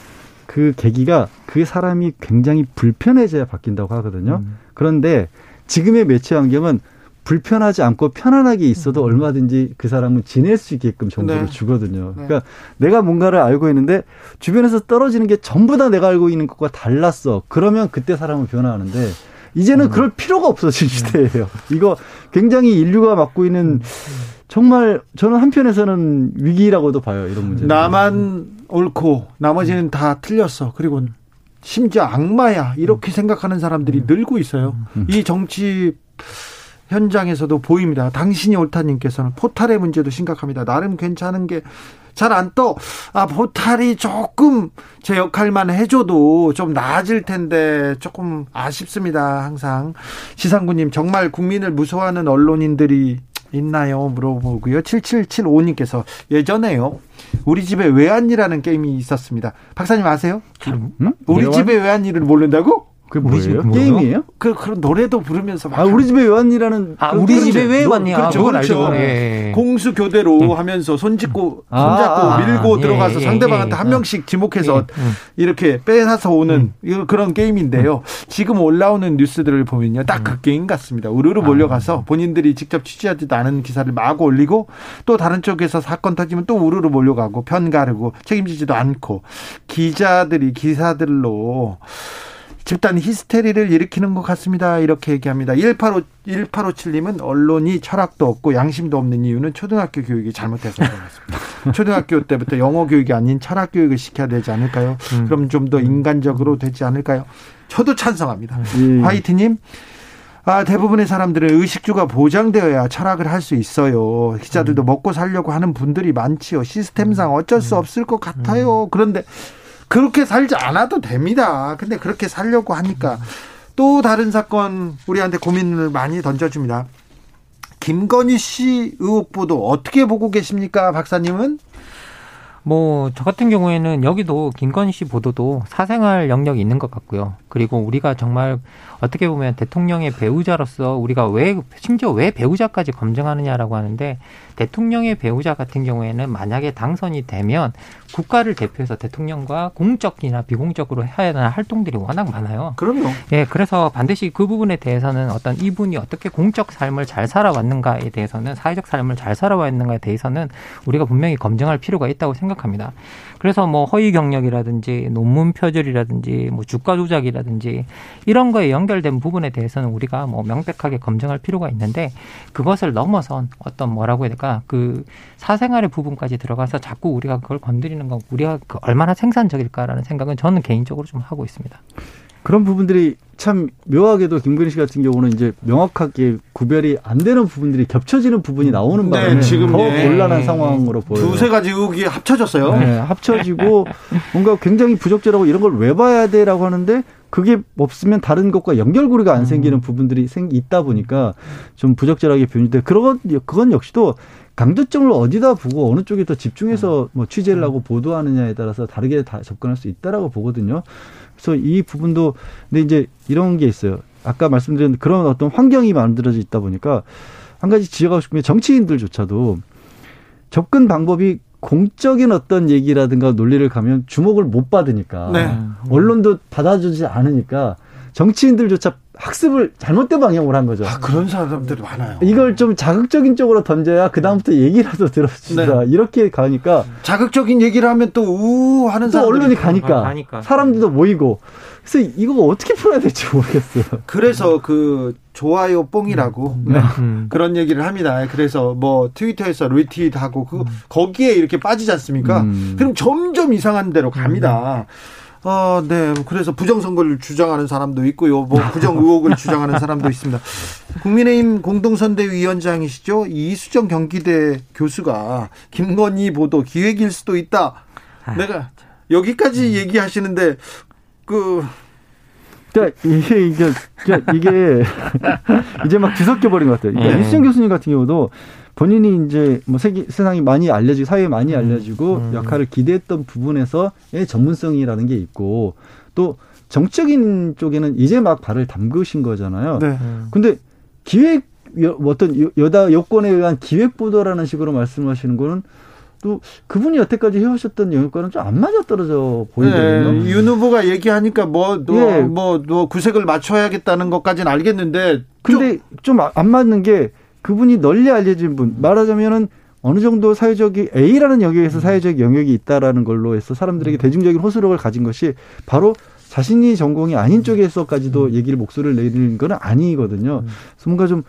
그 계기가 그 사람이 굉장히 불편해져야 바뀐다고 하거든요. 음. 그런데 지금의 매체 환경은 불편하지 않고 편안하게 있어도 음. 얼마든지 그 사람은 지낼 수 있게끔 정보를 네. 주거든요. 네. 그러니까 내가 뭔가를 알고 있는데 주변에서 떨어지는 게 전부 다 내가 알고 있는 것과 달랐어. 그러면 그때 사람은 변화하는데 이제는 음. 그럴 필요가 없어진 네. 시대예요. 이거 굉장히 인류가 맡고 있는 음. 정말 저는 한편에서는 위기라고도 봐요. 이런 문제. 나만 옳고 나머지는 음. 다 틀렸어. 그리고 심지어 악마야 이렇게 음. 생각하는 사람들이 늘고 있어요. 이 정치 현장에서도 보입니다. 당신이 옳다님께서는 포탈의 문제도 심각합니다. 나름 괜찮은 게 잘 안 떠. 아, 포탈이 조금 제 역할만 해줘도 좀 나아질 텐데 조금 아쉽습니다. 항상. 시상구님, 정말 국민을 무서워하는 언론인들이 있나요? 물어보고요. 7775님께서 예전에요. 우리 집에 외환이라는 게임이 있었습니다. 박사님 아세요? 음? 우리? 집에 외환이를 모른다고? 그게 뭐예요? 게임이에요? 그 그런 노래도 부르면서 막 아, 우리 집에 왜왔니라는 아, 우리 집에 왜 왔니? 그렇죠, 아, 그렇죠. 예. 공수 교대로 음. 하면서 손 짚고 아, 손잡고 아, 밀고 예, 들어가서 예, 상대방한테 예, 한 명씩 지목해서 예, 음. 이렇게 빼앗아서 오는 음. 그런 게임인데요. 음. 지금 올라오는 뉴스들을 보면요. 딱그 음. 게임 같습니다. 우르르 몰려가서 본인들이 직접 취재하지도 않은 기사를 마구 올리고 또 다른 쪽에서 사건 터지면 또 우르르 몰려가고 편가르고 책임지지도 않고 기자들이 기사들로 집단 히스테리를 일으키는 것 같습니다. 이렇게 얘기합니다. 1857, 1857님은 언론이 철학도 없고 양심도 없는 이유는 초등학교 교육이 잘못해서 같습니다. 초등학교 때부터 영어 교육이 아닌 철학 교육을 시켜야 되지 않을까요? 음. 그럼 좀 더 인간적으로 되지 않을까요? 저도 찬성합니다. 음. 화이트님, 아, 대부분의 사람들은 의식주가 보장되어야 철학을 할 수 있어요. 기자들도 음. 먹고 살려고 하는 분들이 많지요. 시스템상 어쩔 수 음. 없을 것 같아요. 음. 그런데 그렇게 살지 않아도 됩니다. 근데 그렇게 살려고 하니까 또 다른 사건 우리한테 고민을 많이 던져줍니다. 김건희 씨 의혹 보도 어떻게 보고 계십니까, 박사님은? 뭐, 저 같은 경우에는 여기도 김건희 씨 보도도 사생활 영역이 있는 것 같고요. 그리고 우리가 정말 어떻게 보면 대통령의 배우자로서 우리가 왜 심지어 왜 배우자까지 검증하느냐라고 하는데 대통령의 배우자 같은 경우에는 만약에 당선이 되면 국가를 대표해서 대통령과 공적이나 비공적으로 해야 하는 활동들이 워낙 많아요. 그럼요. 예, 그래서 반드시 그 부분에 대해서는 어떤 이분이 어떻게 공적 삶을 잘 살아왔는가에 대해서는 사회적 삶을 잘 살아왔는가에 대해서는 우리가 분명히 검증할 필요가 있다고 생각. 생각합니다. 그래서 뭐 허위 경력이라든지 논문 표절이라든지 뭐 주가 조작이라든지 이런 거에 연결된 부분에 대해서는 우리가 뭐 명백하게 검증할 필요가 있는데 그것을 넘어선 어떤 뭐라고 해야 될까 그 사생활의 부분까지 들어가서 자꾸 우리가 그걸 건드리는 건 우리가 그 얼마나 생산적일까라는 생각은 저는 개인적으로 좀 하고 있습니다. 그런 부분들이 참 묘하게도 김건희 씨 같은 경우는 이제 명확하게 구별이 안 되는 부분들이 겹쳐지는 부분이 음. 나오는 네, 바람에 네, 지금 더 네. 곤란한 상황으로 보여요. 두세 가지 의혹이 합쳐졌어요. 네, 합쳐지고 뭔가 굉장히 부적절하고 이런 걸 왜 봐야 돼라고 하는데 그게 없으면 다른 것과 연결고리가 안 생기는 음. 부분들이 생 있다 보니까 좀 부적절하게 변질돼. 그런 그건 역시도 강조점을 어디다 보고 어느 쪽에 더 집중해서 뭐 취재를 하고 보도하느냐에 따라서 다르게 다 접근할 수 있다라고 보거든요. 그래서 이 부분도 근데 이제 이런 게 있어요. 아까 말씀드린 그런 어떤 환경이 만들어져 있다 보니까 한 가지 지적하고 싶은 게 정치인들조차도 접근 방법이 공적인 어떤 얘기라든가 논리를 가면 주목을 못 받으니까 네. 언론도 받아주지 않으니까 정치인들조차 학습을 잘못된 방향으로 한 거죠. 아, 그런 사람들이 많아요. 이걸 좀 자극적인 쪽으로 던져야 그다음부터 얘기라도 들어준다. 네. 이렇게 가니까. 자극적인 얘기를 하면 또 우 하는 사람 언론이 가니까, 가니까. 사람들도 모이고. 그래서 이거 어떻게 풀어야 될지 모르겠어요. 그래서 그 좋아요 뽕이라고 음. 네. 음. 그런 얘기를 합니다. 그래서 뭐 트위터에서 리트윗하고 그 음. 거기에 이렇게 빠지지 않습니까? 음. 그럼 점점 이상한 데로 갑니다. 음. 어, 네. 그래서 부정선거를 주장하는 사람도 있고요. 뭐 부정 의혹을 주장하는 사람도 있습니다. 국민의힘 공동선대위원장이시죠. 이수정 경기대 교수가 김건희 보도 기획일 수도 있다. 아, 내가 여기까지 음. 얘기하시는데 그 그러니까 이게 이게 이게 이제 막 뒤섞여 버린 것 같아요. 그러니까 네. 이수정 교수님 같은 경우도 본인이 이제 뭐 세계, 세상이 많이 알려지고 사회에 많이 음. 알려지고 음. 역할을 기대했던 부분에서의 전문성이라는 게 있고 또 정적인 쪽에는 이제 막 발을 담그신 거잖아요. 네. 근데 기획 어떤 여다 여권에 의한 기획 보도라는 식으로 말씀하시는 거는 또 그분이 여태까지 해오셨던 영역과는 좀 안 맞아 떨어져 보이거든요. 네, 윤 후보가 얘기하니까 뭐, 너, 예. 뭐, 너 구색을 맞춰야겠다는 것까지는 알겠는데. 근데 좀 안 맞는 게 그분이 널리 알려진 분 말하자면은 어느 정도 사회적이 A라는 영역에서 음. 사회적 영역이 있다라는 걸로 해서 사람들에게 음. 대중적인 호소력을 가진 것이 바로 자신이 전공이 아닌 음. 쪽에서까지도 얘기를 목소리를 내리는 건 아니거든요. 그래서 뭔가 좀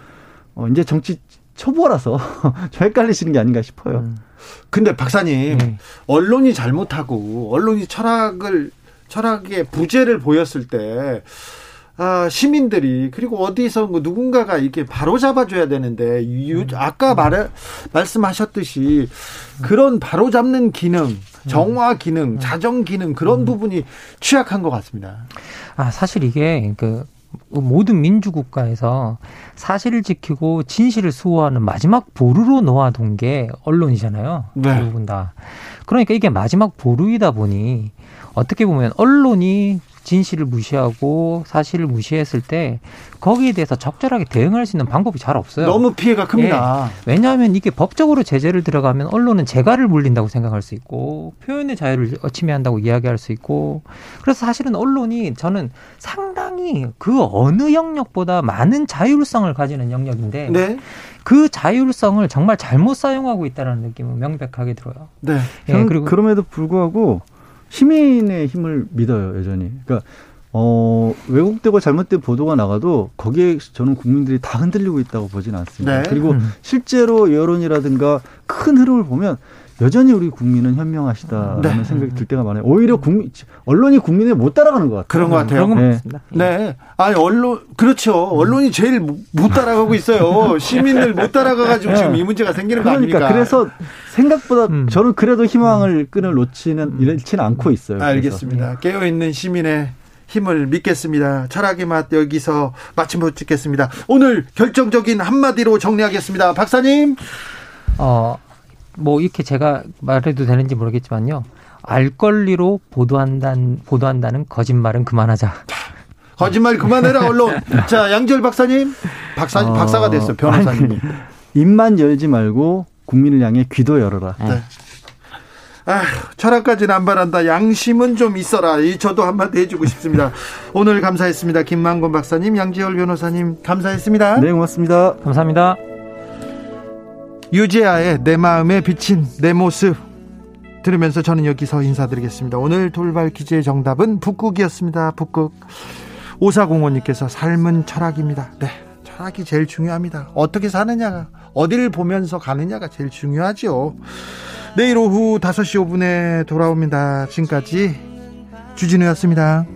어, 이제 정치 초보라서 저 헷갈리시는 게 아닌가 싶어요. 근데 박사님 네. 언론이 잘못하고 언론이 철학을 철학의 부재를 보였을 때 아, 시민들이 그리고 어디서 뭐 누군가가 이렇게 바로 잡아줘야 되는데 유, 아까 말 말씀하셨듯이 그런 바로 잡는 기능, 정화 기능, 자정 기능 그런 음. 부분이 취약한 것 같습니다. 아 사실 이게 그 모든 민주국가에서 사실을 지키고 진실을 수호하는 마지막 보루로 놓아둔 게 언론이잖아요. 네. 대부분 다. 그러니까 이게 마지막 보루이다 보니 어떻게 보면 언론이 진실을 무시하고 사실을 무시했을 때 거기에 대해서 적절하게 대응할 수 있는 방법이 잘 없어요. 너무 피해가 큽니다. 예. 왜냐하면 이게 법적으로 제재를 들어가면 언론은 재갈을 물린다고 생각할 수 있고 표현의 자유를 침해한다고 이야기할 수 있고 그래서 사실은 언론이 저는 상당히 그 어느 영역보다 많은 자율성을 가지는 영역인데 네. 그 자율성을 정말 잘못 사용하고 있다는 느낌은 명백하게 들어요. 네. 예, 그리고 그럼에도 불구하고 시민의 힘을 믿어요, 여전히. 그러니까 어, 왜곡되고 잘못된 보도가 나가도 거기에 저는 국민들이 다 흔들리고 있다고 보지는 않습니다. 네. 그리고 음. 실제로 여론이라든가 큰 흐름을 보면 여전히 우리 국민은 현명하시다라는 네. 생각이 들 때가 많아요. 오히려 국민 언론이 국민에 못 따라가는 것 같아요. 그런 것 같아요. 그런 네. 네. 아니 언론 그렇죠. 언론이 제일 못 따라가고 있어요. 시민을 못 따라가 가지고 지금 이 문제가 생기는 그러니까, 거 아닙니까? 그래서 생각보다 음. 저는 그래도 희망을 끈을 놓지는 음. 잃지는 않고 있어요. 알겠습니다. 깨어 있는 시민의 힘을 믿겠습니다. 철학의 맛 여기서 마침못 짓겠습니다. 오늘 결정적인 한마디로 정리하겠습니다. 박사님. 어, 뭐 이렇게 제가 말해도 되는지 모르겠지만요. 알 권리로 보도한다는 보도한다는 거짓말은 그만하자. 거짓말 그만해라 언론. 자 양절 박사님, 박사 어, 박사가 됐어 변호사님이. 입만 열지 말고 국민을 향해 귀도 열어라. 네. 아, 철학까지는 안 바란다. 양심은 좀 있어라. 이 저도 한마디 해주고 싶습니다. 오늘 감사했습니다. 김만곤 박사님, 양지열 변호사님 감사했습니다. 네, 고맙습니다. 감사합니다. 유재하의 내 마음에 비친 내 모습 들으면서 저는 여기서 인사드리겠습니다. 오늘 돌발 퀴즈의 정답은 북극이었습니다. 북극. 오사공원님께서 삶은 철학입니다. 네. 철학이 제일 중요합니다. 어떻게 사느냐가, 어디를 보면서 가느냐가 제일 중요하죠. 내일 오후 5시 5분에 돌아옵니다. 지금까지 주진우였습니다.